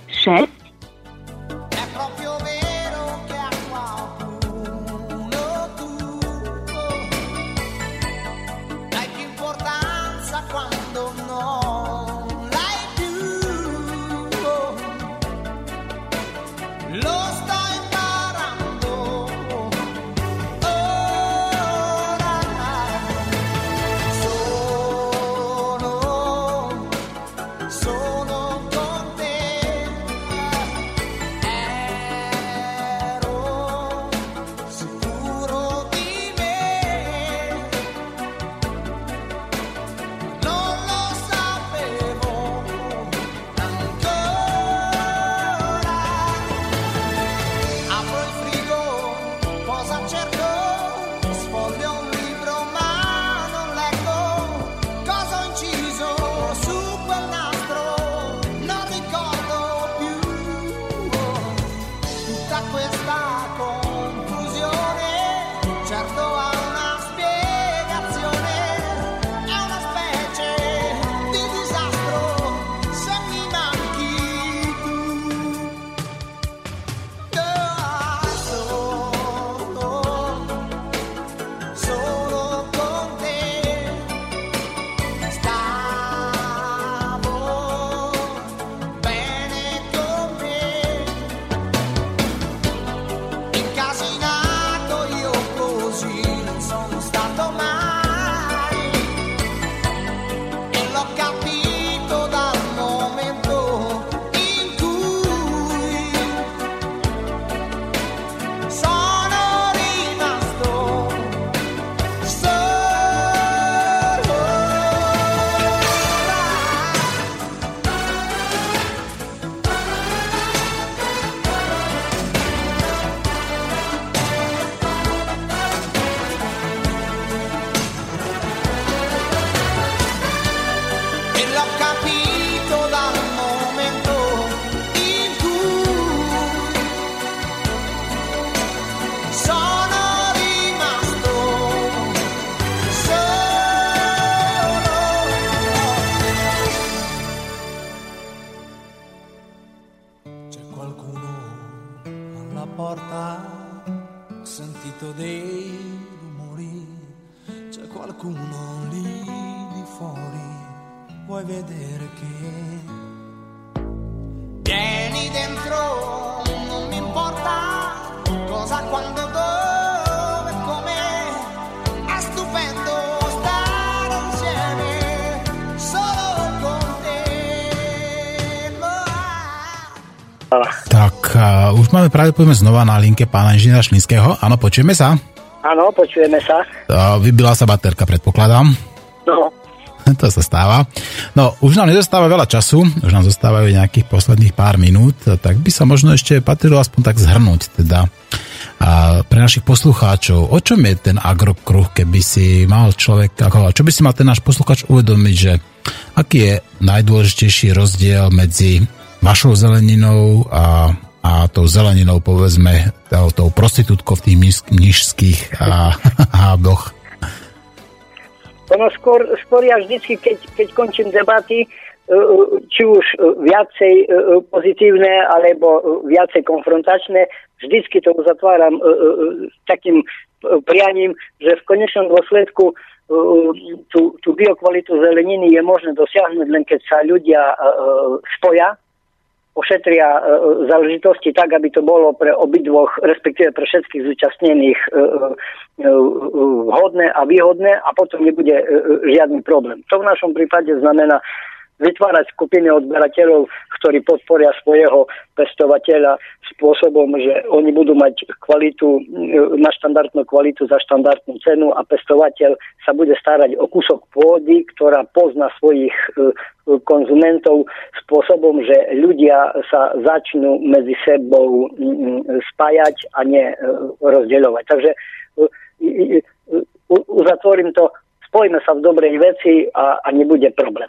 Speaker 9: porta, ho sentito dei rumori, c'è qualcuno lì di fuori, vuoi vedere che Vieni dentro,
Speaker 2: Už máme pravdepodobne znova na linke pána inžiniera Šlinského. Áno, počujeme sa?
Speaker 3: Áno, počujeme sa.
Speaker 2: A vybila sa baterka, predpokladám.
Speaker 3: No,
Speaker 2: to sa stáva. No, už nám nezostáva veľa času, už nám zostávajú nejakých posledných pár minút, tak by sa možno ešte patrilo aspoň tak zhrnúť, teda a pre našich poslucháčov, o čom je ten agrokruh, keby si mal človek, ako, čo by si mal ten náš poslucháč uvedomiť, že aký je najdôležitejší rozdiel medzi vašou zeleninou a, a tou zeleninou, povedzme, tou, tou prostitútkou v tých nížských háboch?
Speaker 3: ono skôr, skôr ja vždycky, keď, keď končím debaty, e, e, či už viacej e, pozitívne alebo viacej konfrontačné, vždycky to uzatváram takým prianím, že v konečnom dôsledku tú, tú biokvalitu zeleniny je možné dosiahnuť len keď sa ľudia spoja ošetria e, záležitosti tak, aby to bolo pre obidvoch, respektíve pre všetkých zúčastnených e, e, vhodné a výhodné a potom nebude žiadny problém. To v našom prípade znamená vytvárať skupiny odberateľov, ktorí podporia svojho pestovateľa spôsobom, že oni budú mať kvalitu, na štandardnú kvalitu za štandardnú cenu a pestovateľ sa bude starať o kúsok pôdy, ktorá pozná svojich e, konzumentov spôsobom, že ľudia sa začnú medzi sebou spájať a nie e, rozdeľovať. Takže e, uzatvorím to, spojme sa v dobrej veci a, a nebude problém.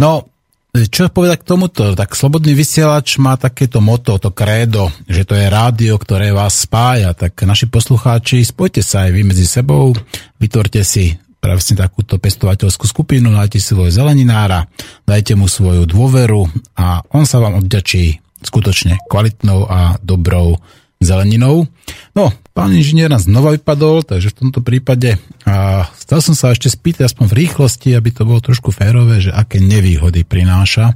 Speaker 2: No, čo povedať k tomuto? Tak Slobodný vysielač má takéto moto, to krédo, že to je rádio, ktoré vás spája. Tak naši poslucháči, spojte sa aj vy medzi sebou, vytvorte si presne takúto pestovateľskú skupinu, nájte si svojho zeleninára, dajte mu svoju dôveru a on sa vám odďačí skutočne kvalitnou a dobrou zeleninou. No, pán inžinier nás znova vypadol, takže v tomto prípade a chcel som sa ešte spýtať aspoň v rýchlosti, aby to bolo trošku férové, že aké nevýhody prináša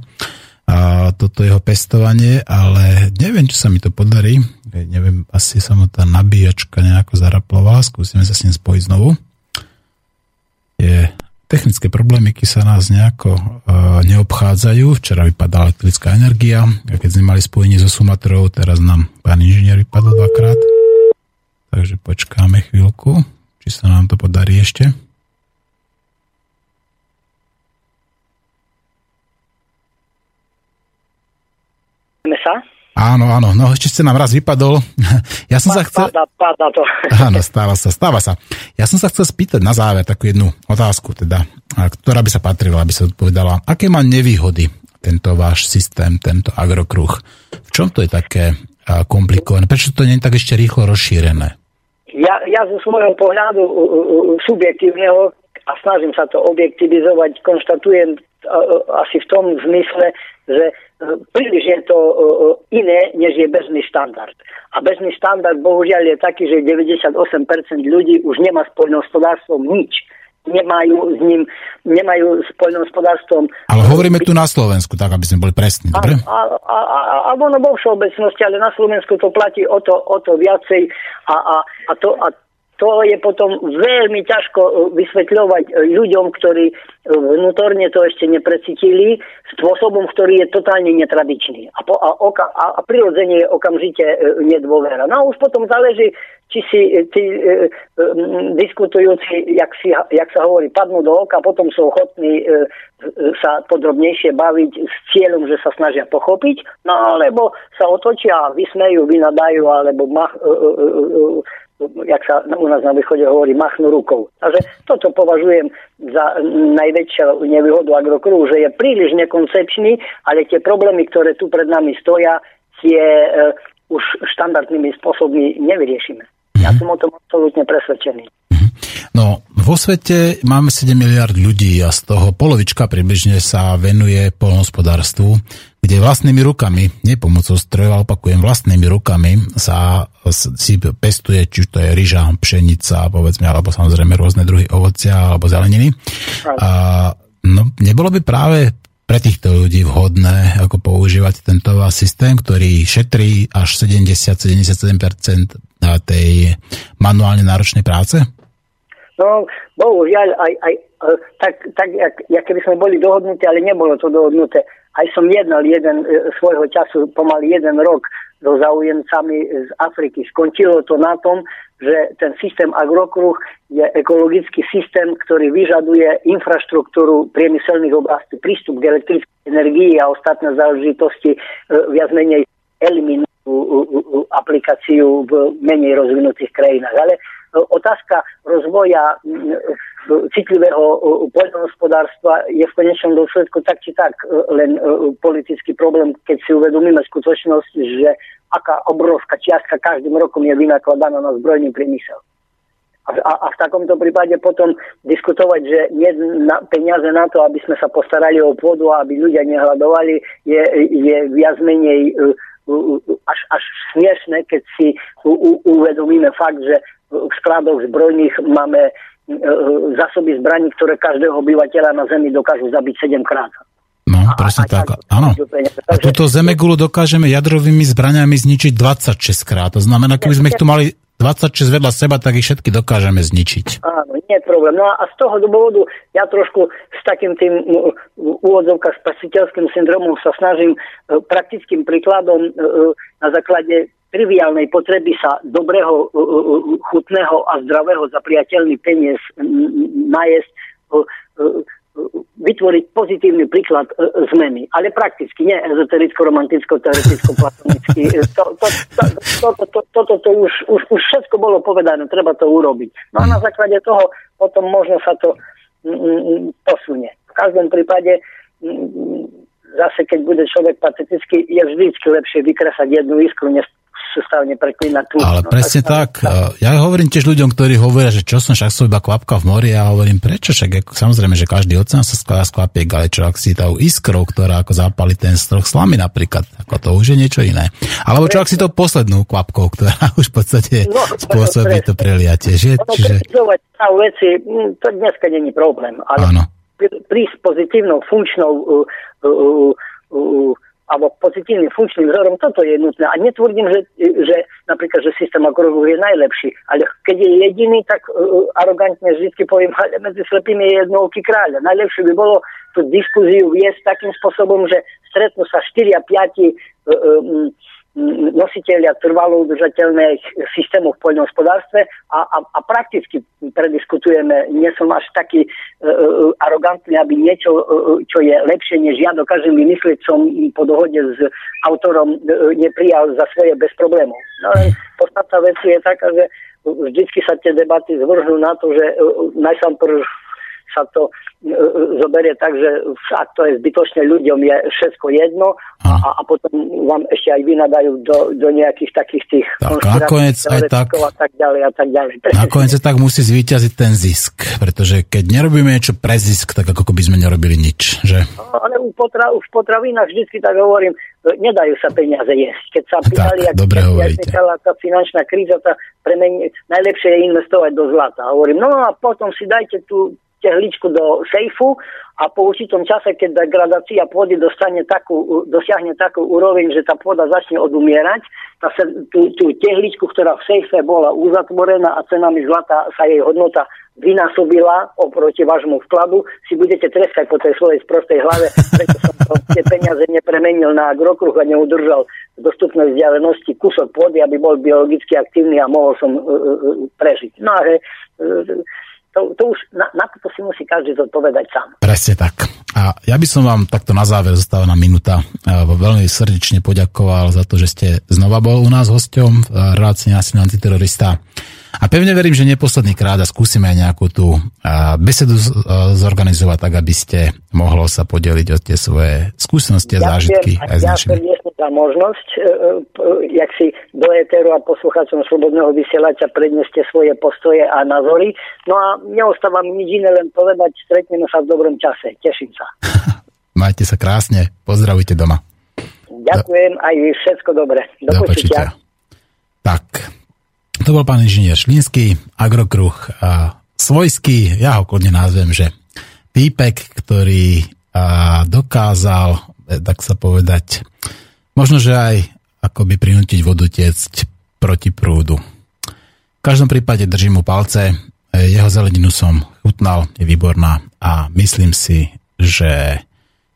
Speaker 2: a toto jeho pestovanie, ale neviem, či sa mi to podarí. Neviem, asi sa mu tá nabíjačka nejako zaraplová, skúsime sa s ním spojiť znovu. Je technické problémy, keď sa nás nejako uh, neobchádzajú. Včera vypadala elektrická energia, a keď sme mali spojenie so Sumatrou, teraz nám pán inžinier vypadol dvakrát. Takže počkáme chvíľku, či sa nám to podarí ešte.
Speaker 3: sa?
Speaker 2: Áno, áno, no ešte ste nám raz vypadol. Ja som sa chcel...
Speaker 3: Pada, pada to.
Speaker 2: Áno, stáva sa, stáva sa. Ja som sa chcel spýtať na záver takú jednu otázku, teda, ktorá by sa patrila, aby sa odpovedala. Aké má nevýhody tento váš systém, tento agrokruh? V čom to je také komplikované? Prečo to nie je tak ešte rýchlo rozšírené?
Speaker 3: Ja, ja zo svojho pohľadu subjektívneho a snažím sa to objektivizovať, konštatujem asi v tom zmysle, že príliš je to e, e, iné, než je bežný štandard. A bežný štandard bohužiaľ je taký, že 98% ľudí už nemá s poľnohospodárstvom nič. Nemajú s ním, nemajú s poľnohospodárstvom...
Speaker 2: Ale hovoríme tu na Slovensku, tak aby sme boli presní, dobre?
Speaker 3: A, a, a, a ono vo všeobecnosti, ale na Slovensku to platí o to, o to viacej a, a, a, to, a to je potom veľmi ťažko e, vysvetľovať e, ľuďom, ktorí e, vnútorne to ešte neprecítili, spôsobom, ktorý je totálne netradičný. A, po, a, oka, a, a prirodzene je okamžite nedôvera. No a už potom záleží, či si tí e, e, diskutujúci, jak, si, jak sa hovorí, padnú do oka, potom sú ochotní e, sa podrobnejšie baviť s cieľom, že sa snažia pochopiť, no alebo sa otočia, vysmejú, vynadajú, alebo mach, e, e, e, jak sa u nás na východe hovorí, machnú rukou. Takže toto považujem za najväčšiu nevýhodu agrokruhu, že je príliš nekoncepčný, ale tie problémy, ktoré tu pred nami stoja, tie uh, už štandardnými spôsobmi nevyriešime. Ja som o tom absolútne presvedčený.
Speaker 2: No, vo svete máme 7 miliard ľudí a z toho polovička približne sa venuje polnohospodárstvu, kde vlastnými rukami, nie pomocou strojov, opakujem, vlastnými rukami sa si pestuje, či to je ryža, pšenica, povedzme, alebo samozrejme rôzne druhy ovocia alebo zeleniny. A, no, nebolo by práve pre týchto ľudí vhodné ako používať tento systém, ktorý šetrí až 70-77% tej manuálne náročnej práce?
Speaker 3: No, bohužiaľ, aj, aj, e, tak, tak jak, jak keby sme boli dohodnuté, ale nebolo to dohodnuté. Aj som jednal jeden e, svojho času, pomaly jeden rok so záujemcami z Afriky. Skončilo to na tom, že ten systém agrokruh je ekologický systém, ktorý vyžaduje infraštruktúru priemyselných oblastí, prístup k elektrickej energii a ostatné záležitosti e, viac menej eliminujú aplikáciu v menej rozvinutých krajinách. Ale otázka rozvoja citlivého poľnohospodárstva je v konečnom dôsledku tak či tak len politický problém, keď si uvedomíme skutočnosť, že aká obrovská čiastka každým rokom je vynakladaná na zbrojný priemysel. A, a, v takomto prípade potom diskutovať, že nie na, peniaze na to, aby sme sa postarali o pôdu a aby ľudia nehľadovali, je, je viac menej uh, až, až smiešne, keď si u, u, uvedomíme fakt, že v skladoch zbrojných máme uh, zásoby zbraní, ktoré každého obyvateľa na Zemi dokážu zabiť 7 krát.
Speaker 2: No, presne tak. Áno. A túto zemegulu dokážeme jadrovými zbraniami zničiť 26 krát. To znamená, keby sme ich tu mali 26 vedľa seba, tak ich všetky dokážeme zničiť.
Speaker 3: Áno, nie je problém. No a z toho dôvodu ja trošku s takým tým úvodzovka spasiteľským syndromom sa snažím e, praktickým príkladom e, e, na základe triviálnej potreby sa dobrého, chutného a zdravého za priateľný peniaz najesť vytvoriť pozitívny príklad e, zmeny, ale prakticky, nie ezotericko, romanticko, teoreticko, platonicky. To, to, to, to, to, to, to, to už, už, už všetko bolo povedané, treba to urobiť. No a na základe toho potom možno sa to posunie. V každom prípade zase, keď bude človek patetický, je vždycky lepšie vykresať jednu iskru, sústavne preklínať tú.
Speaker 2: Ale no, presne tak. tak. Ja hovorím tiež ľuďom, ktorí hovoria, že čo som však som iba kvapka v mori a hovorím, prečo však, samozrejme, že každý oceán sa skladá z kvapiek, ale čo ak si tou iskrou, ktorá ako zapali ten stroch slamy napríklad, ako to už je niečo iné. Alebo čo ak si to poslednú kvapkou, ktorá už v podstate no, spôsobí to preliatie. Že?
Speaker 3: Čiže... veci, hm, to dneska není problém, ale Áno. prísť pozitívnou, funkčnou uh, uh, uh, alebo pozitívnym funkčným vzorom, toto je nutné. A netvrdím, že, že napríklad, že systém okruhu je najlepší, ale keď je jediný, tak uh, arogantne vždy poviem, ale medzi slepými je jednouky kráľa. Najlepšie by bolo tú diskuziu viesť takým spôsobom, že stretnú sa 4 a 5 uh, um, nositeľia trvalo udržateľných systémov v poľnohospodárstve a, a, a prakticky prediskutujeme. Nie som až taký uh, arogantný, aby niečo, uh, čo je lepšie než ja dokážem vymyslieť, som po dohode s autorom uh, neprijal za svoje bez problémov. No len podstatná vec je taká, že vždycky sa tie debaty zvrhnú na to, že uh, najsám prv sa to e, zoberie tak, že však to je zbytočné ľuďom, je všetko jedno a, a potom vám ešte aj vynadajú do, do nejakých takých tých
Speaker 2: tak, nakoniec aj tak,
Speaker 3: a tak ďalej a tak ďalej.
Speaker 2: Nakoniec tak musí zvíťaziť ten zisk, pretože keď nerobíme niečo pre zisk, tak ako by sme nerobili nič, že?
Speaker 3: Ale u, potra, už potravinách vždy tak hovorím, nedajú sa peniaze jesť. Keď sa pýtali,
Speaker 2: tak,
Speaker 3: tá finančná kríza, tá premeni, najlepšie je investovať do zlata. Hovorím, no a potom si dajte tú tehličku do sejfu a po určitom čase, keď degradácia pôdy dostane takú, dosiahne takú úroveň, že tá pôda začne odumierať, tá sa, tú, tú tehličku, ktorá v sejfe bola uzatvorená a cenami zlata sa jej hodnota vynásobila oproti vášmu vkladu, si budete treskať po tej svojej sprostej hlave, preto som to, tie peniaze nepremenil na agrokruh a neudržal v dostupnej vzdialenosti kúsok pôdy, aby bol biologicky aktívny a mohol som uh, uh, prežiť. No a uh, to, to už na, na to si musí každý zodpovedať sám.
Speaker 2: Presne tak. A ja by som vám takto na záver zostavená minúta veľmi srdečne poďakoval za to, že ste znova bol u nás hosťom v relácii násilný antiterorista. A pevne verím, že neposledný krát a skúsime aj nejakú tú besedu zorganizovať tak, aby ste mohlo sa podeliť o tie svoje skúsenosti a zážitky.
Speaker 3: Aj s našimi za možnosť, e, e, jak si do éteru a poslucháčom Slobodného vysielača predneste svoje postoje a názory. No a neostáva mi nič iné, len povedať, stretneme sa v dobrom čase. Teším sa.
Speaker 2: Majte sa krásne, pozdravujte doma.
Speaker 3: Ďakujem, aj vy všetko dobre. Do, do počutia.
Speaker 2: Tak, to bol pán inžinier Šlínsky, Agrokruh a svojský, ja ho kodne nazvem, že týpek, ktorý a, dokázal, e, tak sa povedať, Možno, že aj akoby prinútiť vodu tiecť proti prúdu. V každom prípade držím mu palce, jeho zeleninu som chutnal, je výborná a myslím si, že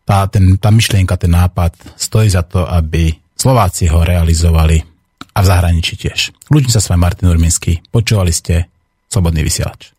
Speaker 2: tá, ten, tá myšlienka, ten nápad stojí za to, aby Slováci ho realizovali a v zahraničí tiež. Ľudí sa s vami Martin Urminský. Počúvali ste Slobodný vysielač.